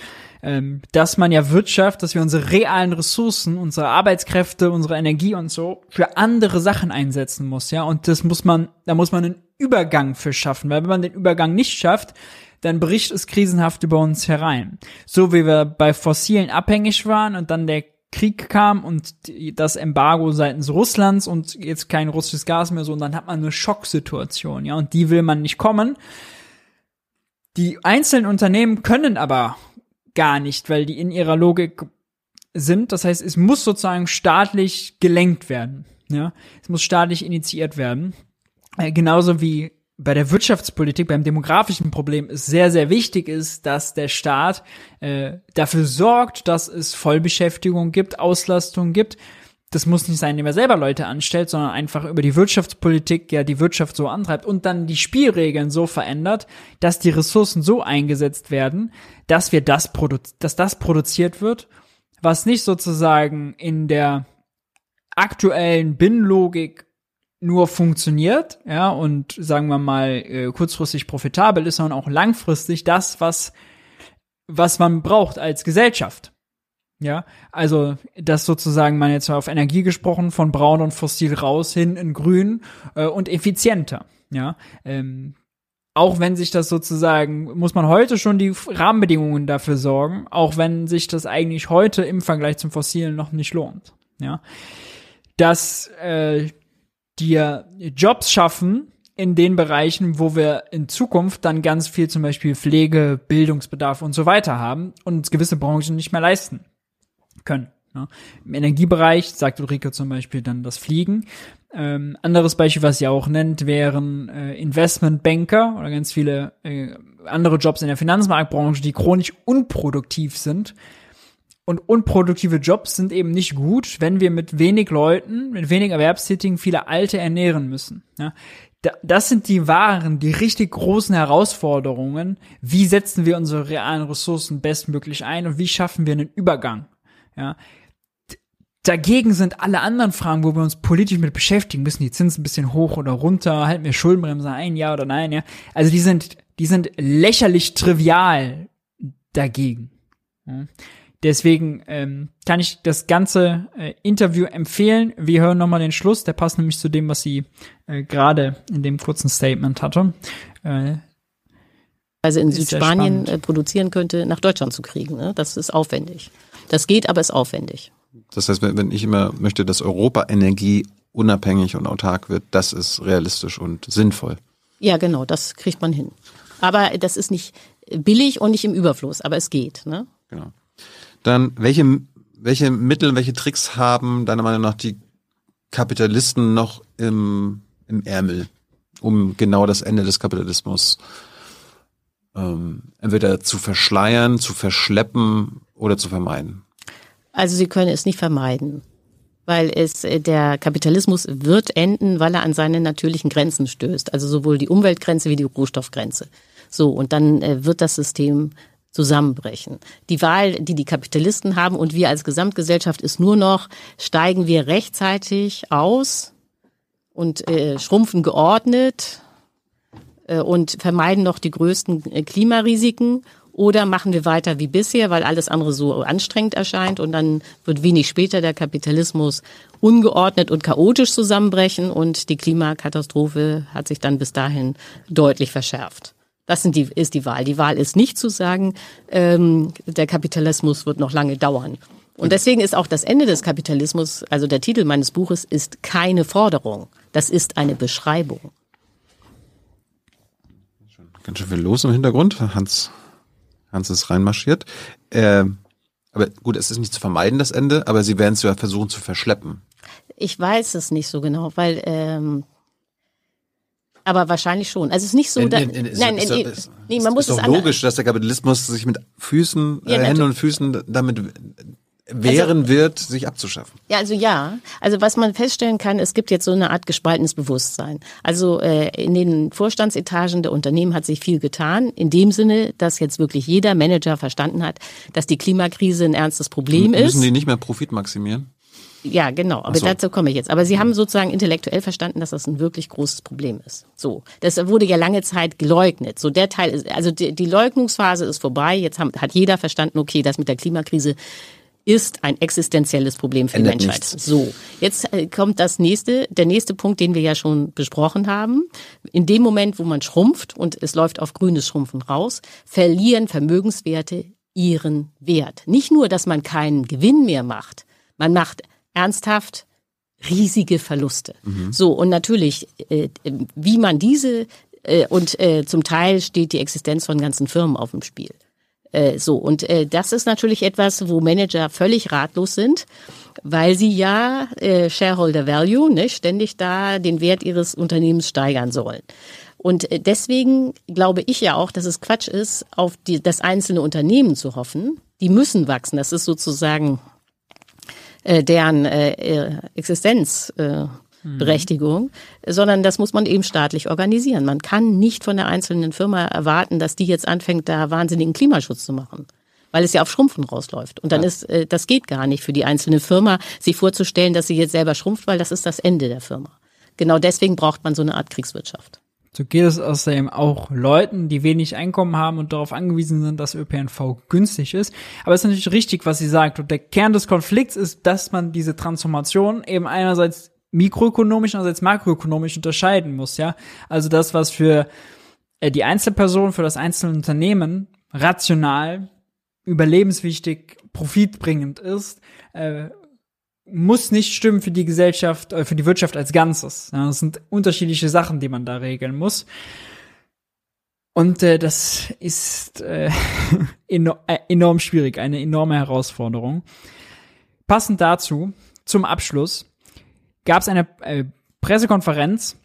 ähm, dass man ja Wirtschaft, dass wir unsere realen Ressourcen, unsere Arbeitskräfte, unsere Energie und so für andere Sachen einsetzen muss, ja. Und das muss man, da muss man einen Übergang für schaffen, weil wenn man den Übergang nicht schafft, dann bricht es krisenhaft über uns herein. So wie wir bei Fossilen abhängig waren und dann der Krieg kam und das Embargo seitens Russlands und jetzt kein russisches Gas mehr so, und dann hat man eine Schocksituation, ja, und die will man nicht kommen. Die einzelnen Unternehmen können aber gar nicht, weil die in ihrer Logik sind. Das heißt, es muss sozusagen staatlich gelenkt werden. Ja, es muss staatlich initiiert werden. Äh, genauso wie bei der Wirtschaftspolitik, beim demografischen Problem es sehr, sehr wichtig ist, dass der Staat äh, dafür sorgt, dass es Vollbeschäftigung gibt, Auslastung gibt. Das muss nicht sein, indem er selber Leute anstellt, sondern einfach über die Wirtschaftspolitik ja die Wirtschaft so antreibt und dann die Spielregeln so verändert, dass die Ressourcen so eingesetzt werden, dass wir das produ dass das produziert wird, was nicht sozusagen in der aktuellen Binnenlogik nur funktioniert, ja, und sagen wir mal äh, kurzfristig profitabel ist, sondern auch langfristig das, was was man braucht als Gesellschaft. Ja, also das sozusagen man jetzt auf Energie gesprochen, von braun und fossil raus hin in grün äh, und effizienter. Ja, ähm, auch wenn sich das sozusagen, muss man heute schon die Rahmenbedingungen dafür sorgen, auch wenn sich das eigentlich heute im Vergleich zum Fossilen noch nicht lohnt. Ja, dass äh, dir Jobs schaffen in den Bereichen, wo wir in Zukunft dann ganz viel zum Beispiel Pflege, Bildungsbedarf und so weiter haben und uns gewisse Branchen nicht mehr leisten können. Ne? Im Energiebereich sagt Ulrike zum Beispiel dann das Fliegen. Ähm, anderes Beispiel, was sie auch nennt, wären äh, Investmentbanker oder ganz viele äh, andere Jobs in der Finanzmarktbranche, die chronisch unproduktiv sind. Und unproduktive Jobs sind eben nicht gut, wenn wir mit wenig Leuten, mit wenig Erwerbstätigen viele Alte ernähren müssen. Ja? das sind die wahren, die richtig großen Herausforderungen. Wie setzen wir unsere realen Ressourcen bestmöglich ein und wie schaffen wir einen Übergang? Ja. Dagegen sind alle anderen Fragen, wo wir uns politisch mit beschäftigen müssen, die Zinsen ein bisschen hoch oder runter, halten wir Schuldenbremse ein, ja oder nein, ja. Also die sind, die sind lächerlich trivial dagegen. Ja. Deswegen ähm, kann ich das ganze äh, Interview empfehlen. Wir hören nochmal den Schluss, der passt nämlich zu dem, was sie äh, gerade in dem kurzen Statement hatte. Äh, also in Südspanien äh, produzieren könnte, nach Deutschland zu kriegen. Ne? Das ist aufwendig. Das geht, aber ist aufwendig. Das heißt, wenn ich immer möchte, dass Europa Energie unabhängig und autark wird, das ist realistisch und sinnvoll. Ja, genau, das kriegt man hin. Aber das ist nicht billig und nicht im Überfluss, aber es geht. Ne? Genau. Dann, welche, welche Mittel, welche Tricks haben deiner Meinung nach die Kapitalisten noch im, im Ärmel, um genau das Ende des Kapitalismus ähm, entweder zu verschleiern, zu verschleppen oder zu vermeiden? Also sie können es nicht vermeiden, weil es äh, der Kapitalismus wird enden, weil er an seine natürlichen Grenzen stößt, also sowohl die Umweltgrenze wie die Rohstoffgrenze. So und dann äh, wird das System zusammenbrechen. Die Wahl, die die Kapitalisten haben und wir als Gesamtgesellschaft ist nur noch, steigen wir rechtzeitig aus und äh, schrumpfen geordnet äh, und vermeiden noch die größten äh, Klimarisiken Oder machen wir weiter wie bisher, weil alles andere so anstrengend erscheint und dann wird wenig später der Kapitalismus ungeordnet und chaotisch zusammenbrechen und die Klimakatastrophe hat sich dann bis dahin deutlich verschärft. Das die, ist die Wahl. Die Wahl ist nicht zu sagen, ähm, der Kapitalismus wird noch lange dauern. Und deswegen ist auch das Ende des Kapitalismus, also der Titel meines Buches, ist keine Forderung. Das ist eine Beschreibung. Ganz schön viel los im Hintergrund. Hans, Hans ist reinmarschiert. Äh, aber gut, es ist nicht zu vermeiden, das Ende, aber Sie werden es ja versuchen zu verschleppen. Ich weiß es nicht so genau, weil ähm, aber wahrscheinlich schon. Also es ist nicht so, da, nein, nein, ist, nee, ist, nee, man muss ist es doch logisch, dass der Kapitalismus sich mit Füßen, ja, äh, Händen und Füßen damit wehren also, wird, sich abzuschaffen. Ja, also ja. Also was man feststellen kann, es gibt jetzt so eine Art gespaltenes Bewusstsein. Also äh, in den Vorstandsetagen der Unternehmen hat sich viel getan, in dem Sinne, dass jetzt wirklich jeder Manager verstanden hat, dass die Klimakrise ein ernstes Problem Müssen ist. Müssen die nicht mehr Profit maximieren? Ja, genau. Aber so. dazu komme ich jetzt. Aber Sie haben sozusagen intellektuell verstanden, dass das ein wirklich großes Problem ist. So. Das wurde ja lange Zeit geleugnet. So der Teil ist, also die, die Leugnungsphase ist vorbei. Jetzt haben, hat jeder verstanden, okay, das mit der Klimakrise ist ein existenzielles Problem für Ändert die Menschheit. Nichts. So, jetzt äh, kommt das nächste, der nächste Punkt, den wir ja schon besprochen haben. In dem Moment, wo man schrumpft und es läuft auf grünes Schrumpfen raus, verlieren Vermögenswerte ihren Wert. Nicht nur, dass man keinen Gewinn mehr macht, man macht ernsthaft riesige Verluste. Mhm. So, und natürlich, äh, wie man diese, äh, und äh, zum Teil steht die Existenz von ganzen Firmen auf dem Spiel. Äh, so, und äh, das ist natürlich etwas, wo Manager völlig ratlos sind, weil sie ja äh, Shareholder Value, ne, ständig da den Wert ihres Unternehmens steigern sollen. Und deswegen glaube ich ja auch, dass es Quatsch ist, auf die, das einzelne Unternehmen zu hoffen. Die müssen wachsen. Das ist sozusagen äh, deren äh, äh Existenz. Äh, Berechtigung, mhm. sondern das muss man eben staatlich organisieren. Man kann nicht von der einzelnen Firma erwarten, dass die jetzt anfängt, da wahnsinnigen Klimaschutz zu machen weil es ja auf Schrumpfen rausläuft. Und dann ja. ist, äh, das geht gar nicht für die einzelne Firma, sich vorzustellen, dass sie jetzt selber schrumpft, weil das ist das Ende der Firma. Genau deswegen braucht man so eine Art Kriegswirtschaft. So geht es außerdem auch Leuten, die wenig Einkommen haben und darauf angewiesen sind, dass ÖPNV günstig ist. Aber es ist natürlich richtig, was sie sagt. Und der Kern des Konflikts ist, dass man diese Transformation eben einerseits mikroökonomisch, jetzt makroökonomisch unterscheiden muss, ja. Also das, was für äh, die Einzelperson, für das einzelne Unternehmen rational, überlebenswichtig, profitbringend ist, äh, muss nicht stimmen für die Gesellschaft, äh, für die Wirtschaft als Ganzes. Das sind unterschiedliche Sachen, die man da regeln muss. Und äh, das ist äh, enorm, äh, enorm schwierig, eine enorme Herausforderung. Passend dazu, zum Abschluss, gab es eine äh, Pressekonferenz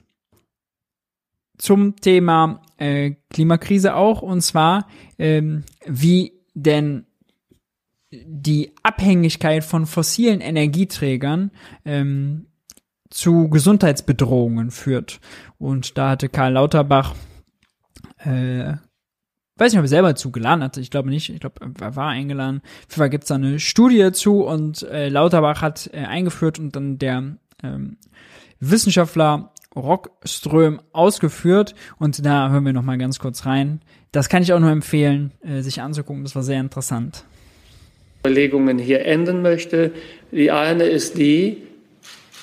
zum Thema äh, Klimakrise auch, und zwar ähm, wie denn die Abhängigkeit von fossilen Energieträgern ähm, zu Gesundheitsbedrohungen führt. Und da hatte Karl Lauterbach, äh, weiß nicht, ob er selber zugeladen hatte, ich glaube nicht, ich glaube, er war eingeladen. Auf jeden Fall gibt es da eine Studie zu und äh, Lauterbach hat äh, eingeführt und dann der ähm, Wissenschaftler Rockström ausgeführt und da hören wir noch mal ganz kurz rein. Das kann ich auch nur empfehlen, äh, sich anzugucken. Das war sehr interessant. Überlegungen hier enden möchte. Die eine ist die,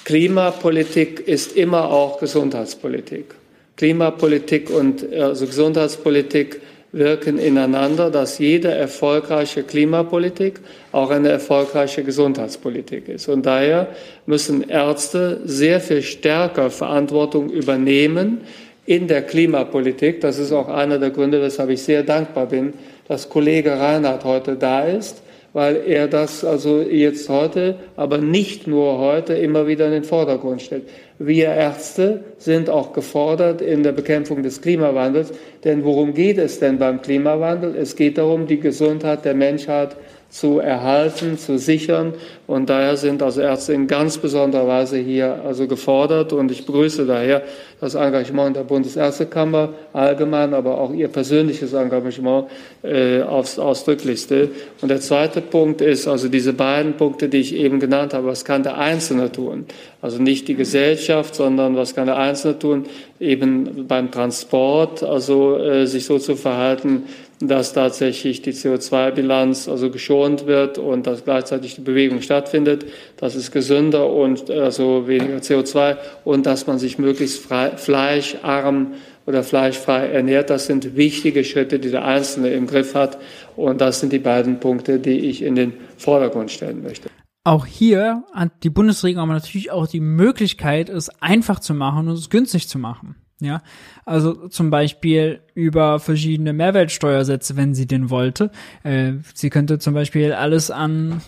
Klimapolitik ist immer auch Gesundheitspolitik. Klimapolitik und also Gesundheitspolitik wirken ineinander, dass jede erfolgreiche Klimapolitik auch eine erfolgreiche Gesundheitspolitik ist. Und daher müssen Ärzte sehr viel stärker Verantwortung übernehmen in der Klimapolitik. Das ist auch einer der Gründe, weshalb ich sehr dankbar bin, dass Kollege Reinhardt heute da ist, weil er das also jetzt heute, aber nicht nur heute, immer wieder in den Vordergrund stellt. Wir Ärzte sind auch gefordert in der Bekämpfung des Klimawandels. Denn worum geht es denn beim Klimawandel? Es geht darum, die Gesundheit der Menschheit zu erhalten, zu sichern. Und daher sind also Ärzte in ganz besonderer Weise hier also gefordert. Und ich begrüße daher das Engagement der Bundesärztekammer allgemein, aber auch ihr persönliches Engagement äh, aufs Ausdrücklichste. Und der zweite Punkt ist also diese beiden Punkte, die ich eben genannt habe. Was kann der Einzelne tun? Also nicht die Gesellschaft, sondern was kann der Einzelne tun? Eben beim Transport, also äh, sich so zu verhalten, dass tatsächlich die CO2-Bilanz also geschont wird und dass gleichzeitig die Bewegung stattfindet. Das ist gesünder und also weniger CO2 und dass man sich möglichst frei, fleischarm oder fleischfrei ernährt. Das sind wichtige Schritte, die der Einzelne im Griff hat. Und das sind die beiden Punkte, die ich in den Vordergrund stellen möchte. Auch hier hat die Bundesregierung aber natürlich auch die Möglichkeit, es einfach zu machen und es günstig zu machen. Ja, also zum Beispiel über verschiedene Mehrwertsteuersätze, wenn sie denn wollte. Äh, sie könnte zum Beispiel alles an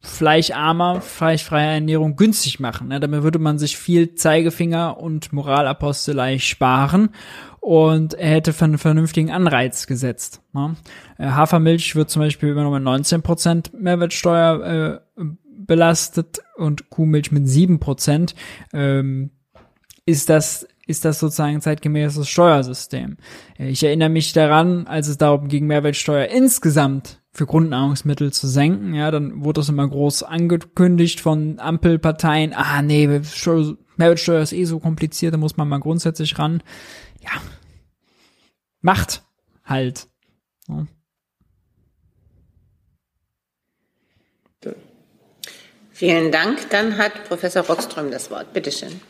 fleischarmer, fleischfreier Ernährung günstig machen. Ne? Damit würde man sich viel Zeigefinger und Moralapostelei sparen und er hätte einen vernünftigen Anreiz gesetzt. Ne? Äh, Hafermilch wird zum Beispiel immer nur mit 19% Mehrwertsteuer äh, belastet und Kuhmilch mit 7%. Ähm, ist das ist das sozusagen ein zeitgemäßes Steuersystem. Ich erinnere mich daran, als es darum ging, Mehrwertsteuer insgesamt für Grundnahrungsmittel zu senken, ja, dann wurde das immer groß angekündigt von Ampelparteien, ah nee, Mehrwertsteuer ist eh so kompliziert, da muss man mal grundsätzlich ran. Ja, macht halt. Ja. Vielen Dank. Dann hat Professor Rockström das Wort. Bitte schön.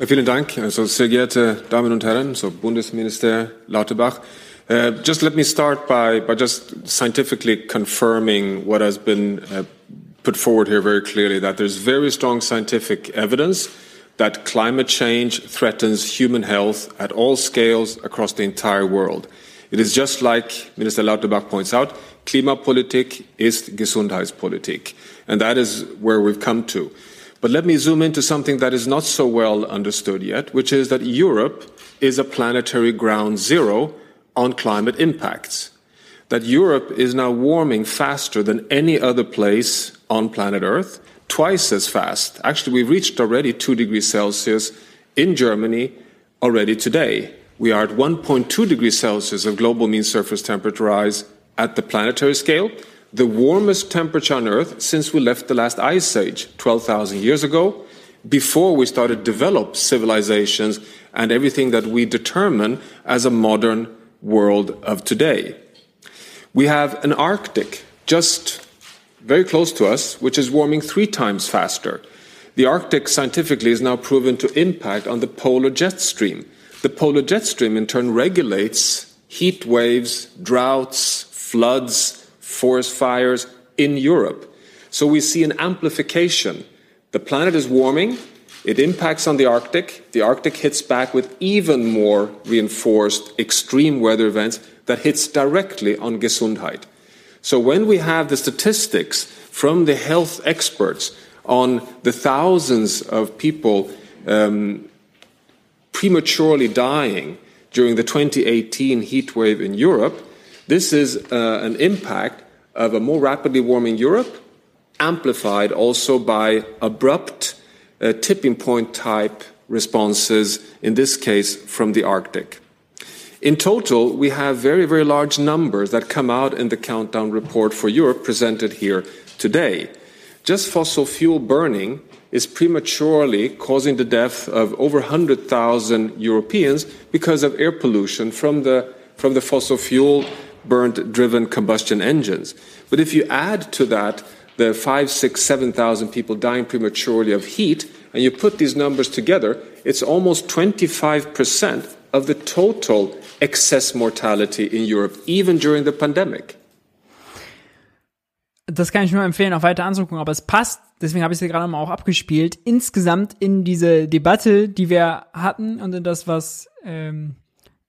Vielen Dank. Also, sehr geehrte Damen und Herren, so Bundesminister Lauterbach. Uh, just let me start by, by just scientifically confirming what has been uh, put forward here very clearly that there's very strong scientific evidence that climate change threatens human health at all scales across the entire world. It is just like Minister Lauterbach points out, Klimapolitik ist Gesundheitspolitik. And that is where we've come to. But let me zoom into something that is not so well understood yet, which is that Europe is a planetary ground zero on climate impacts. That Europe is now warming faster than any other place on planet Earth, twice as fast. Actually, we reached already 2 degrees Celsius in Germany already today. We are at 1.2 degrees Celsius of global mean surface temperature rise at the planetary scale, the warmest temperature on Earth since we left the last ice age 12,000 years ago, before we started develop civilizations and everything that we determine as a modern world of today. We have an Arctic just very close to us, which is warming three times faster. The Arctic scientifically is now proven to impact on the polar jet stream. The polar jet stream, in turn, regulates heat waves, droughts, floods, forest fires in Europe. So we see an amplification. The planet is warming, it impacts on the Arctic. The Arctic hits back with even more reinforced extreme weather events that hits directly on Gesundheit. So when we have the statistics from the health experts on the thousands of people um, prematurely dying during the 2018 heat wave in Europe, this is uh, an impact of a more rapidly warming Europe, amplified also by abrupt uh, tipping point type responses, in this case from the Arctic. In total, we have very, very large numbers that come out in the countdown report for Europe presented here today. Just fossil fuel burning is prematurely causing the death of over 100,000 Europeans because of air pollution from the, from the fossil fuel burned driven combustion engines. But if you add to that the five, six, 7,000 people dying prematurely of heat, and you put these numbers together, it's almost 25% of the total excess mortality in Europe, even during the pandemic. Das kann ich nur empfehlen, auch weiter anzugucken, aber es passt, deswegen habe ich es gerade mal auch abgespielt, insgesamt in diese Debatte, die wir hatten und in das, was ähm,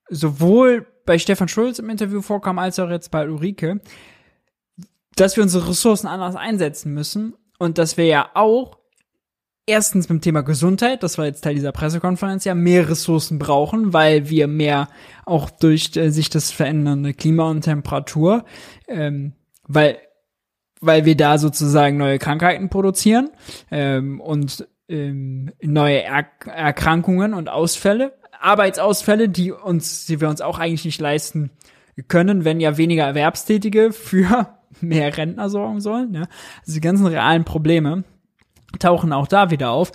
sowohl bei Stefan Schulz im Interview vorkam, als auch jetzt bei Ulrike, dass wir unsere Ressourcen anders einsetzen müssen und dass wir ja auch erstens beim Thema Gesundheit, das war jetzt Teil dieser Pressekonferenz, ja mehr Ressourcen brauchen, weil wir mehr auch durch äh, sich das verändernde Klima und Temperatur, ähm, weil weil wir da sozusagen neue Krankheiten produzieren ähm, und ähm, neue er Erkrankungen und Ausfälle, Arbeitsausfälle, die uns, die wir uns auch eigentlich nicht leisten können, wenn ja weniger Erwerbstätige für mehr Rentner sorgen sollen. Ja? Also die ganzen realen Probleme tauchen auch da wieder auf.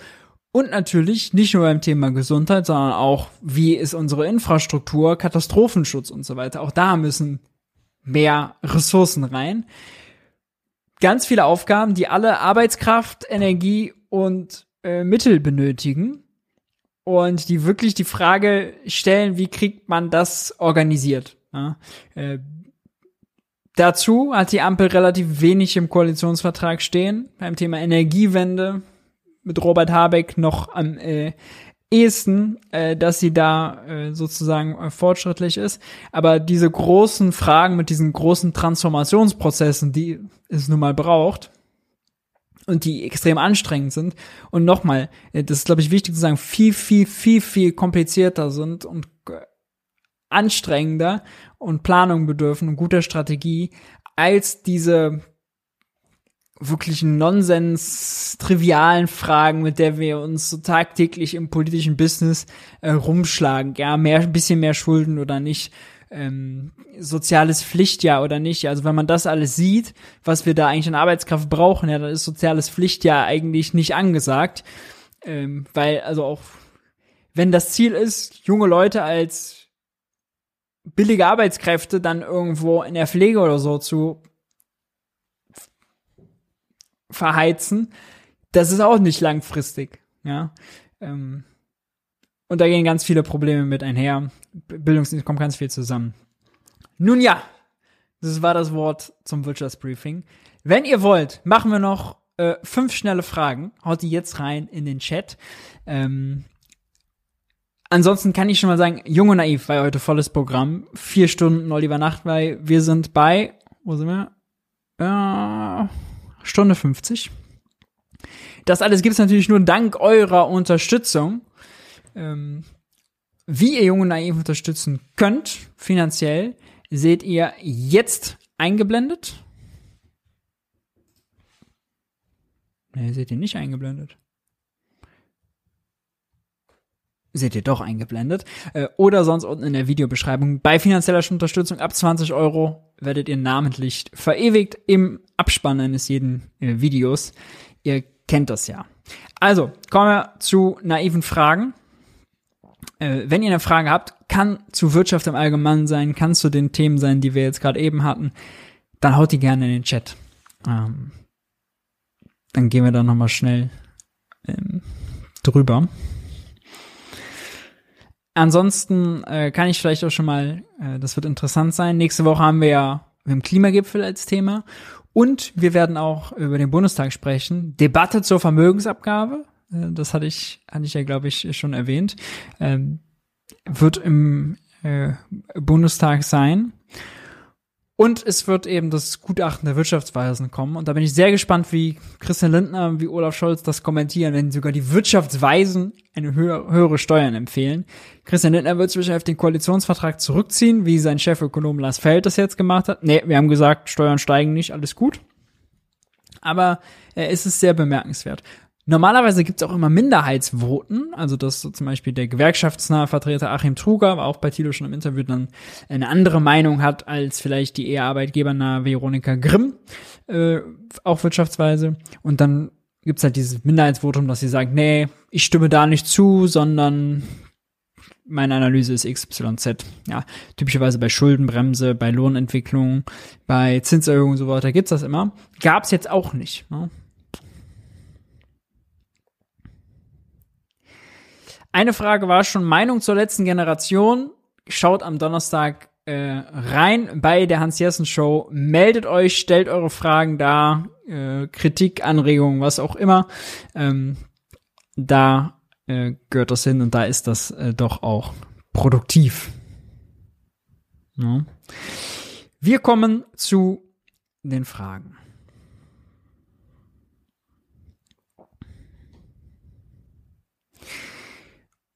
Und natürlich nicht nur beim Thema Gesundheit, sondern auch, wie ist unsere Infrastruktur, Katastrophenschutz und so weiter. Auch da müssen mehr Ressourcen rein. Ganz viele Aufgaben, die alle Arbeitskraft, Energie und äh, Mittel benötigen und die wirklich die Frage stellen, wie kriegt man das organisiert? Ja? Äh, dazu hat die Ampel relativ wenig im Koalitionsvertrag stehen. Beim Thema Energiewende mit Robert Habeck noch am äh, ehesten, äh, dass sie da äh, sozusagen äh, fortschrittlich ist. Aber diese großen Fragen mit diesen großen Transformationsprozessen, die es nun mal braucht, und die extrem anstrengend sind und nochmal, äh, das ist glaube ich wichtig zu sagen, viel, viel, viel, viel komplizierter sind und anstrengender und Planung bedürfen und guter Strategie als diese wirklichen Nonsens, trivialen Fragen, mit der wir uns so tagtäglich im politischen Business äh, rumschlagen. Ja, mehr, ein bisschen mehr Schulden oder nicht. Ähm, soziales Pflichtjahr oder nicht. Also wenn man das alles sieht, was wir da eigentlich an Arbeitskraft brauchen, ja, dann ist soziales Pflichtjahr eigentlich nicht angesagt. Ähm, weil, also auch, wenn das Ziel ist, junge Leute als billige Arbeitskräfte dann irgendwo in der Pflege oder so zu verheizen, das ist auch nicht langfristig, ja. Ähm, und da gehen ganz viele Probleme mit einher. Bildungsdienst kommt ganz viel zusammen. Nun ja, das war das Wort zum Wirtschaftsbriefing. Wenn ihr wollt, machen wir noch äh, fünf schnelle Fragen. Haut die jetzt rein in den Chat. Ähm, ansonsten kann ich schon mal sagen, Jung und Naiv war heute volles Programm. Vier Stunden Oliver Nachtwey. Wir sind bei, wo sind wir? Äh, Stunde 50. Das alles gibt es natürlich nur dank eurer Unterstützung. Ähm, wie ihr Junge Naiv unterstützen könnt, finanziell, seht ihr jetzt eingeblendet. Ne, seht ihr nicht eingeblendet. Seht ihr doch eingeblendet. Äh, oder sonst unten in der Videobeschreibung. Bei finanzieller Unterstützung ab 20 Euro werdet ihr namentlich verewigt im Abspann eines jeden äh, Videos. Ihr kennt das ja. Also, kommen wir zu naiven Fragen. Äh, wenn ihr eine Frage habt, kann zu Wirtschaft im Allgemeinen sein, kann zu den Themen sein, die wir jetzt gerade eben hatten, dann haut die gerne in den Chat. Ähm, dann gehen wir da nochmal schnell ähm, drüber. Ansonsten äh, kann ich vielleicht auch schon mal, äh, das wird interessant sein. Nächste Woche haben wir ja im Klimagipfel als Thema und wir werden auch über den Bundestag sprechen. Debatte zur Vermögensabgabe. Äh, das hatte ich, hatte ich ja, glaube ich, schon erwähnt. Ähm, wird im äh, Bundestag sein. Und es wird eben das Gutachten der Wirtschaftsweisen kommen. Und da bin ich sehr gespannt, wie Christian Lindner, wie Olaf Scholz das kommentieren, wenn sogar die Wirtschaftsweisen eine höhere, Steuern empfehlen. Christian Lindner wird sich auf den Koalitionsvertrag zurückziehen, wie sein Chefökonom Lars Feld das jetzt gemacht hat. Nee, wir haben gesagt, Steuern steigen nicht, alles gut. Aber äh, es ist sehr bemerkenswert. Normalerweise gibt's auch immer Minderheitsvoten, also dass so zum Beispiel der gewerkschaftsnahe Vertreter Achim Truger, aber auch bei Tilo schon im Interview dann eine andere Meinung hat als vielleicht die eher arbeitgebernahe Veronika Grimm, äh, auch wirtschaftsweise. Und dann gibt's halt dieses Minderheitsvotum, dass sie sagt, nee, ich stimme da nicht zu, sondern meine Analyse ist XYZ. Ja, typischerweise bei Schuldenbremse, bei Lohnentwicklung, bei Zinserhöhungen und so weiter gibt's das immer. Gab's jetzt auch nicht. Ne? Eine Frage war schon Meinung zur letzten Generation. Schaut am Donnerstag äh, rein bei der Hans-Jessen Show. Meldet euch, stellt eure Fragen da, äh, Kritik, Anregungen, was auch immer. Ähm, da äh, gehört das hin und da ist das äh, doch auch produktiv. Ja. Wir kommen zu den Fragen.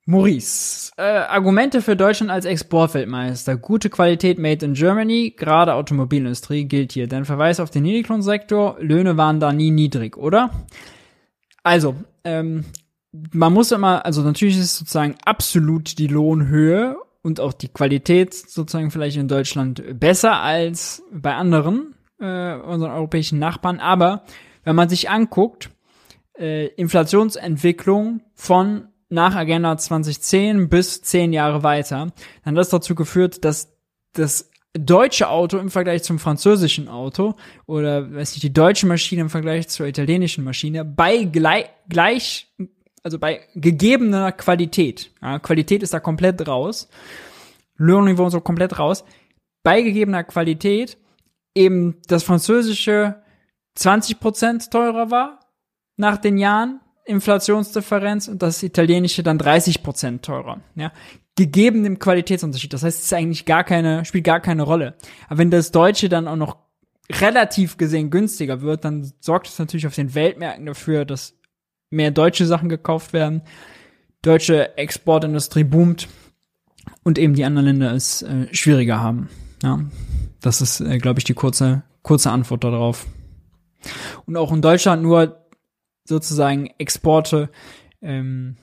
Maurice, äh, Argumente für Deutschland als Exportweltmeister. Gute Qualität made in Germany, gerade Automobilindustrie gilt hier. Dein Verweis auf den Niedriglohnsektor, Löhne waren da nie niedrig, oder? Also, ähm, man muss immer, also natürlich ist sozusagen absolut die Lohnhöhe und auch die Qualität sozusagen vielleicht in Deutschland besser als bei anderen, äh, unseren europäischen Nachbarn. Aber wenn man sich anguckt, äh, Inflationsentwicklung von nach Agenda 2010 bis zehn Jahre weiter, dann hat das dazu geführt, dass das deutsche Auto im Vergleich zum französischen Auto oder weiß ich, die deutsche Maschine im Vergleich zur italienischen Maschine bei gleich, gleich also bei gegebener Qualität. Ja, Qualität ist da komplett raus. Lohnniveau so komplett raus. Bei gegebener Qualität eben das französische 20% teurer war nach den Jahren Inflationsdifferenz und das italienische dann 30% teurer. Ja, gegeben dem Qualitätsunterschied. Das heißt, es ist eigentlich gar keine, spielt gar keine Rolle. Aber wenn das Deutsche dann auch noch relativ gesehen günstiger wird, dann sorgt es natürlich auf den Weltmärkten dafür, dass mehr deutsche Sachen gekauft werden, deutsche Exportindustrie boomt und eben die anderen Länder es äh, schwieriger haben. Ja, das ist, äh, glaube ich, die kurze, kurze Antwort darauf. Und auch in Deutschland nur sozusagen Exporte ähm,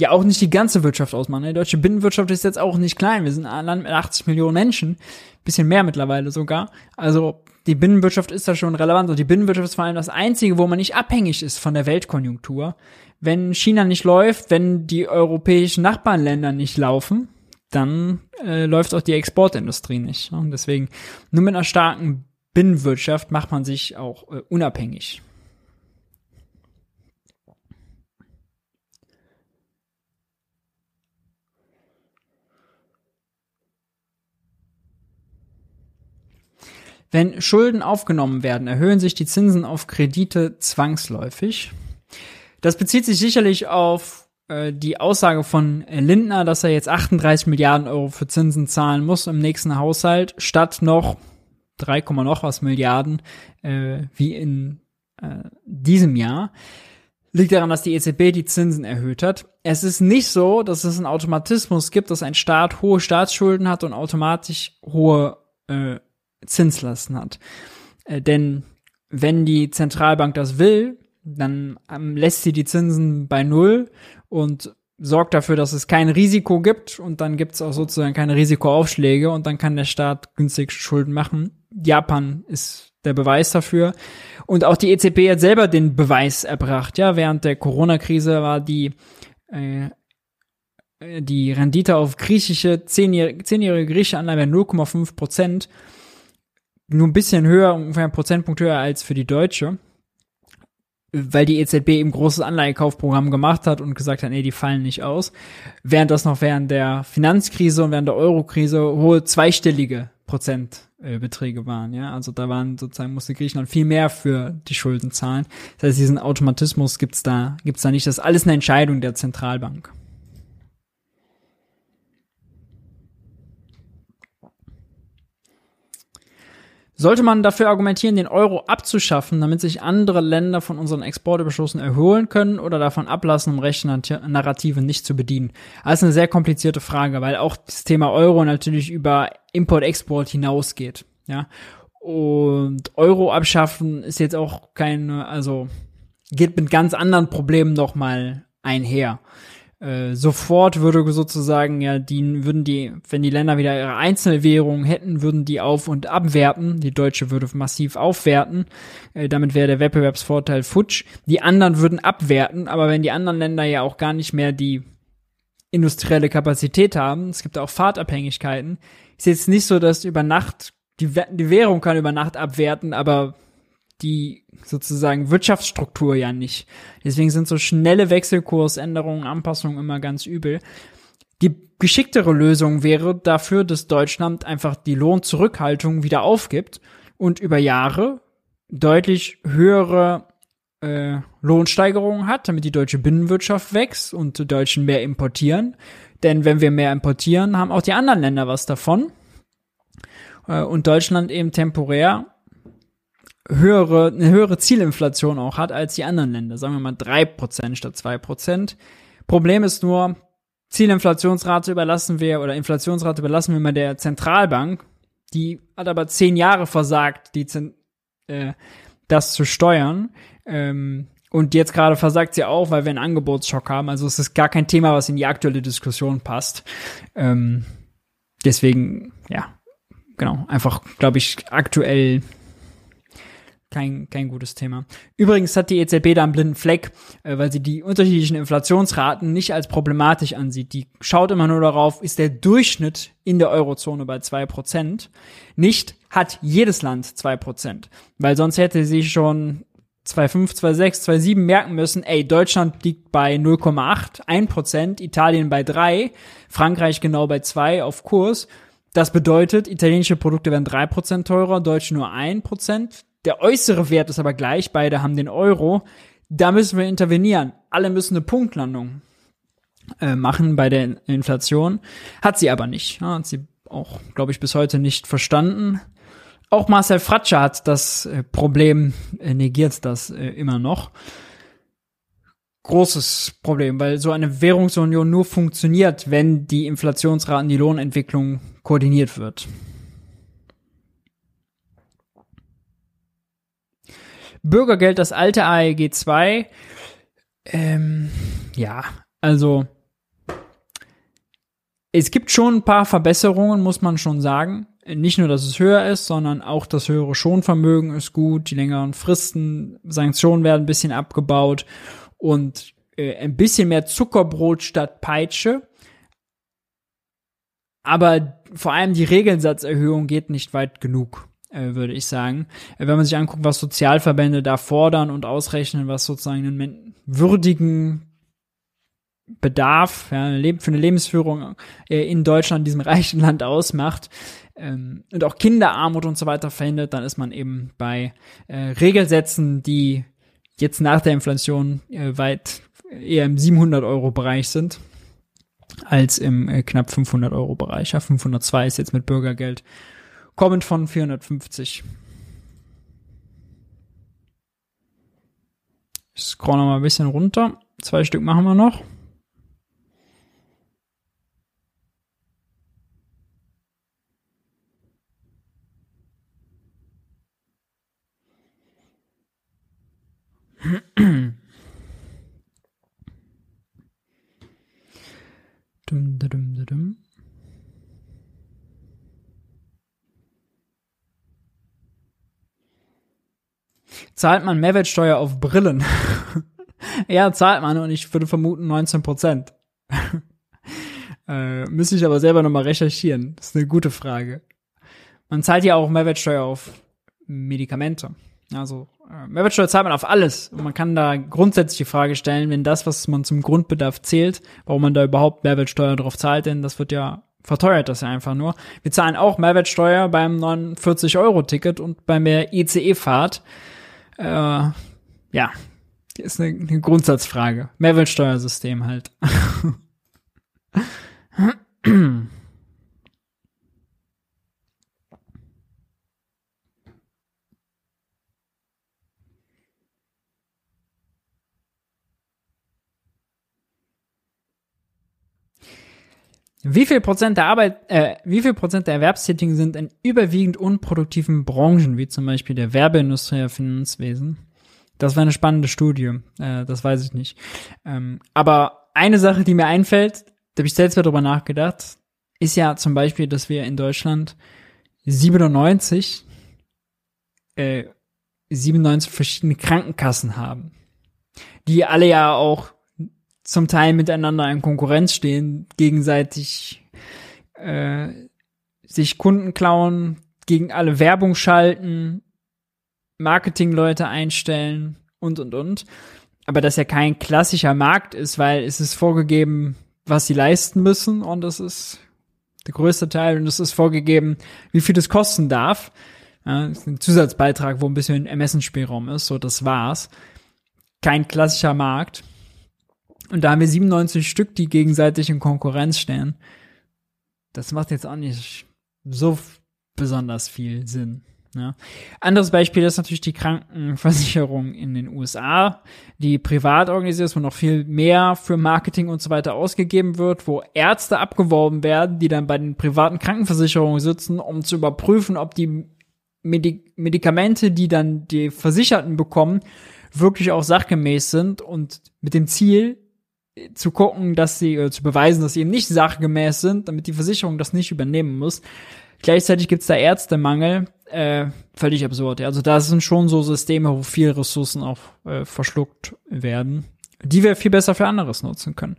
ja auch nicht die ganze Wirtschaft ausmachen. Die deutsche Binnenwirtschaft ist jetzt auch nicht klein. Wir sind ein Land mit 80 Millionen Menschen, bisschen mehr mittlerweile sogar. Also die Binnenwirtschaft ist da schon relevant und die Binnenwirtschaft ist vor allem das Einzige, wo man nicht abhängig ist von der Weltkonjunktur. Wenn China nicht läuft, wenn die europäischen Nachbarländer nicht laufen, dann äh, läuft auch die Exportindustrie nicht. Und deswegen nur mit einer starken Binnenwirtschaft macht man sich auch äh, unabhängig. Wenn Schulden aufgenommen werden, erhöhen sich die Zinsen auf Kredite zwangsläufig. Das bezieht sich sicherlich auf äh, die Aussage von Lindner, dass er jetzt 38 Milliarden Euro für Zinsen zahlen muss im nächsten Haushalt, statt noch 3, noch was Milliarden äh, wie in äh, diesem Jahr. Liegt daran, dass die EZB die Zinsen erhöht hat. Es ist nicht so, dass es einen Automatismus gibt, dass ein Staat hohe Staatsschulden hat und automatisch hohe äh, Zinslasten hat. Äh, denn wenn die Zentralbank das will, dann ähm, lässt sie die Zinsen bei Null und sorgt dafür, dass es kein Risiko gibt und dann gibt es auch sozusagen keine Risikoaufschläge und dann kann der Staat günstig Schulden machen. Japan ist der Beweis dafür. Und auch die EZB hat selber den Beweis erbracht. Ja, während der Corona-Krise war die äh, die Rendite auf griechische, zehnjährige, zehnjährige griechische Anleihen 0,5 Prozent nur ein bisschen höher, ungefähr ein Prozentpunkt höher als für die Deutsche, weil die EZB eben großes Anleihekaufprogramm gemacht hat und gesagt hat, nee, die fallen nicht aus. Während das noch während der Finanzkrise und während der Eurokrise hohe zweistellige Prozentbeträge waren, ja. Also da waren sozusagen, musste Griechenland viel mehr für die Schulden zahlen. Das heißt, diesen Automatismus gibt's da, gibt's da nicht. Das ist alles eine Entscheidung der Zentralbank. Sollte man dafür argumentieren, den Euro abzuschaffen, damit sich andere Länder von unseren Exportüberschüssen erholen können oder davon ablassen, um rechte Narrative nicht zu bedienen? Das ist eine sehr komplizierte Frage, weil auch das Thema Euro natürlich über Import-Export hinausgeht. Ja. Und Euro abschaffen ist jetzt auch keine, also geht mit ganz anderen Problemen nochmal einher. Äh, sofort würde sozusagen ja die würden die wenn die Länder wieder ihre Einzelwährung hätten würden die auf und abwerten. Die deutsche würde massiv aufwerten. Äh, damit wäre der Wettbewerbsvorteil futsch. Die anderen würden abwerten aber wenn die anderen Länder ja auch gar nicht mehr die industrielle Kapazität haben es gibt auch Fahrtabhängigkeiten. Ist jetzt nicht so dass über Nacht die, die Währung kann über Nacht abwerten aber die sozusagen Wirtschaftsstruktur ja nicht. Deswegen sind so schnelle Wechselkursänderungen, Anpassungen immer ganz übel. Die geschicktere Lösung wäre dafür, dass Deutschland einfach die Lohnzurückhaltung wieder aufgibt und über Jahre deutlich höhere äh, Lohnsteigerungen hat, damit die deutsche Binnenwirtschaft wächst und die Deutschen mehr importieren. Denn wenn wir mehr importieren, haben auch die anderen Länder was davon. Äh, und Deutschland eben temporär höhere, eine höhere Zielinflation auch hat als die anderen Länder. Sagen wir mal drei Prozent statt zwei Prozent. Problem ist nur, Zielinflationsrate überlassen wir oder Inflationsrate überlassen wir mal der Zentralbank. Die hat aber zehn Jahre versagt, die, äh, das zu steuern. Ähm, und jetzt gerade versagt sie auch, weil wir einen Angebotsschock haben. Also es ist gar kein Thema, was in die aktuelle Diskussion passt. Ähm, deswegen, ja, genau, einfach, glaube ich, aktuell kein, kein gutes Thema. Übrigens hat die EZB da einen blinden Fleck, äh, weil sie die unterschiedlichen Inflationsraten nicht als problematisch ansieht. Die schaut immer nur darauf, ist der Durchschnitt in der Eurozone bei zwei Prozent. Nicht hat jedes Land zwei Prozent, weil sonst hätte sie schon 2,5, 2,6, 2,7 merken müssen, ey, Deutschland liegt bei 0,8, 1%, Italien bei 3, Frankreich genau bei 2 auf Kurs. Das bedeutet, italienische Produkte werden 3% teurer, deutsche nur 1%. Der äußere Wert ist aber gleich, beide haben den Euro. Da müssen wir intervenieren. Alle müssen eine Punktlandung äh, machen bei der Inflation. Hat sie aber nicht. Ja, hat sie auch, glaube ich, bis heute nicht verstanden. Auch Marcel Fratscher hat das äh, Problem, äh, negiert das äh, immer noch. Großes Problem, weil so eine Währungsunion nur funktioniert, wenn die Inflationsraten, die Lohnentwicklung koordiniert wird. Bürgergeld, das alte AEG 2. Ähm, ja, also es gibt schon ein paar Verbesserungen, muss man schon sagen nicht nur, dass es höher ist, sondern auch das höhere Schonvermögen ist gut, die längeren Fristen, Sanktionen werden ein bisschen abgebaut und äh, ein bisschen mehr Zuckerbrot statt Peitsche. Aber vor allem die Regelsatzerhöhung geht nicht weit genug, würde ich sagen. Äh, wenn man sich anguckt, was Sozialverbände da fordern und ausrechnen, was sozusagen einen würdigen Bedarf für eine Lebensführung äh, in Deutschland, diesem reichen Land ausmacht, ähm, und auch Kinderarmut und so weiter verhindert, dann ist man eben bei äh, Regelsätzen, die jetzt nach der Inflation äh, weit eher im 700 Euro Bereich sind als im äh, knapp 500 Euro Bereich. Ja, 502 ist jetzt mit Bürgergeld kommend von 450. Ich scroll noch mal ein bisschen runter. Zwei Stück machen wir noch. dum, dum, dum, Zahlt man Mehrwertsteuer auf Brillen? ja, zahlt man und ich würde vermuten 19 Prozent. äh, müsste ich aber selber nochmal recherchieren. Das ist eine gute Frage. Man zahlt ja auch Mehrwertsteuer auf Medikamente. Also äh, Mehrwertsteuer zahlt man auf alles. Und man kann da grundsätzlich die Frage stellen, wenn das, was man zum Grundbedarf zählt, warum man da überhaupt Mehrwertsteuer drauf zahlt, denn das wird ja verteuert das ja einfach nur. Wir zahlen auch Mehrwertsteuer beim 49-Euro-Ticket und bei der ICE-Fahrt. Äh, ja, ist eine, eine Grundsatzfrage. Mehrwertsteuersystem halt. Wie viel Prozent der Arbeit, äh, wie viel Prozent der Erwerbstätigen sind in überwiegend unproduktiven Branchen, wie zum Beispiel der Werbeindustrie oder Finanzwesen? Das war eine spannende Studie, äh, das weiß ich nicht. Ähm, aber eine Sache, die mir einfällt, da habe ich selbst darüber nachgedacht, ist ja zum Beispiel, dass wir in Deutschland 97, äh, 97 verschiedene Krankenkassen haben, die alle ja auch zum Teil miteinander in Konkurrenz stehen, gegenseitig äh, sich Kunden klauen, gegen alle Werbung schalten, Marketingleute einstellen und und und. Aber das ja kein klassischer Markt ist, weil es ist vorgegeben, was sie leisten müssen und das ist der größte Teil und es ist vorgegeben, wie viel das kosten darf. Ja, ist ein Zusatzbeitrag, wo ein bisschen Ermessensspielraum ist, so das war's. Kein klassischer Markt. Und da haben wir 97 Stück, die gegenseitig in Konkurrenz stehen. Das macht jetzt auch nicht so besonders viel Sinn. Ja. Anderes Beispiel ist natürlich die Krankenversicherung in den USA, die privat organisiert ist, wo noch viel mehr für Marketing und so weiter ausgegeben wird, wo Ärzte abgeworben werden, die dann bei den privaten Krankenversicherungen sitzen, um zu überprüfen, ob die Medik Medikamente, die dann die Versicherten bekommen, wirklich auch sachgemäß sind und mit dem Ziel, zu gucken, dass sie, oder zu beweisen, dass sie eben nicht sachgemäß sind, damit die Versicherung das nicht übernehmen muss. Gleichzeitig gibt es da Ärztemangel, äh, völlig absurd. Ja. Also da sind schon so Systeme, wo viele Ressourcen auch äh, verschluckt werden, die wir viel besser für anderes nutzen können.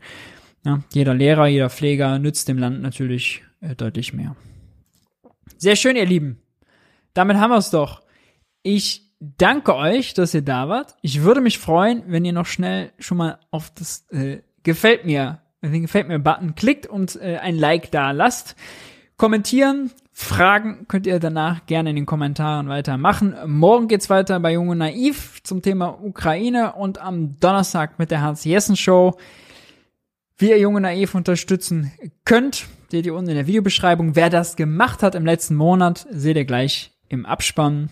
Ja, jeder Lehrer, jeder Pfleger nützt dem Land natürlich äh, deutlich mehr. Sehr schön, ihr Lieben. Damit haben wir es doch. Ich danke euch, dass ihr da wart. Ich würde mich freuen, wenn ihr noch schnell schon mal auf das äh, gefällt mir, den gefällt mir Button klickt und äh, ein Like da lasst. Kommentieren, Fragen könnt ihr danach gerne in den Kommentaren weitermachen. Morgen geht's weiter bei Junge Naiv zum Thema Ukraine und am Donnerstag mit der Hans Jessen Show. Wie ihr Junge Naiv unterstützen könnt, seht ihr unten in der Videobeschreibung. Wer das gemacht hat im letzten Monat, seht ihr gleich im Abspann.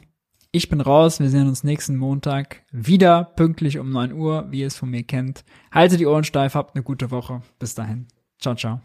Ich bin raus. Wir sehen uns nächsten Montag wieder pünktlich um 9 Uhr, wie ihr es von mir kennt. Haltet die Ohren steif, habt eine gute Woche. Bis dahin. Ciao, ciao.